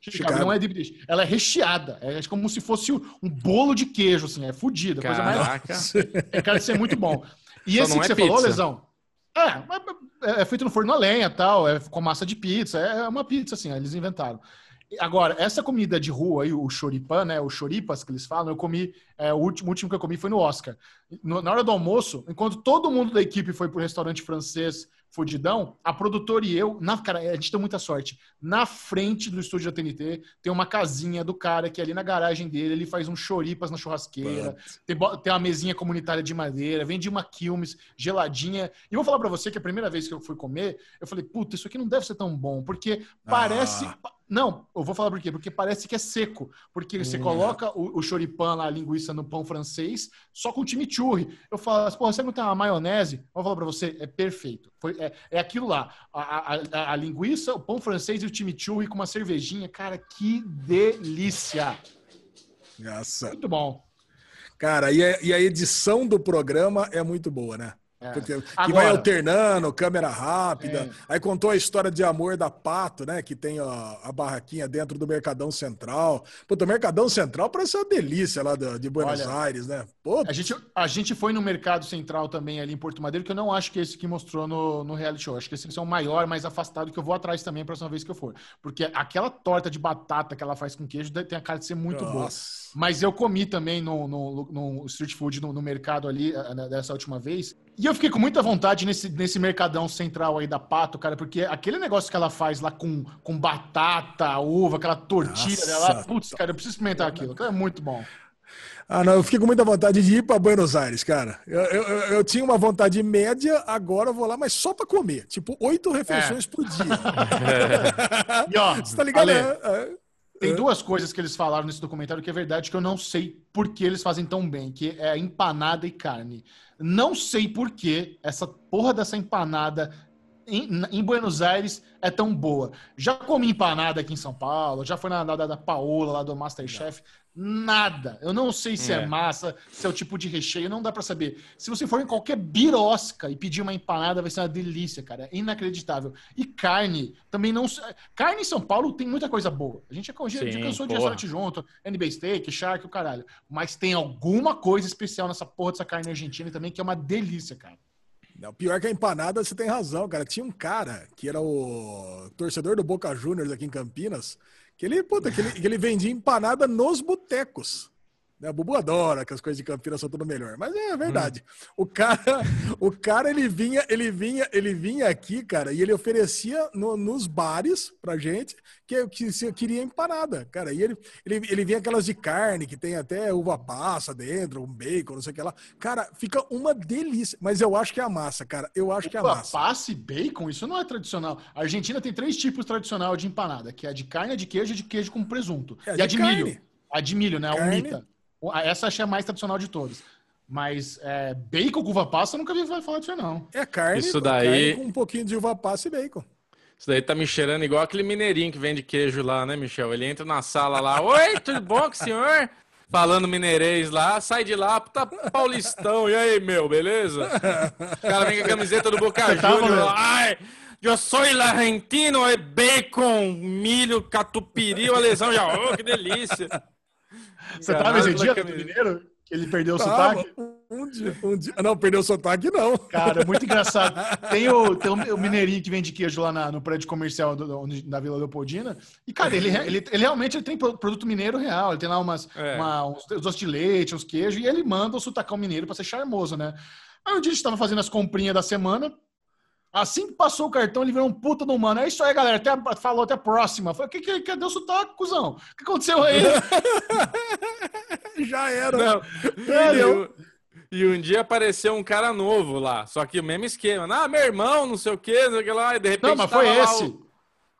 Chicago. Não é deep dish. Ela é recheada. É como se fosse um bolo de queijo, assim. É fodida. Coisa mais... Caraca. É, cara, isso é muito bom. E Só esse que é você falou, pizza. Lesão? É, é feito no forno a lenha tal, é com massa de pizza. É uma pizza, assim, eles inventaram. Agora, essa comida de rua aí, o choripan, né? O choripas que eles falam, eu comi. é, o, último, o último que eu comi foi no Oscar. No- na hora do almoço, enquanto todo mundo da equipe foi pro restaurante francês fudidão, a produtora e eu, na, cara, a gente tem muita sorte. Na frente do estúdio da TNT tem uma casinha do cara que ali na garagem dele ele faz um choripas na churrasqueira. Tem, tem uma mesinha comunitária de madeira, vende uma quilmes geladinha. E vou falar pra você que a primeira vez que eu fui comer, eu falei, puta, isso aqui não deve ser tão bom, porque parece. Ah. Não, eu vou falar por quê? Porque parece que é seco. Porque você Hum. coloca o, o choripan lá, a linguiça no pão francês, só com chimichurri. Eu falo, assim, pô, você não tem uma maionese? Vou falar pra você, é perfeito. Foi, é, é aquilo lá. A, a- a- a linguiça, o pão francês e o chimichurri com uma cervejinha. Cara, que delícia! Nossa. Muito bom. Cara, e a, e a edição do programa é muito boa, né? É. Que Agora- vai alternando, câmera rápida. É. Aí contou a história de amor da Pato, né? Que tem ó, a barraquinha dentro do Mercadão Central. Puta, o Mercadão Central parece uma delícia lá da- de Buenos Olha, Aires, né? Pô, A gente, a gente foi no Mercado Central também ali em Porto Madeiro, que eu não acho que é esse que mostrou no, no reality show. Acho que esse ser o maior, mais afastado, que eu vou atrás também a próxima vez que eu for. Porque aquela torta de batata que ela faz com queijo tem a cara de ser muito boa. Mas eu comi também no, no, no street food, no, no mercado ali, eh, né, dessa última vez. E eu fiquei com muita vontade nesse, nesse mercadão central aí da Pato, cara, porque aquele negócio que ela faz lá com, com batata, uva, aquela tortilha Nossa. dela, putz, cara, eu preciso experimentar aquilo. Aquilo é muito bom. Ah, não, eu fiquei com muita vontade de ir para Buenos Aires, cara. Eu, eu, eu- tinha uma vontade média, agora eu vou lá, mas só para comer. Tipo, oito refeições por dia. E ó, Você tá ligado? Ale, É, é. Tem duas coisas que eles falaram nesse documentário que é verdade que eu não sei por que eles fazem tão bem, que é empanada e carne. Não sei por que essa porra dessa empanada em, em Buenos Aires é tão boa. Já comi empanada aqui em São Paulo, já foi na da, da Paola lá do Masterchef. Nada. Eu não sei se é. É. massa, se é o tipo de recheio, não dá pra saber. Se você for em qualquer birosca e pedir uma empanada, vai ser uma delícia, cara. É inacreditável. E carne, também não. Carne em São Paulo tem muita coisa boa. A gente, já- já Sim, cansou de porra. restaurante junto, NB Steak, Shark, o caralho. Mas tem alguma coisa especial nessa porra dessa carne argentina também que é uma delícia, cara. Não, pior que a empanada, você tem razão, cara. Tinha um cara que era o torcedor do Boca Juniors aqui em Campinas, que ele, puta, que ele, que ele vendia empanada nos botecos. Né? O Bubu adora que as coisas de Campinas são tudo melhor, mas é verdade. O cara, o cara ele vinha, ele vinha, ele vinha aqui, cara, e ele oferecia no- nos bares pra gente que, que se queria empanada, cara. E ele, ele, ele vinha aquelas de carne que tem até uva passa dentro, um bacon, não sei o que lá. Cara, fica uma delícia. Mas eu acho que é a massa, cara. Eu acho que é a Uva massa. passa e bacon, isso não é tradicional. A Argentina tem três tipos tradicional de empanada, que é a de carne, a de queijo e de queijo com presunto. É, e a de de milho. A de milho, né? A Carne. unita. Essa achei a mais tradicional de todas. Mas é, bacon com uva passa, eu nunca vi falar disso, não. É carne, Isso carne daí- com um pouquinho de uva passa e bacon. Isso daí tá me cheirando igual aquele mineirinho que vende queijo lá, né, Michel? Ele entra na sala lá, oi, tudo bom com o senhor? Falando mineirês lá, sai de lá, puta paulistão. E aí, meu, beleza? O cara vem com a camiseta do Boca Juniors. Ai, eu sou argentino, é bacon, milho, catupiry, a lesão já, oh, que delícia. Você tava esse dia do mineiro? Que ele perdeu o Tava, sotaque? um dia, um dia. Não, perdeu o sotaque, não. Cara, é muito engraçado. Tem o, tem o mineirinho que vende queijo lá na- no prédio comercial do- onde- da Vila Leopoldina. E, cara, ele, ele, ele realmente ele tem pro- produto mineiro real. Ele tem lá umas, É. uma- uns doces de leite, uns queijos, e ele manda o sotacão mineiro pra ser charmoso, né? Aí um dia a gente tava fazendo as comprinhas da semana, Assim que passou o cartão, ele virou um puta do mano. É isso aí, galera. Até, falou até a próxima. Falei, que, que, cadê o sotaque, cuzão? O que aconteceu aí? Já era. Não. É, E, um- e um dia apareceu um cara novo lá. Só que o mesmo esquema. Ah, meu irmão, não sei o que, não sei o que lá. E de repente. Não, mas foi tava lá esse. o-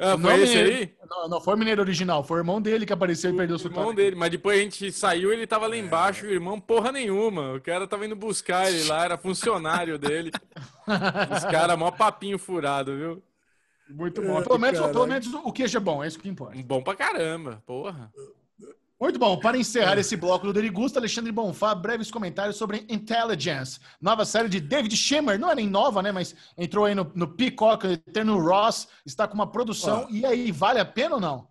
Ah, Não, foi esse mineiro- aí? Não, não foi o mineiro original. Foi o irmão dele que apareceu e perdeu o O sotaque. irmão dele, mas depois a gente saiu ele tava lá embaixo, o irmão porra nenhuma. O cara tava indo buscar ele lá, era funcionário dele. Os caras, mó papinho furado, viu? Muito bom. É, Pelo menos, pelo menos o queijo é bom, é isso que importa. Bom pra caramba, porra. Muito bom. Para encerrar esse bloco do Derigusta, Alexandre Bonfá, breves comentários sobre Intelligence. Nova série de David Schimmer. Não é nem nova, né? Mas entrou aí no, no Peacock, Eterno Ross. Está com uma produção. E aí, vale a pena ou não?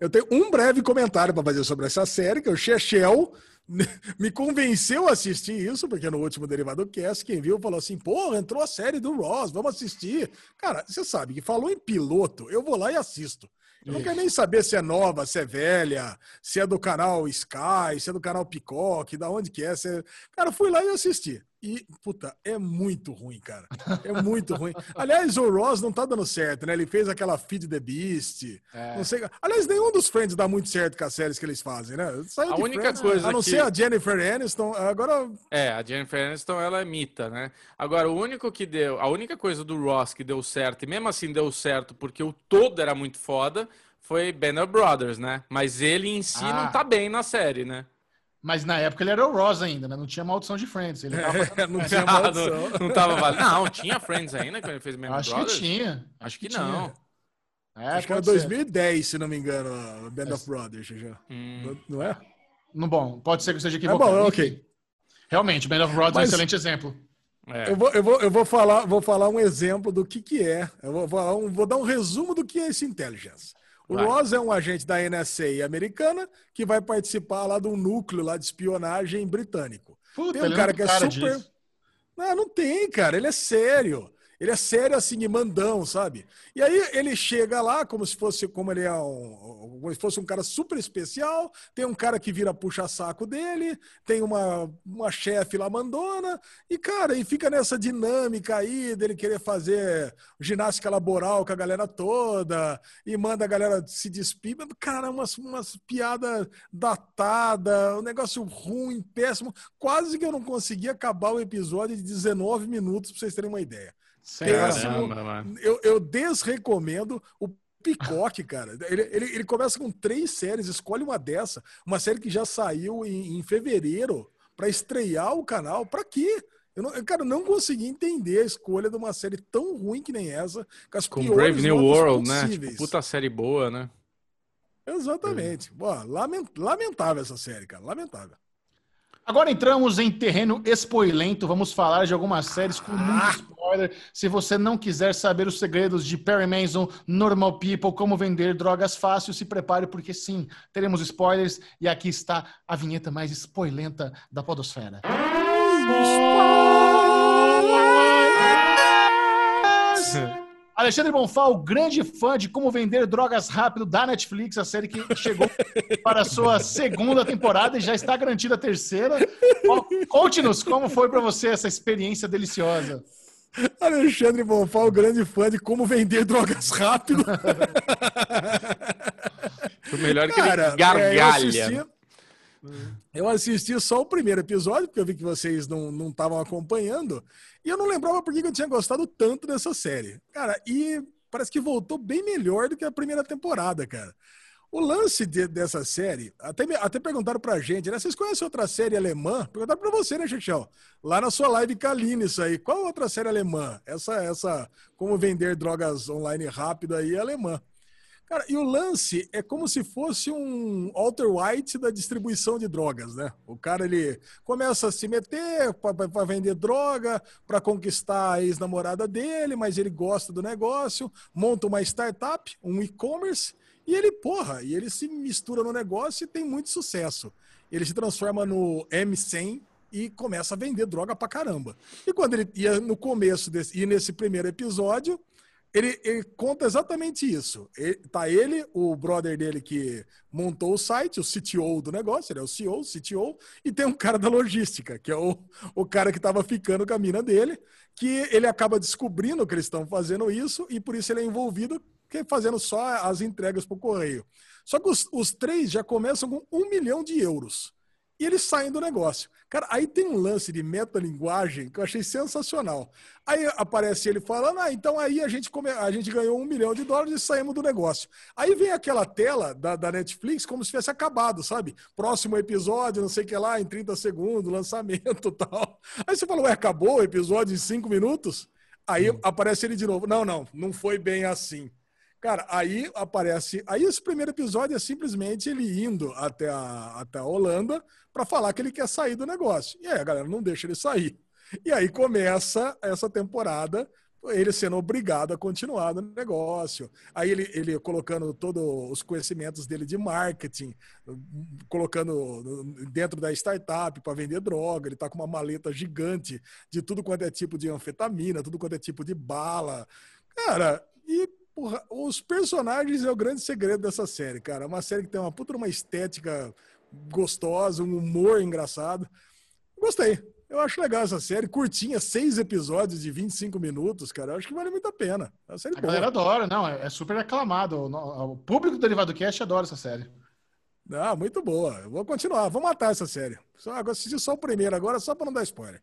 Eu tenho um breve comentário para fazer sobre essa série, que é o Chechel me convenceu a assistir isso, porque no último Derivado Cast, quem viu falou assim, pô, entrou a série do Ross, vamos assistir. Cara, você sabe que falou em piloto, eu vou lá e assisto. Eu não quero nem saber se é nova, se é velha, se é do canal Sky, se é do canal Peacock, da onde que é. Se é... Cara, fui lá e assisti. E, puta, é muito ruim, cara. É muito ruim. Aliás, o Ross não tá dando certo, né? Ele fez aquela Feed the Beast. É. Não sei. Aliás, nenhum dos Friends dá muito certo com as séries que eles fazem, né? Saiu A única Friends, coisa A não que- ser a Jennifer Aniston. Agora, É, a Jennifer Aniston, ela é mita, né? Agora, o único que deu, a única coisa do Ross que deu certo, e mesmo assim deu certo porque o todo era muito foda, foi Band of Brothers, né? Mas ele em si Ah. não tá bem na série, né? Mas na época ele era o Ross ainda, né? Não tinha maldição de Friends. Ele tava fazendo- não tinha maldição. não, não tava valendo. Não, tinha Friends ainda quando ele fez Band of Acho que Brothers? tinha. Acho que tinha. não. É, Acho que era pode ser. 2010, se não me engano, a Band of Brothers. Já. Hum. Não é? Não, bom, pode ser que eu esteja É equivocado. bom, Enfim. ok. Realmente, Band of Brothers é um Mas- excelente exemplo. É. Eu vou, eu, vou, eu vou, falar, vou falar um exemplo do que, que é. Eu vou, um- vou dar um resumo do que é esse intelligence. O Vai. Ross é um agente da NSA americana que vai participar lá de um núcleo lá de espionagem britânico. Puta, Tem um ele cara que é tem super. disso. Não, não tem, cara. Ele é sério. Ele é sério assim, e mandão, sabe? E aí ele chega lá como se fosse, como ele é um, como se fosse um cara super especial. Tem um cara que vira puxa-saco dele, tem uma, uma chefe lá mandona, e cara, e fica nessa dinâmica aí dele querer fazer ginástica laboral com a galera toda, e manda a galera se despir. Cara, umas, umas piadas datadas, um negócio ruim, péssimo. Quase que eu não consegui acabar o episódio de 19 minutos, pra vocês terem uma ideia. Mano. Eu, eu desrecomendo o Picoque, cara. Ele, ele, ele começa com três séries, escolhe uma dessa, uma série que já saiu em, em fevereiro, pra estrear o canal. Pra quê? Eu, não, eu, cara, eu não consegui entender a escolha de uma série tão ruim que nem essa, com as Com Brave New World, né? possíveis. Tipo, puta série boa, né? Exatamente. Pô, lament- lamentável essa série, cara. Lamentável. Agora entramos em terreno spoilento. Vamos falar de algumas séries com muito spoiler. Se você não quiser saber os segredos de Perry Mason, Normal People, como vender drogas fácil, se prepare, porque sim, teremos spoilers. E aqui está a vinheta mais spoilenta da Podosfera. Alexandre Bonfal, grande fã de Como Vender Drogas Rápido da Netflix, a série que chegou para a sua segunda temporada e já está garantida a terceira. Conte-nos como foi para você essa experiência deliciosa. Alexandre Bonfal, grande fã de como vender drogas rápido. O melhor é que Cara, ele é, eu, gargalha. Eu assisti só o primeiro episódio, porque eu vi que vocês não estavam acompanhando, e eu não lembrava por que eu tinha gostado tanto dessa série. Cara, e parece que voltou bem melhor do que a primeira temporada, cara. O lance de- dessa série, até, até perguntaram pra gente, né? Vocês conhecem outra série alemã? Perguntaram pra você, né, Chechão? Lá na sua live Kaline, isso aí. Qual outra série alemã? Essa, essa, como vender drogas online rápido aí é alemã. Cara, e o lance é como se fosse um Walter White da distribuição de drogas, né? O cara ele começa a se meter para vender droga, para conquistar a ex-namorada dele, mas ele gosta do negócio, monta uma startup, um e-commerce, e ele, porra, e ele se mistura no negócio e tem muito sucesso. Ele se transforma no M100 e começa a vender droga pra caramba. E quando ele ia no começo desse, e nesse primeiro episódio, Ele, ele, conta exatamente isso. Ele, tá ele, o brother dele que montou o site, o CTO do negócio, ele é o CEO, o CTO, e tem um cara da logística, que é o, o cara que estava ficando com a mina dele, que ele acaba descobrindo que eles estão fazendo isso e por isso ele é envolvido fazendo só as entregas para o correio. Só que os, os três já começam com um milhão de euros e eles saem do negócio. Cara, aí tem um lance de metalinguagem que eu achei sensacional. Aí aparece ele falando, ah, então aí a gente, come... a gente ganhou um milhão de dólares e saímos do negócio. Aí vem aquela tela da, da Netflix como se tivesse acabado, sabe? Próximo episódio, não sei o que lá, em 30 segundos, lançamento e tal. Aí você fala, ué, acabou o episódio em 5 minutos? Aí hum. aparece ele de novo. Não, não, não foi bem assim. Cara, aí aparece. Aí esse primeiro episódio é simplesmente ele indo até a, até a Holanda para falar que ele quer sair do negócio. E aí a galera não deixa ele sair. E aí começa essa temporada ele sendo obrigado a continuar no negócio. Aí ele, ele colocando todos os conhecimentos dele de marketing, colocando dentro da startup para vender droga. Ele está com uma maleta gigante de tudo quanto é tipo de anfetamina, tudo quanto é tipo de bala. Cara, e Porra, os personagens é o grande segredo dessa série, cara. É uma série que tem uma puta uma estética gostosa, um humor engraçado. Gostei. Eu acho legal essa série, curtinha, seis episódios de 25 minutos, cara. Eu acho que vale muito a pena. É a série a boa. galera adora, não, é, é super aclamado. O público do Derivado Cast adora essa série. Ah, muito boa. Eu vou continuar, vou matar essa série. Só, assisti só o primeiro agora, só para não dar spoiler.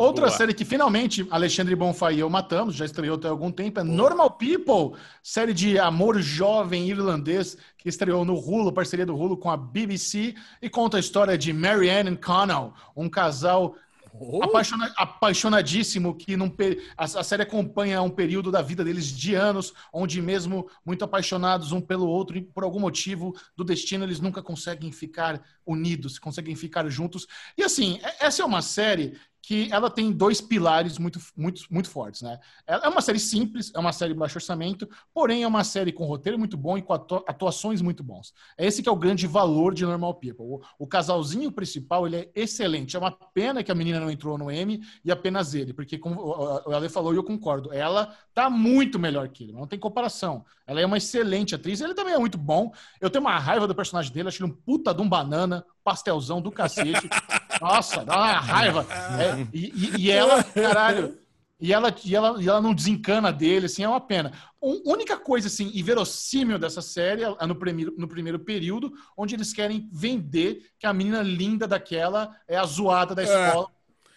Outra Boa. série que finalmente Alexandre Bonfá e eu matamos, já estreou até algum tempo, é Boa. Normal People, série de amor jovem irlandês que estreou no Hulu, parceria do Hulu com a BBC, e conta a história de Marianne e Connell, um casal oh. apaixona, apaixonadíssimo que num, a, a, série acompanha um período da vida deles de anos, onde mesmo muito apaixonados um pelo outro e por algum motivo do destino eles nunca conseguem ficar unidos, conseguem ficar juntos. E assim, essa é uma série que ela tem dois pilares muito, muito, muito fortes, né? É uma série simples, é uma série de baixo orçamento, porém é uma série com roteiro muito bom e com atuações muito bons. É esse que é o grande valor de Normal People. O, o casalzinho principal, ele é excelente. É uma pena que a menina não entrou no M e apenas ele, porque como o Ale falou e eu concordo, ela tá muito melhor que ele, não tem comparação. Ela é uma excelente atriz, ele também é muito bom. Eu tenho uma raiva do personagem dele, acho ele um puta de um banana, pastelzão do cacete. Nossa, dá uma raiva. É, e, e, ela, caralho, e ela, e, ela, e ela não desencana dele, assim, é uma pena. A única coisa, assim, inverossímil dessa série é no primeiro, no primeiro período, onde eles querem vender que a menina linda daquela é a zoada da é. escola,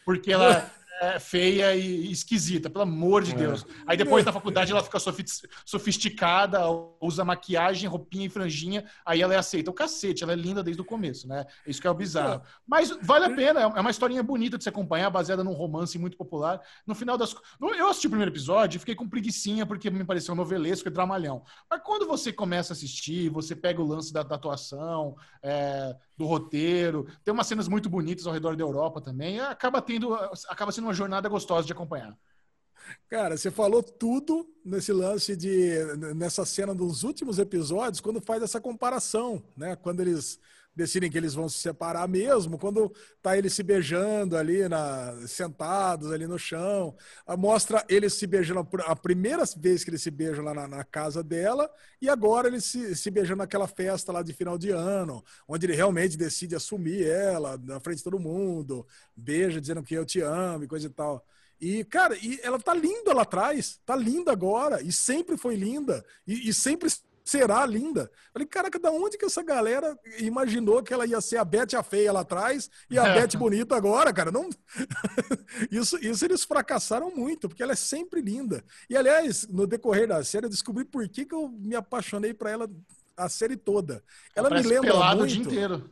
porque ela é, feia e esquisita, pelo amor de é. Deus. Aí depois na faculdade ela fica sofisticada, usa maquiagem, roupinha e franjinha, aí ela é aceita. O cacete, ela é linda desde o começo, né? Isso que é o bizarro. Mas vale a pena, é uma historinha bonita de se acompanhar, baseada num romance muito popular. No final das. Eu assisti o primeiro episódio e fiquei com preguiçinha, porque me pareceu novelesco e dramalhão. Mas quando você começa a assistir, você pega o lance da, da atuação, é, do roteiro, tem umas cenas muito bonitas ao redor da Europa também, acaba tendo. acaba sendo uma jornada gostosa de acompanhar. Cara, você falou tudo nesse lance de nessa cena dos últimos episódios, quando faz essa comparação, né? Quando eles decidem que eles vão se separar mesmo, quando tá eles se beijando ali na sentados ali no chão, mostra eles se beijando a primeira vez que eles se beijam lá na, na casa dela e agora eles se, se beijando naquela festa lá de final de ano, onde ele realmente decide assumir ela na frente de todo mundo, beija dizendo que eu te amo e coisa e tal. E, cara, e ela tá linda lá atrás, tá linda agora, e sempre foi linda, e, e sempre será linda. Falei, caraca, da onde que essa galera imaginou que ela ia ser a Bete a feia lá atrás e a Bete bonita agora, cara? Não... isso, isso eles fracassaram muito, porque ela é sempre linda. E, aliás, no decorrer da série, eu descobri por que, que eu me apaixonei por ela a série toda. Ela me lembra muito... o dia inteiro.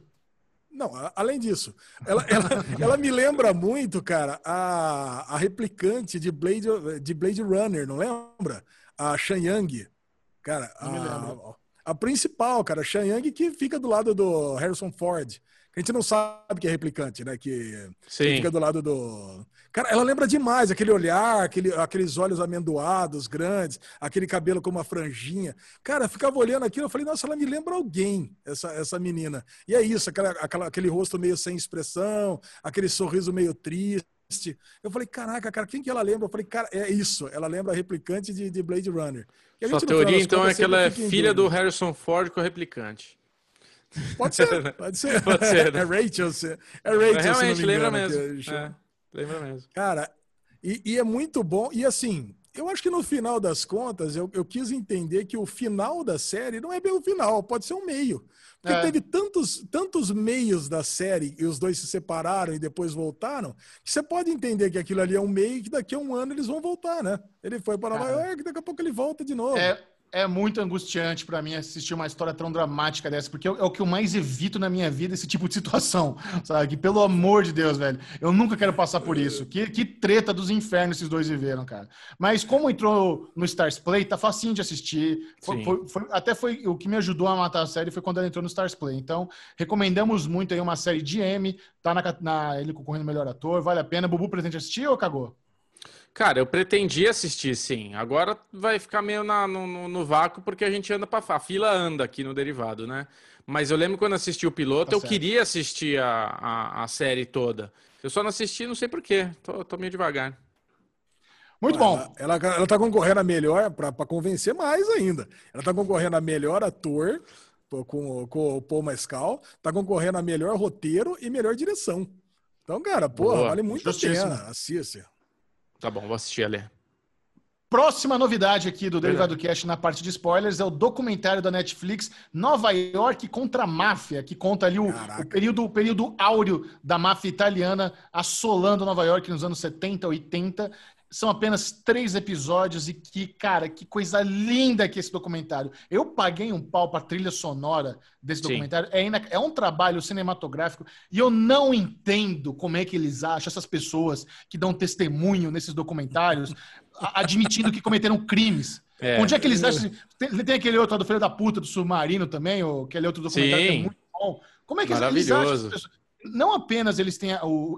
Não, além disso, ela, ela, ela, me lembra muito, cara, a, a replicante de Blade, de Blade Runner, não lembra? A Shan Yang. Cara, a, a, principal, cara, Shan Yang, que fica do lado do Harrison Ford. A gente não sabe que é replicante, né? Que, que fica do lado do. Cara, ela lembra demais aquele olhar, aquele, aqueles olhos amendoados, grandes, aquele cabelo com uma franjinha. Cara, eu ficava olhando aquilo, eu falei, nossa, ela me lembra alguém, essa, essa menina. E é isso, aquela, aquela, aquele rosto meio sem expressão, aquele sorriso meio triste Eu falei, caraca, cara, quem que ela lembra? Eu falei, cara, é isso. Ela lembra a replicante de, de Blade Runner. Sua teoria, então, é que ela é filha do Harrison Ford com a replicante. Pode ser, pode ser. pode ser né? É Rachel. É Rachel, é, Realmente, lembra mesmo. É, lembra mesmo. Cara, e, e, é muito bom. E assim, eu acho que no final das contas, eu, eu, quis entender que o final da série não é bem o final, pode ser um meio. Porque é. teve tantos, tantos meios da série e os dois se separaram e depois voltaram, que você pode entender que aquilo ali é um meio e que daqui a um ano eles vão voltar, né? Ele foi para Nova York, daqui a pouco ele volta de novo. É, é muito angustiante para mim assistir uma história tão dramática dessa, porque é, o que eu mais evito na minha vida, esse tipo de situação, sabe? Que, pelo amor de Deus, velho, eu nunca quero passar por isso. Que, que treta dos infernos esses dois viveram, cara. Mas como entrou no Stars Play, tá facinho de assistir. Foi, foi, foi, até foi o que me ajudou a matar a série foi quando ela entrou no Stars Play. Então, recomendamos muito aí uma série de M, tá na, na ele concorrendo melhor ator, vale a pena. Bubu, pretende assistir ou cagou? Cara, eu pretendia assistir, sim. Agora vai ficar meio na, no, no, vácuo porque a gente anda para a fila anda aqui no derivado, né? Mas eu lembro quando assisti o piloto, tá eu certo. queria assistir a, a, a, série toda. Eu só não assisti, não sei porquê. Tô, tô meio devagar. Muito bom. Ela, ela, ela tá concorrendo a melhor, para convencer mais ainda. Ela tá concorrendo a melhor ator com, com o Paul Mescal, tá concorrendo a melhor roteiro e melhor direção. Então, cara, porra, Boa. vale muito a pena. Assista. Tá bom, vou assistir ali. Próxima novidade aqui do Derivado Cast na parte de spoilers é o documentário da Netflix Nova York contra a Máfia, que conta ali o, o, período, o período áureo da máfia italiana assolando Nova York nos anos 70, 80. São apenas três episódios e que, cara, que coisa linda que é esse documentário. Eu paguei um pau para trilha sonora desse documentário. É, é, um trabalho cinematográfico e eu não entendo como é que eles acham essas pessoas que dão testemunho nesses documentários, admitindo que cometeram crimes. É. Onde é que eles acham? Tem, tem aquele outro do Filho da Puta do Submarino também, ou aquele outro documentário Sim. que é muito bom. Como é que eles acham? Não apenas eles têm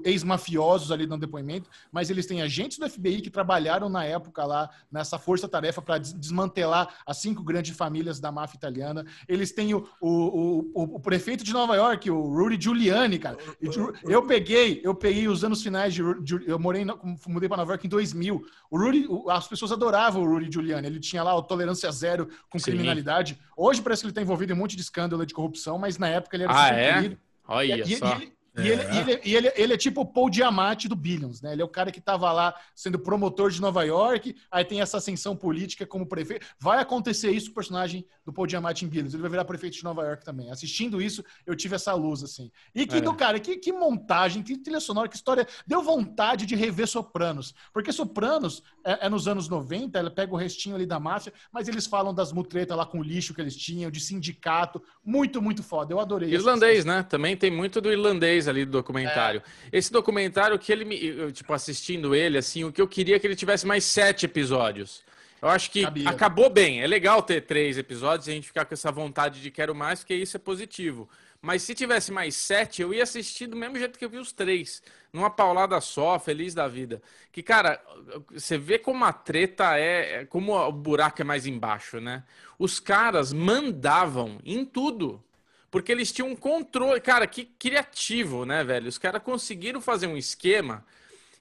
ex-mafiosos ali no depoimento, mas eles têm agentes do FBI que trabalharam na época lá nessa força-tarefa para desmantelar as cinco grandes famílias da máfia italiana. Eles têm o, o, o, o prefeito de Nova York, o Rudy Giuliani, cara. Eu peguei, eu peguei os anos finais de, eu morei, mudei para Nova York em 2000. O Rudy, as pessoas adoravam o Rudy Giuliani. Ele tinha lá o tolerância zero com Sim. criminalidade. Hoje parece que ele está envolvido em um monte de escândalo de corrupção, mas na época ele era ah, é? querido. Olha e, só. E, e, ele, é. ele, ele, ele, é tipo o Paul Diamante do Billions, né? Ele é o cara que estava lá sendo promotor de Nova York, aí tem essa ascensão política como prefeito. Vai acontecer isso com o personagem do Paul Diamante em Billions. Ele vai virar prefeito de Nova York também. Assistindo isso, eu tive essa luz, assim. E que é. do cara, que, que montagem, que trilha sonora, que história. Deu vontade de rever Sopranos. Porque Sopranos é, é nos anos 90, ela pega o restinho ali da máfia, mas eles falam das mutretas lá com o lixo que eles tinham, de sindicato. Muito, muito foda. Eu adorei. Irlandês, né? Também tem muito do irlandês ali do documentário. É. Esse documentário que ele me, tipo, assistindo ele, assim, o que eu queria é que ele tivesse mais sete episódios. Eu acho que acabou bem. É legal ter três episódios e a gente ficar com essa vontade de quero mais, porque isso é positivo. Mas se tivesse mais sete, eu ia assistir do mesmo jeito que eu vi os três. Numa paulada só, feliz da vida. Que, cara, você vê como a treta é. é como o buraco é mais embaixo, né? Os caras mandavam em tudo. Porque eles tinham um controle. Cara, que criativo, né, velho? Os caras conseguiram fazer um esquema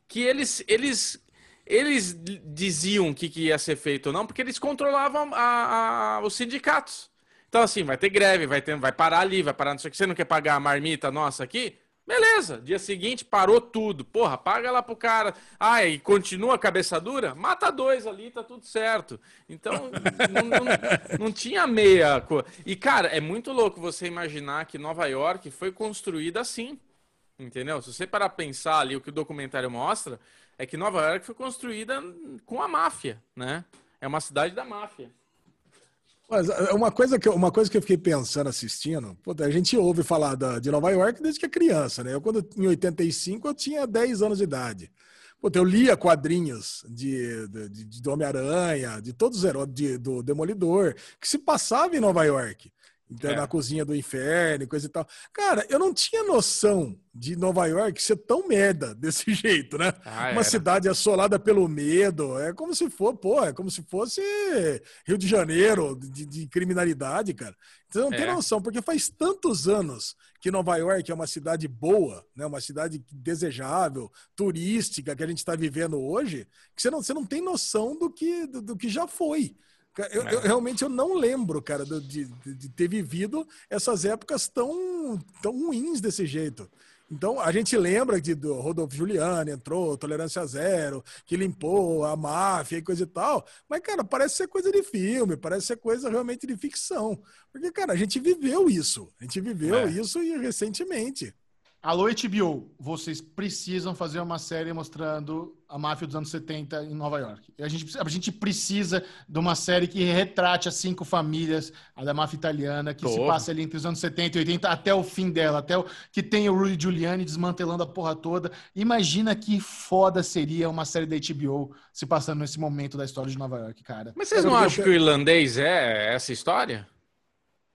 que eles, eles, eles diziam o que, que ia ser feito ou não, porque eles controlavam a, a, os sindicatos. Então, assim, vai ter greve, vai, ter, vai parar ali, vai parar não sei o que. Você não quer pagar a marmita nossa aqui? Beleza, dia seguinte parou tudo. Porra, paga lá pro cara. Ah, e continua a cabeça dura? Mata dois ali, tá tudo certo. Então, não, não, não, tinha meia. Co... E, cara, é muito louco você imaginar que Nova York foi construída assim. Entendeu? Se você parar pensar ali o que o documentário mostra, é que Nova York foi construída com a máfia, né? É uma cidade da máfia. Mas é, uma coisa que, uma coisa que eu fiquei pensando assistindo, a gente ouve falar da, de Nova York desde que é criança, né? Eu, quando em 85, eu tinha 10 anos de idade. Puta, eu lia quadrinhos de, de, de Homem-Aranha, de todos os heróis, de, do Demolidor, que se passava em Nova York. Então, é. na cozinha do inferno, coisa e tal. Cara, eu não tinha noção de Nova York ser tão merda desse jeito, né? Ah, Uma cidade assolada pelo medo. É como se for, pô, é como se fosse Rio de Janeiro, de, de criminalidade, cara. Você não é. tem noção, porque faz tantos anos que Nova York é uma cidade boa, né? uma cidade desejável, turística que a gente está vivendo hoje, que você não, você não tem noção do que, do, do que já foi. Eu, eu, é. realmente eu não lembro, cara, de, de, ter vivido essas épocas tão, tão ruins desse jeito. Então, a gente lembra de, do Rodolfo Giuliani, entrou, Tolerância Zero, que limpou a máfia e coisa e tal. Mas, cara, parece ser coisa de filme, parece ser coisa realmente de ficção. Porque, cara, a gente viveu isso. A gente viveu é. isso e recentemente. Alô, HBO, vocês precisam fazer uma série mostrando a máfia dos anos 70 em Nova York. A gente, a gente precisa de uma série que retrate as cinco famílias, a da máfia italiana, que Tô. se passa ali entre os anos 70 e 80 até o fim dela, até o que tem o Rudy Giuliani desmantelando a porra toda. Imagina que foda seria uma série da HBO se passando nesse momento da história de Nova York, cara. Mas vocês não acham que o irlandês é essa história?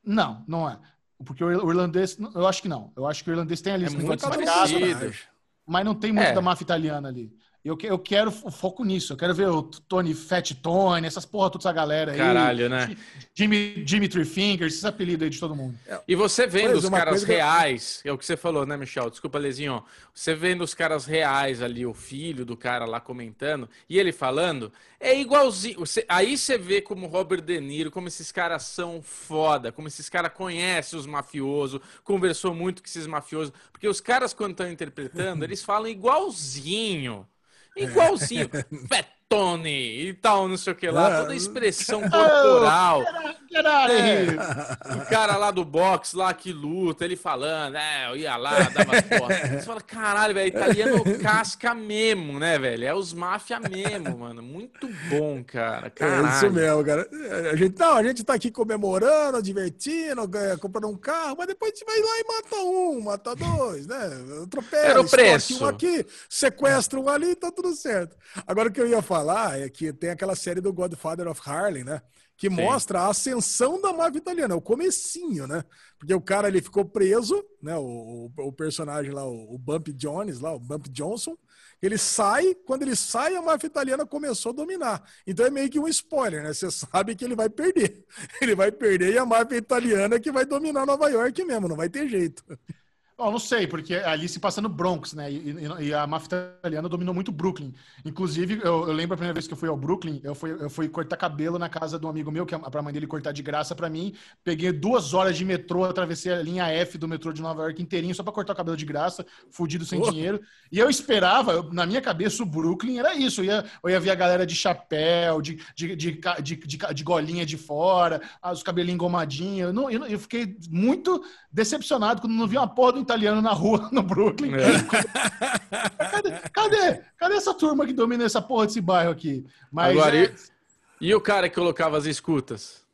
Não, não é. Porque o irlandês, eu acho que não. Eu acho que o irlandês tem ali é muito parecido. Mas não tem muito é. da máfia italiana ali. Eu, eu quero o foco nisso. Eu quero ver o Tony Fat Tony, essas porra, toda essa galera aí. Caralho, né? Jimmy, Jimmy Three Fingers, esses apelidos aí de todo mundo. E você vendo pois, os caras reais, que... é o que você falou, né, Michel? Desculpa, Lezinho. Você vendo os caras reais ali, o filho do cara lá comentando, e ele falando, é igualzinho. Você, aí você vê como Robert De Niro, como esses caras são foda, como esses caras conhecem os mafiosos, conversou muito com esses mafiosos. Porque os caras, quando estão interpretando, eles falam igualzinho. Igualzinho. Fetone e tal, não sei o que lá. Toda a expressão corporal. É, o cara lá do box, lá que luta, ele falando, é, eu ia lá, dava porra. Você fala, caralho, velho, italiano casca mesmo, né, velho? É os máfia mesmo, mano. Muito bom, cara. Caralho. É isso mesmo, cara. A gente, não, a gente tá aqui comemorando, divertindo, comprando um carro, mas depois a gente vai lá e mata um, mata dois, né? Atropela, Era o preço. um aqui, sequestra um ali, tá tudo certo. Agora o que eu ia falar é que tem aquela série do Godfather of Harlem, né? que Sim. mostra a ascensão da máfia italiana, o comecinho, né? Porque o cara ele ficou preso, né? O, o, o personagem lá, o, o Bump Jones, lá, o Bump Johnson, ele sai, quando ele sai, a máfia italiana começou a dominar. Então é meio que um spoiler, né? Você sabe que ele vai perder. Ele vai perder e a máfia italiana que vai dominar Nova York mesmo, não vai ter jeito. Oh, não sei, porque ali se passa no Bronx, né? E, e, e, a máfia italiana dominou muito Brooklyn. Inclusive, eu, eu, lembro a primeira vez que eu fui ao Brooklyn, eu fui, eu fui cortar cabelo na casa de um amigo meu, que é pra mãe dele cortar de graça para mim. Peguei duas horas de metrô, atravessei a linha F do metrô de Nova York inteirinho só para cortar o cabelo de graça, fudido sem oh. dinheiro. E eu esperava, eu, na minha cabeça, o Brooklyn era isso. Eu ia, eu ia ver a galera de chapéu, de, de, de, de, de, de golinha de fora, os cabelinhos engomadinhos. Eu, eu, eu fiquei muito decepcionado quando não vi uma porra do italiano na rua, no Brooklyn. É. cadê, cadê, cadê? essa turma que domina essa porra desse bairro aqui? Mas Agora, é... e, e, o cara que colocava as escutas?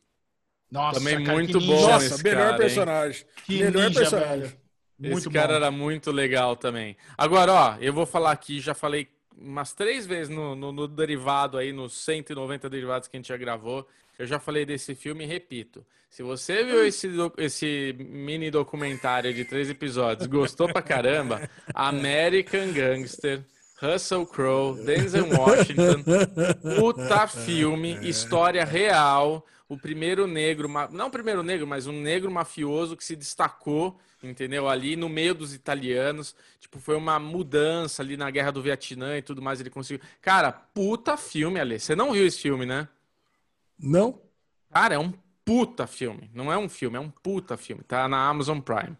Nossa, Também cara, muito bom. Nossa, melhor cara, personagem. Que melhor ninja, personagem. Velho. Muito Esse cara bom. era muito legal também. Agora, ó, eu vou falar aqui, já falei umas três vezes no, no, no derivado aí, nos 190 derivados que a gente já gravou. Eu já falei desse filme e repito. Se você viu esse, esse mini documentário de três episódios, gostou pra caramba, American Gangster, Russell Crowe, Denzel Washington, puta filme, história real, o primeiro negro, não o primeiro negro, mas um negro mafioso que se destacou, entendeu? Ali no meio dos italianos, tipo, foi uma mudança ali na guerra do Vietnã e tudo mais, ele conseguiu. Cara, puta filme, Ale. Você não viu esse filme, né? Não. Cara, é um puta filme. Não é um filme, é um puta filme. Tá na Amazon Prime.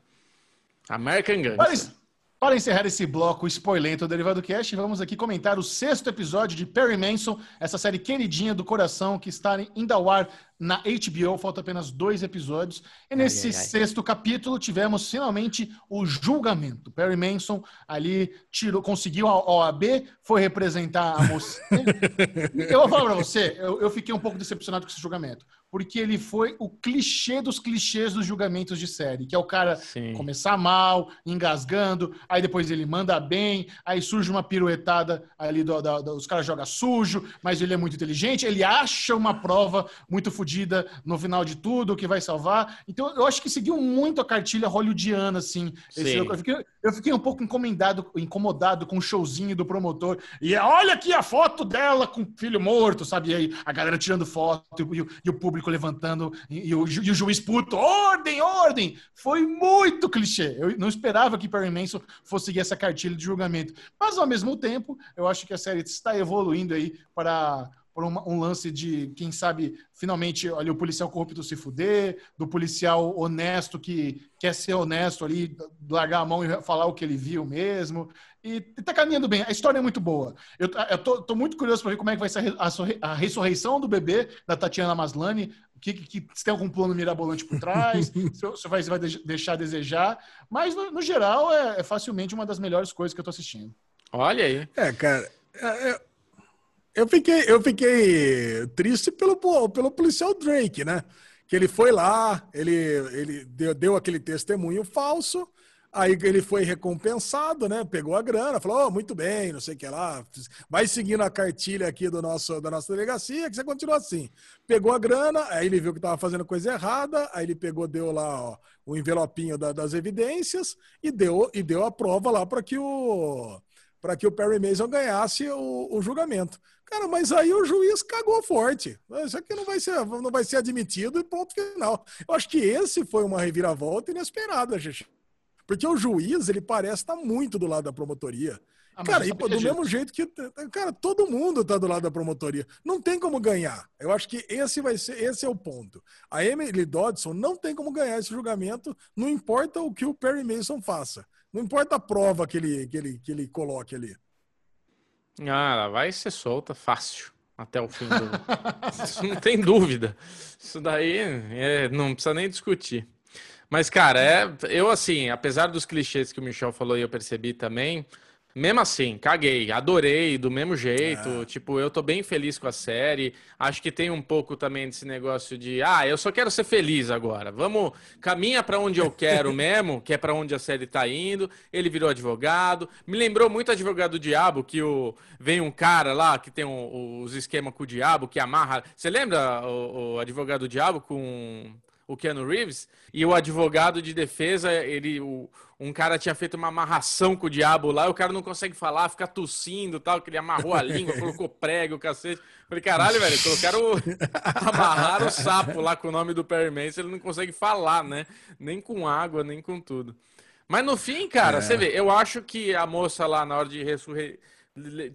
American Gangster. Para encerrar esse bloco spoilento do Derivado Cast, vamos aqui comentar o sexto episódio de Perry Manson, essa série queridinha do coração que está indo ao ar na HBO, falta apenas dois episódios. E nesse ai, ai, ai. sexto capítulo tivemos finalmente o julgamento. Perry Manson ali tirou, conseguiu a OAB, foi representar a moça. eu vou falar para você, eu, eu fiquei um pouco decepcionado com esse julgamento porque ele foi o clichê dos clichês dos julgamentos de série, que é o cara Sim. começar mal, engasgando, aí depois ele manda bem, aí surge uma piruetada ali, do, do, do, os caras jogam sujo, mas ele é muito inteligente, ele acha uma prova muito fodida no final de tudo, que vai salvar. Então, eu acho que seguiu muito a cartilha hollywoodiana, assim. Esse, eu, fiquei, eu, fiquei, um pouco incomodado, incomodado com o showzinho do promotor. E olha aqui a foto dela com o filho morto, sabe? E aí a galera tirando foto e, o, e o público levantando e, o, e, o, juiz puto, ordem, ordem! Foi muito clichê. Eu não esperava que Perry Manson fosse seguir essa cartilha de julgamento. Mas, ao mesmo tempo, eu acho que a série está evoluindo aí para uma, um lance de, quem sabe, finalmente, olha, o policial corrupto se fuder, do policial honesto que quer ser honesto ali, largar a mão e falar o que ele viu mesmo. E, tá caminhando bem. A história é muito boa. Eu, eu tô, tô muito curioso para ver como é que vai ser a, a, a, ressurreição do bebê da Tatiana Maslany. Que, que, que, se tem algum plano mirabolante por trás, se, vai, se vai deixar a desejar. Mas, no, no geral, é, é, facilmente uma das melhores coisas que eu tô assistindo. Olha aí. É, cara. É, é eu fiquei, eu fiquei triste pelo, pelo policial Drake, né? Que ele foi lá, ele, ele deu, deu aquele testemunho falso, aí ele foi recompensado, né? Pegou a grana, falou, oh, muito bem, não sei o que lá, vai seguindo a cartilha aqui do nosso, da nossa delegacia, que você continua assim. Pegou a grana, aí ele viu que estava fazendo coisa errada, aí ele pegou, deu lá ó, o envelopinho da, das evidências e deu, e deu a prova lá para que o para que o Perry Mason ganhasse o, o, julgamento. Cara, mas aí o juiz cagou forte. Isso aqui não vai ser, não vai ser admitido e ponto final. Eu acho que esse foi uma reviravolta inesperada, gente. Porque o juiz, ele parece estar muito do lado da promotoria. Ah, cara, e, do jeito. mesmo jeito que. Cara, todo mundo está do lado da promotoria. Não tem como ganhar. Eu acho que esse vai ser, esse é o ponto. A Emily Dodson não tem como ganhar esse julgamento, não importa o que o Perry Mason faça. Não importa a prova que ele, que ele, que ele coloque ali. Ah, ela vai ser solta fácil até o fim do. Isso não tem dúvida. Isso daí é, não precisa nem discutir. Mas, cara, é, eu assim, apesar dos clichês que o Michel falou e eu percebi também, mesmo assim, caguei, adorei do mesmo jeito. É. Tipo, eu tô bem feliz com a série. Acho que tem um pouco também desse negócio de, ah, eu só quero ser feliz agora. Vamos, caminha para onde eu quero mesmo, que é para onde a série tá indo. Ele virou advogado. Me lembrou muito advogado do diabo, que o vem um cara lá que tem um, os esquemas com o diabo, que amarra. Você lembra o, o advogado do diabo com o Keanu Reeves, e o advogado de defesa, ele, o, um cara tinha feito uma amarração com o diabo lá, e o cara não consegue falar, fica tossindo tal, que ele amarrou a língua, colocou prego, cacete. Falei, caralho, velho, colocaram amarrar o sapo lá com o nome do Perry Mason, ele não consegue falar, né? Nem com água, nem com tudo. Mas no fim, cara, é. você vê, eu acho que a moça lá na hora de ressurreição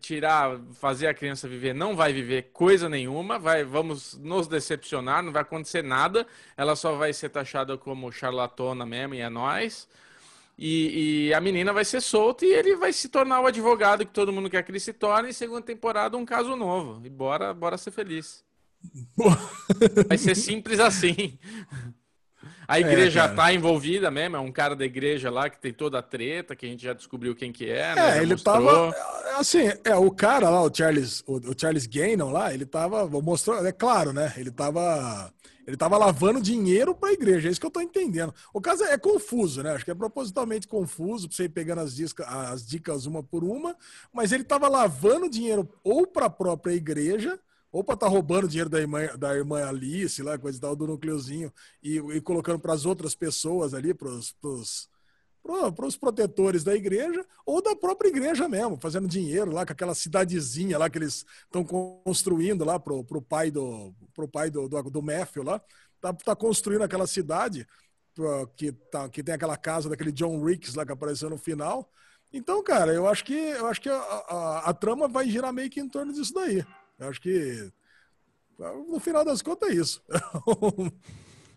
tirar, fazer a criança viver, não vai viver coisa nenhuma, vai, vamos nos decepcionar, não vai acontecer nada, ela só vai ser taxada como charlatona mesmo e é nós. E, e, a menina vai ser solta e ele vai se tornar o advogado que todo mundo quer que ele se torne. E segunda temporada, um caso novo. E bora, bora ser feliz. vai ser simples assim. A é, igreja é, tá envolvida mesmo, é um cara da igreja lá que tem toda a treta, que a gente já descobriu quem que é, né? É, ele mostrou. tava. Assim, é, o cara lá, o Charles, o, o Charles Gainon lá, ele tava. Mostrou, é claro, né? Ele tava. Ele tava lavando dinheiro para a igreja, é isso que eu tô entendendo. O caso é, é confuso, né? Acho que é propositalmente confuso, para você ir pegando as, discas, as dicas uma por uma, mas ele tava lavando dinheiro ou para a própria igreja, ou para estar tá roubando dinheiro da irmã, da irmã Alice, lá, coisa e tal, do núcleozinho, e, e colocando para as outras pessoas ali, para os protetores da igreja, ou da própria igreja mesmo, fazendo dinheiro lá com aquela cidadezinha lá que eles estão construindo lá para o pai do pro pai do, do, do Matthew lá, tá, tá construindo aquela cidade que, tá, que tem aquela casa daquele John Ricks lá que apareceu no final. Então, cara, eu acho que eu acho que a, a, a trama vai girar meio que em torno disso daí. Eu acho que no final das contas é isso.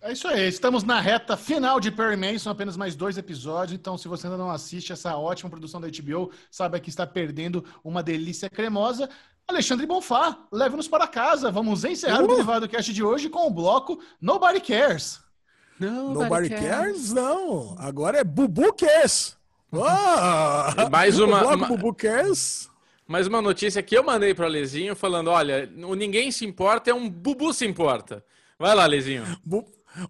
É isso aí, estamos na reta final de Perry Mason, apenas mais dois episódios, então se você ainda não assiste essa ótima produção da HBO, saiba que está perdendo uma delícia cremosa. Alexandre Bonfá, leve-nos para casa, vamos encerrar uh! o Derivado Cast de hoje com o bloco Nobody Cares. Nobody, Nobody cares. cares. não, agora é Bubu Cares. Oh! Mais uma... O bloco uma... Bubu Cares... Mais uma notícia que eu mandei para o Lezinho falando: olha, o Ninguém Se Importa é um Bubu Se Importa. Vai lá, Lezinho. Bu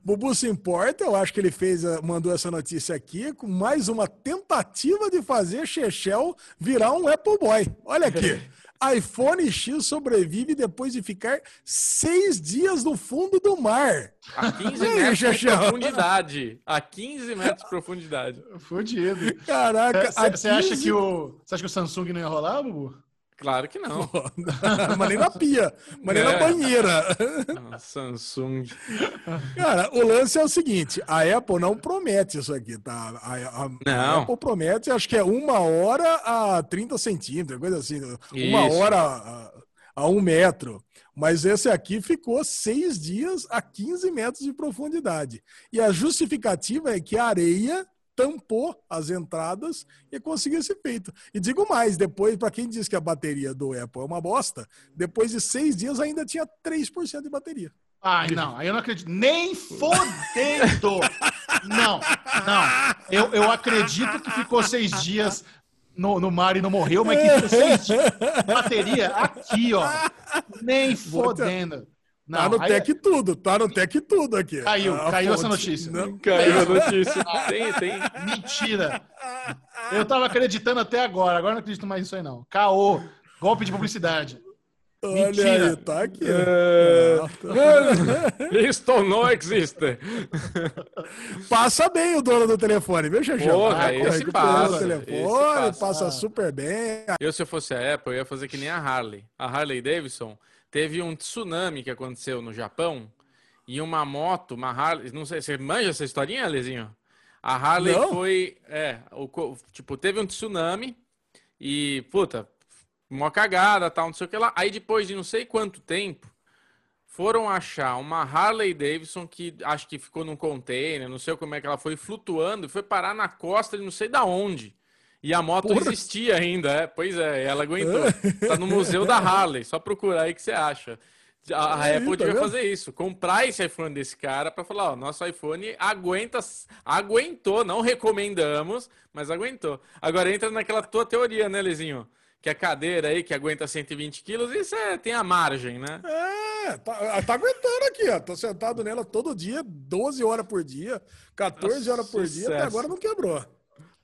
Bubu Se Importa, eu acho que ele fez, mandou essa notícia aqui com mais uma tentativa de fazer Chechel virar um Apple Boy. Olha aqui. iPhone X sobrevive depois de ficar seis dias no fundo do mar. A 15 metros de profundidade. A 15 metros de profundidade. Fudido. Caraca, Você 15... acha que o. Você acha que o Samsung não ia rolar, Bubu? Claro que não. mas nem na pia, mas nem é. na banheira. Samsung. Cara, o lance é o seguinte: a Apple não promete isso aqui, tá? A, a, não. a Apple promete, acho que é uma hora a 30 centímetros, coisa assim. Isso. Uma hora a, a um metro. Mas esse aqui ficou seis dias a 15 metros de profundidade. E a justificativa é que a areia tampou as entradas e conseguiu esse feito. E digo mais, depois, para quem diz que a bateria do Apple é uma bosta, depois de seis dias ainda tinha 3% de bateria. Ai, não, aí eu não acredito. Nem fodendo! não, não. Eu, eu acredito que ficou seis dias no, no mar e não morreu, mas que ficou seis dias. Bateria aqui, ó. Nem fodendo. Não, tá no aí... Tech tudo, tá no Tech tudo aqui. Caiu, a caiu fonte. essa notícia. Não, caiu a notícia. tem, tem. Mentira. Eu tava acreditando até agora, agora não acredito mais nisso aí não. Caô, golpe de publicidade. Olha Mentira. aí, tá aqui. É... Isto não existe. Passa bem o dono do telefone, viu, Xaxão? Porra, ah, esse passa. telefone, passa. passa super bem. Eu, se eu fosse a Apple, eu ia fazer que nem a Harley. A Harley Davidson Teve um tsunami que aconteceu no Japão e uma moto, uma Harley. Não sei, você manja essa historinha, Lezinho? A Harley não? foi. É, o, tipo, teve um tsunami e, puta, uma cagada, tal, não sei o que lá. Aí depois de não sei quanto tempo, foram achar uma Harley Davidson que acho que ficou num container, não sei como é que ela foi flutuando e foi parar na costa de não sei da onde. E a moto Porra. existia ainda, é? Pois é, ela aguentou. tá no museu da Harley, só procurar aí que você acha. A, é, Apple tá devia fazer isso, comprar esse iPhone desse cara para falar, ó, nosso iPhone aguenta, aguentou, não recomendamos, mas aguentou. Agora entra naquela tua teoria, né, Lezinho? Que a cadeira aí que aguenta 120 quilos, isso é, tem a margem, né? É, tá, tá aguentando aqui, ó. Tô sentado nela todo dia, 12 horas por dia, 14 Nossa, horas por sucesso. dia, até agora não quebrou.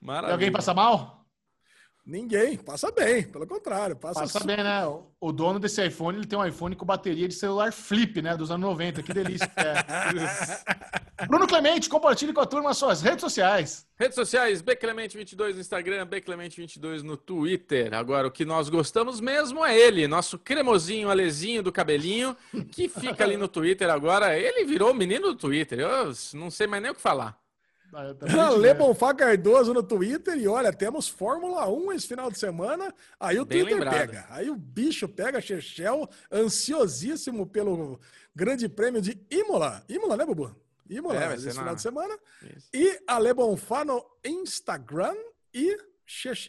Maravilha. E alguém passa mal? Ninguém, passa bem, pelo contrário. Passa, passa bem, né? O dono desse iPhone, ele tem um iPhone com bateria de celular flip, né? Dos anos 90, que delícia. É. Bruno Clemente, compartilhe com a turma as suas redes sociais. Redes sociais, Bclemente22 no Instagram, Bclemente22 no Twitter. Agora, o que nós gostamos mesmo é ele, nosso cremosinho, alezinho do cabelinho, que fica ali no Twitter agora. Ele virou o menino do Twitter, eu não sei mais nem o que falar. Ah, Lê Bonfá Cardoso no Twitter e olha, temos Fórmula 1 esse final de semana. Aí o Bem Twitter lembrado. pega. Aí o bicho pega Chechel, ansiosíssimo pelo Grande Prêmio de Imola. Imola, né, Bubu? Imola, é, esse final de semana. Isso. E a Le Bonfá no Instagram e,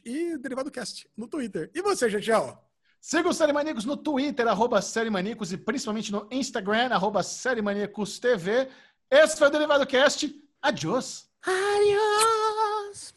e Derivado Cast no Twitter. E você, Chechel? Siga o Série Maníacos no Twitter, arroba Série Maníacos, e principalmente no Instagram, arroba Série Maníacos TV. Esse foi o Derivado Cast. Adiós! Adiós!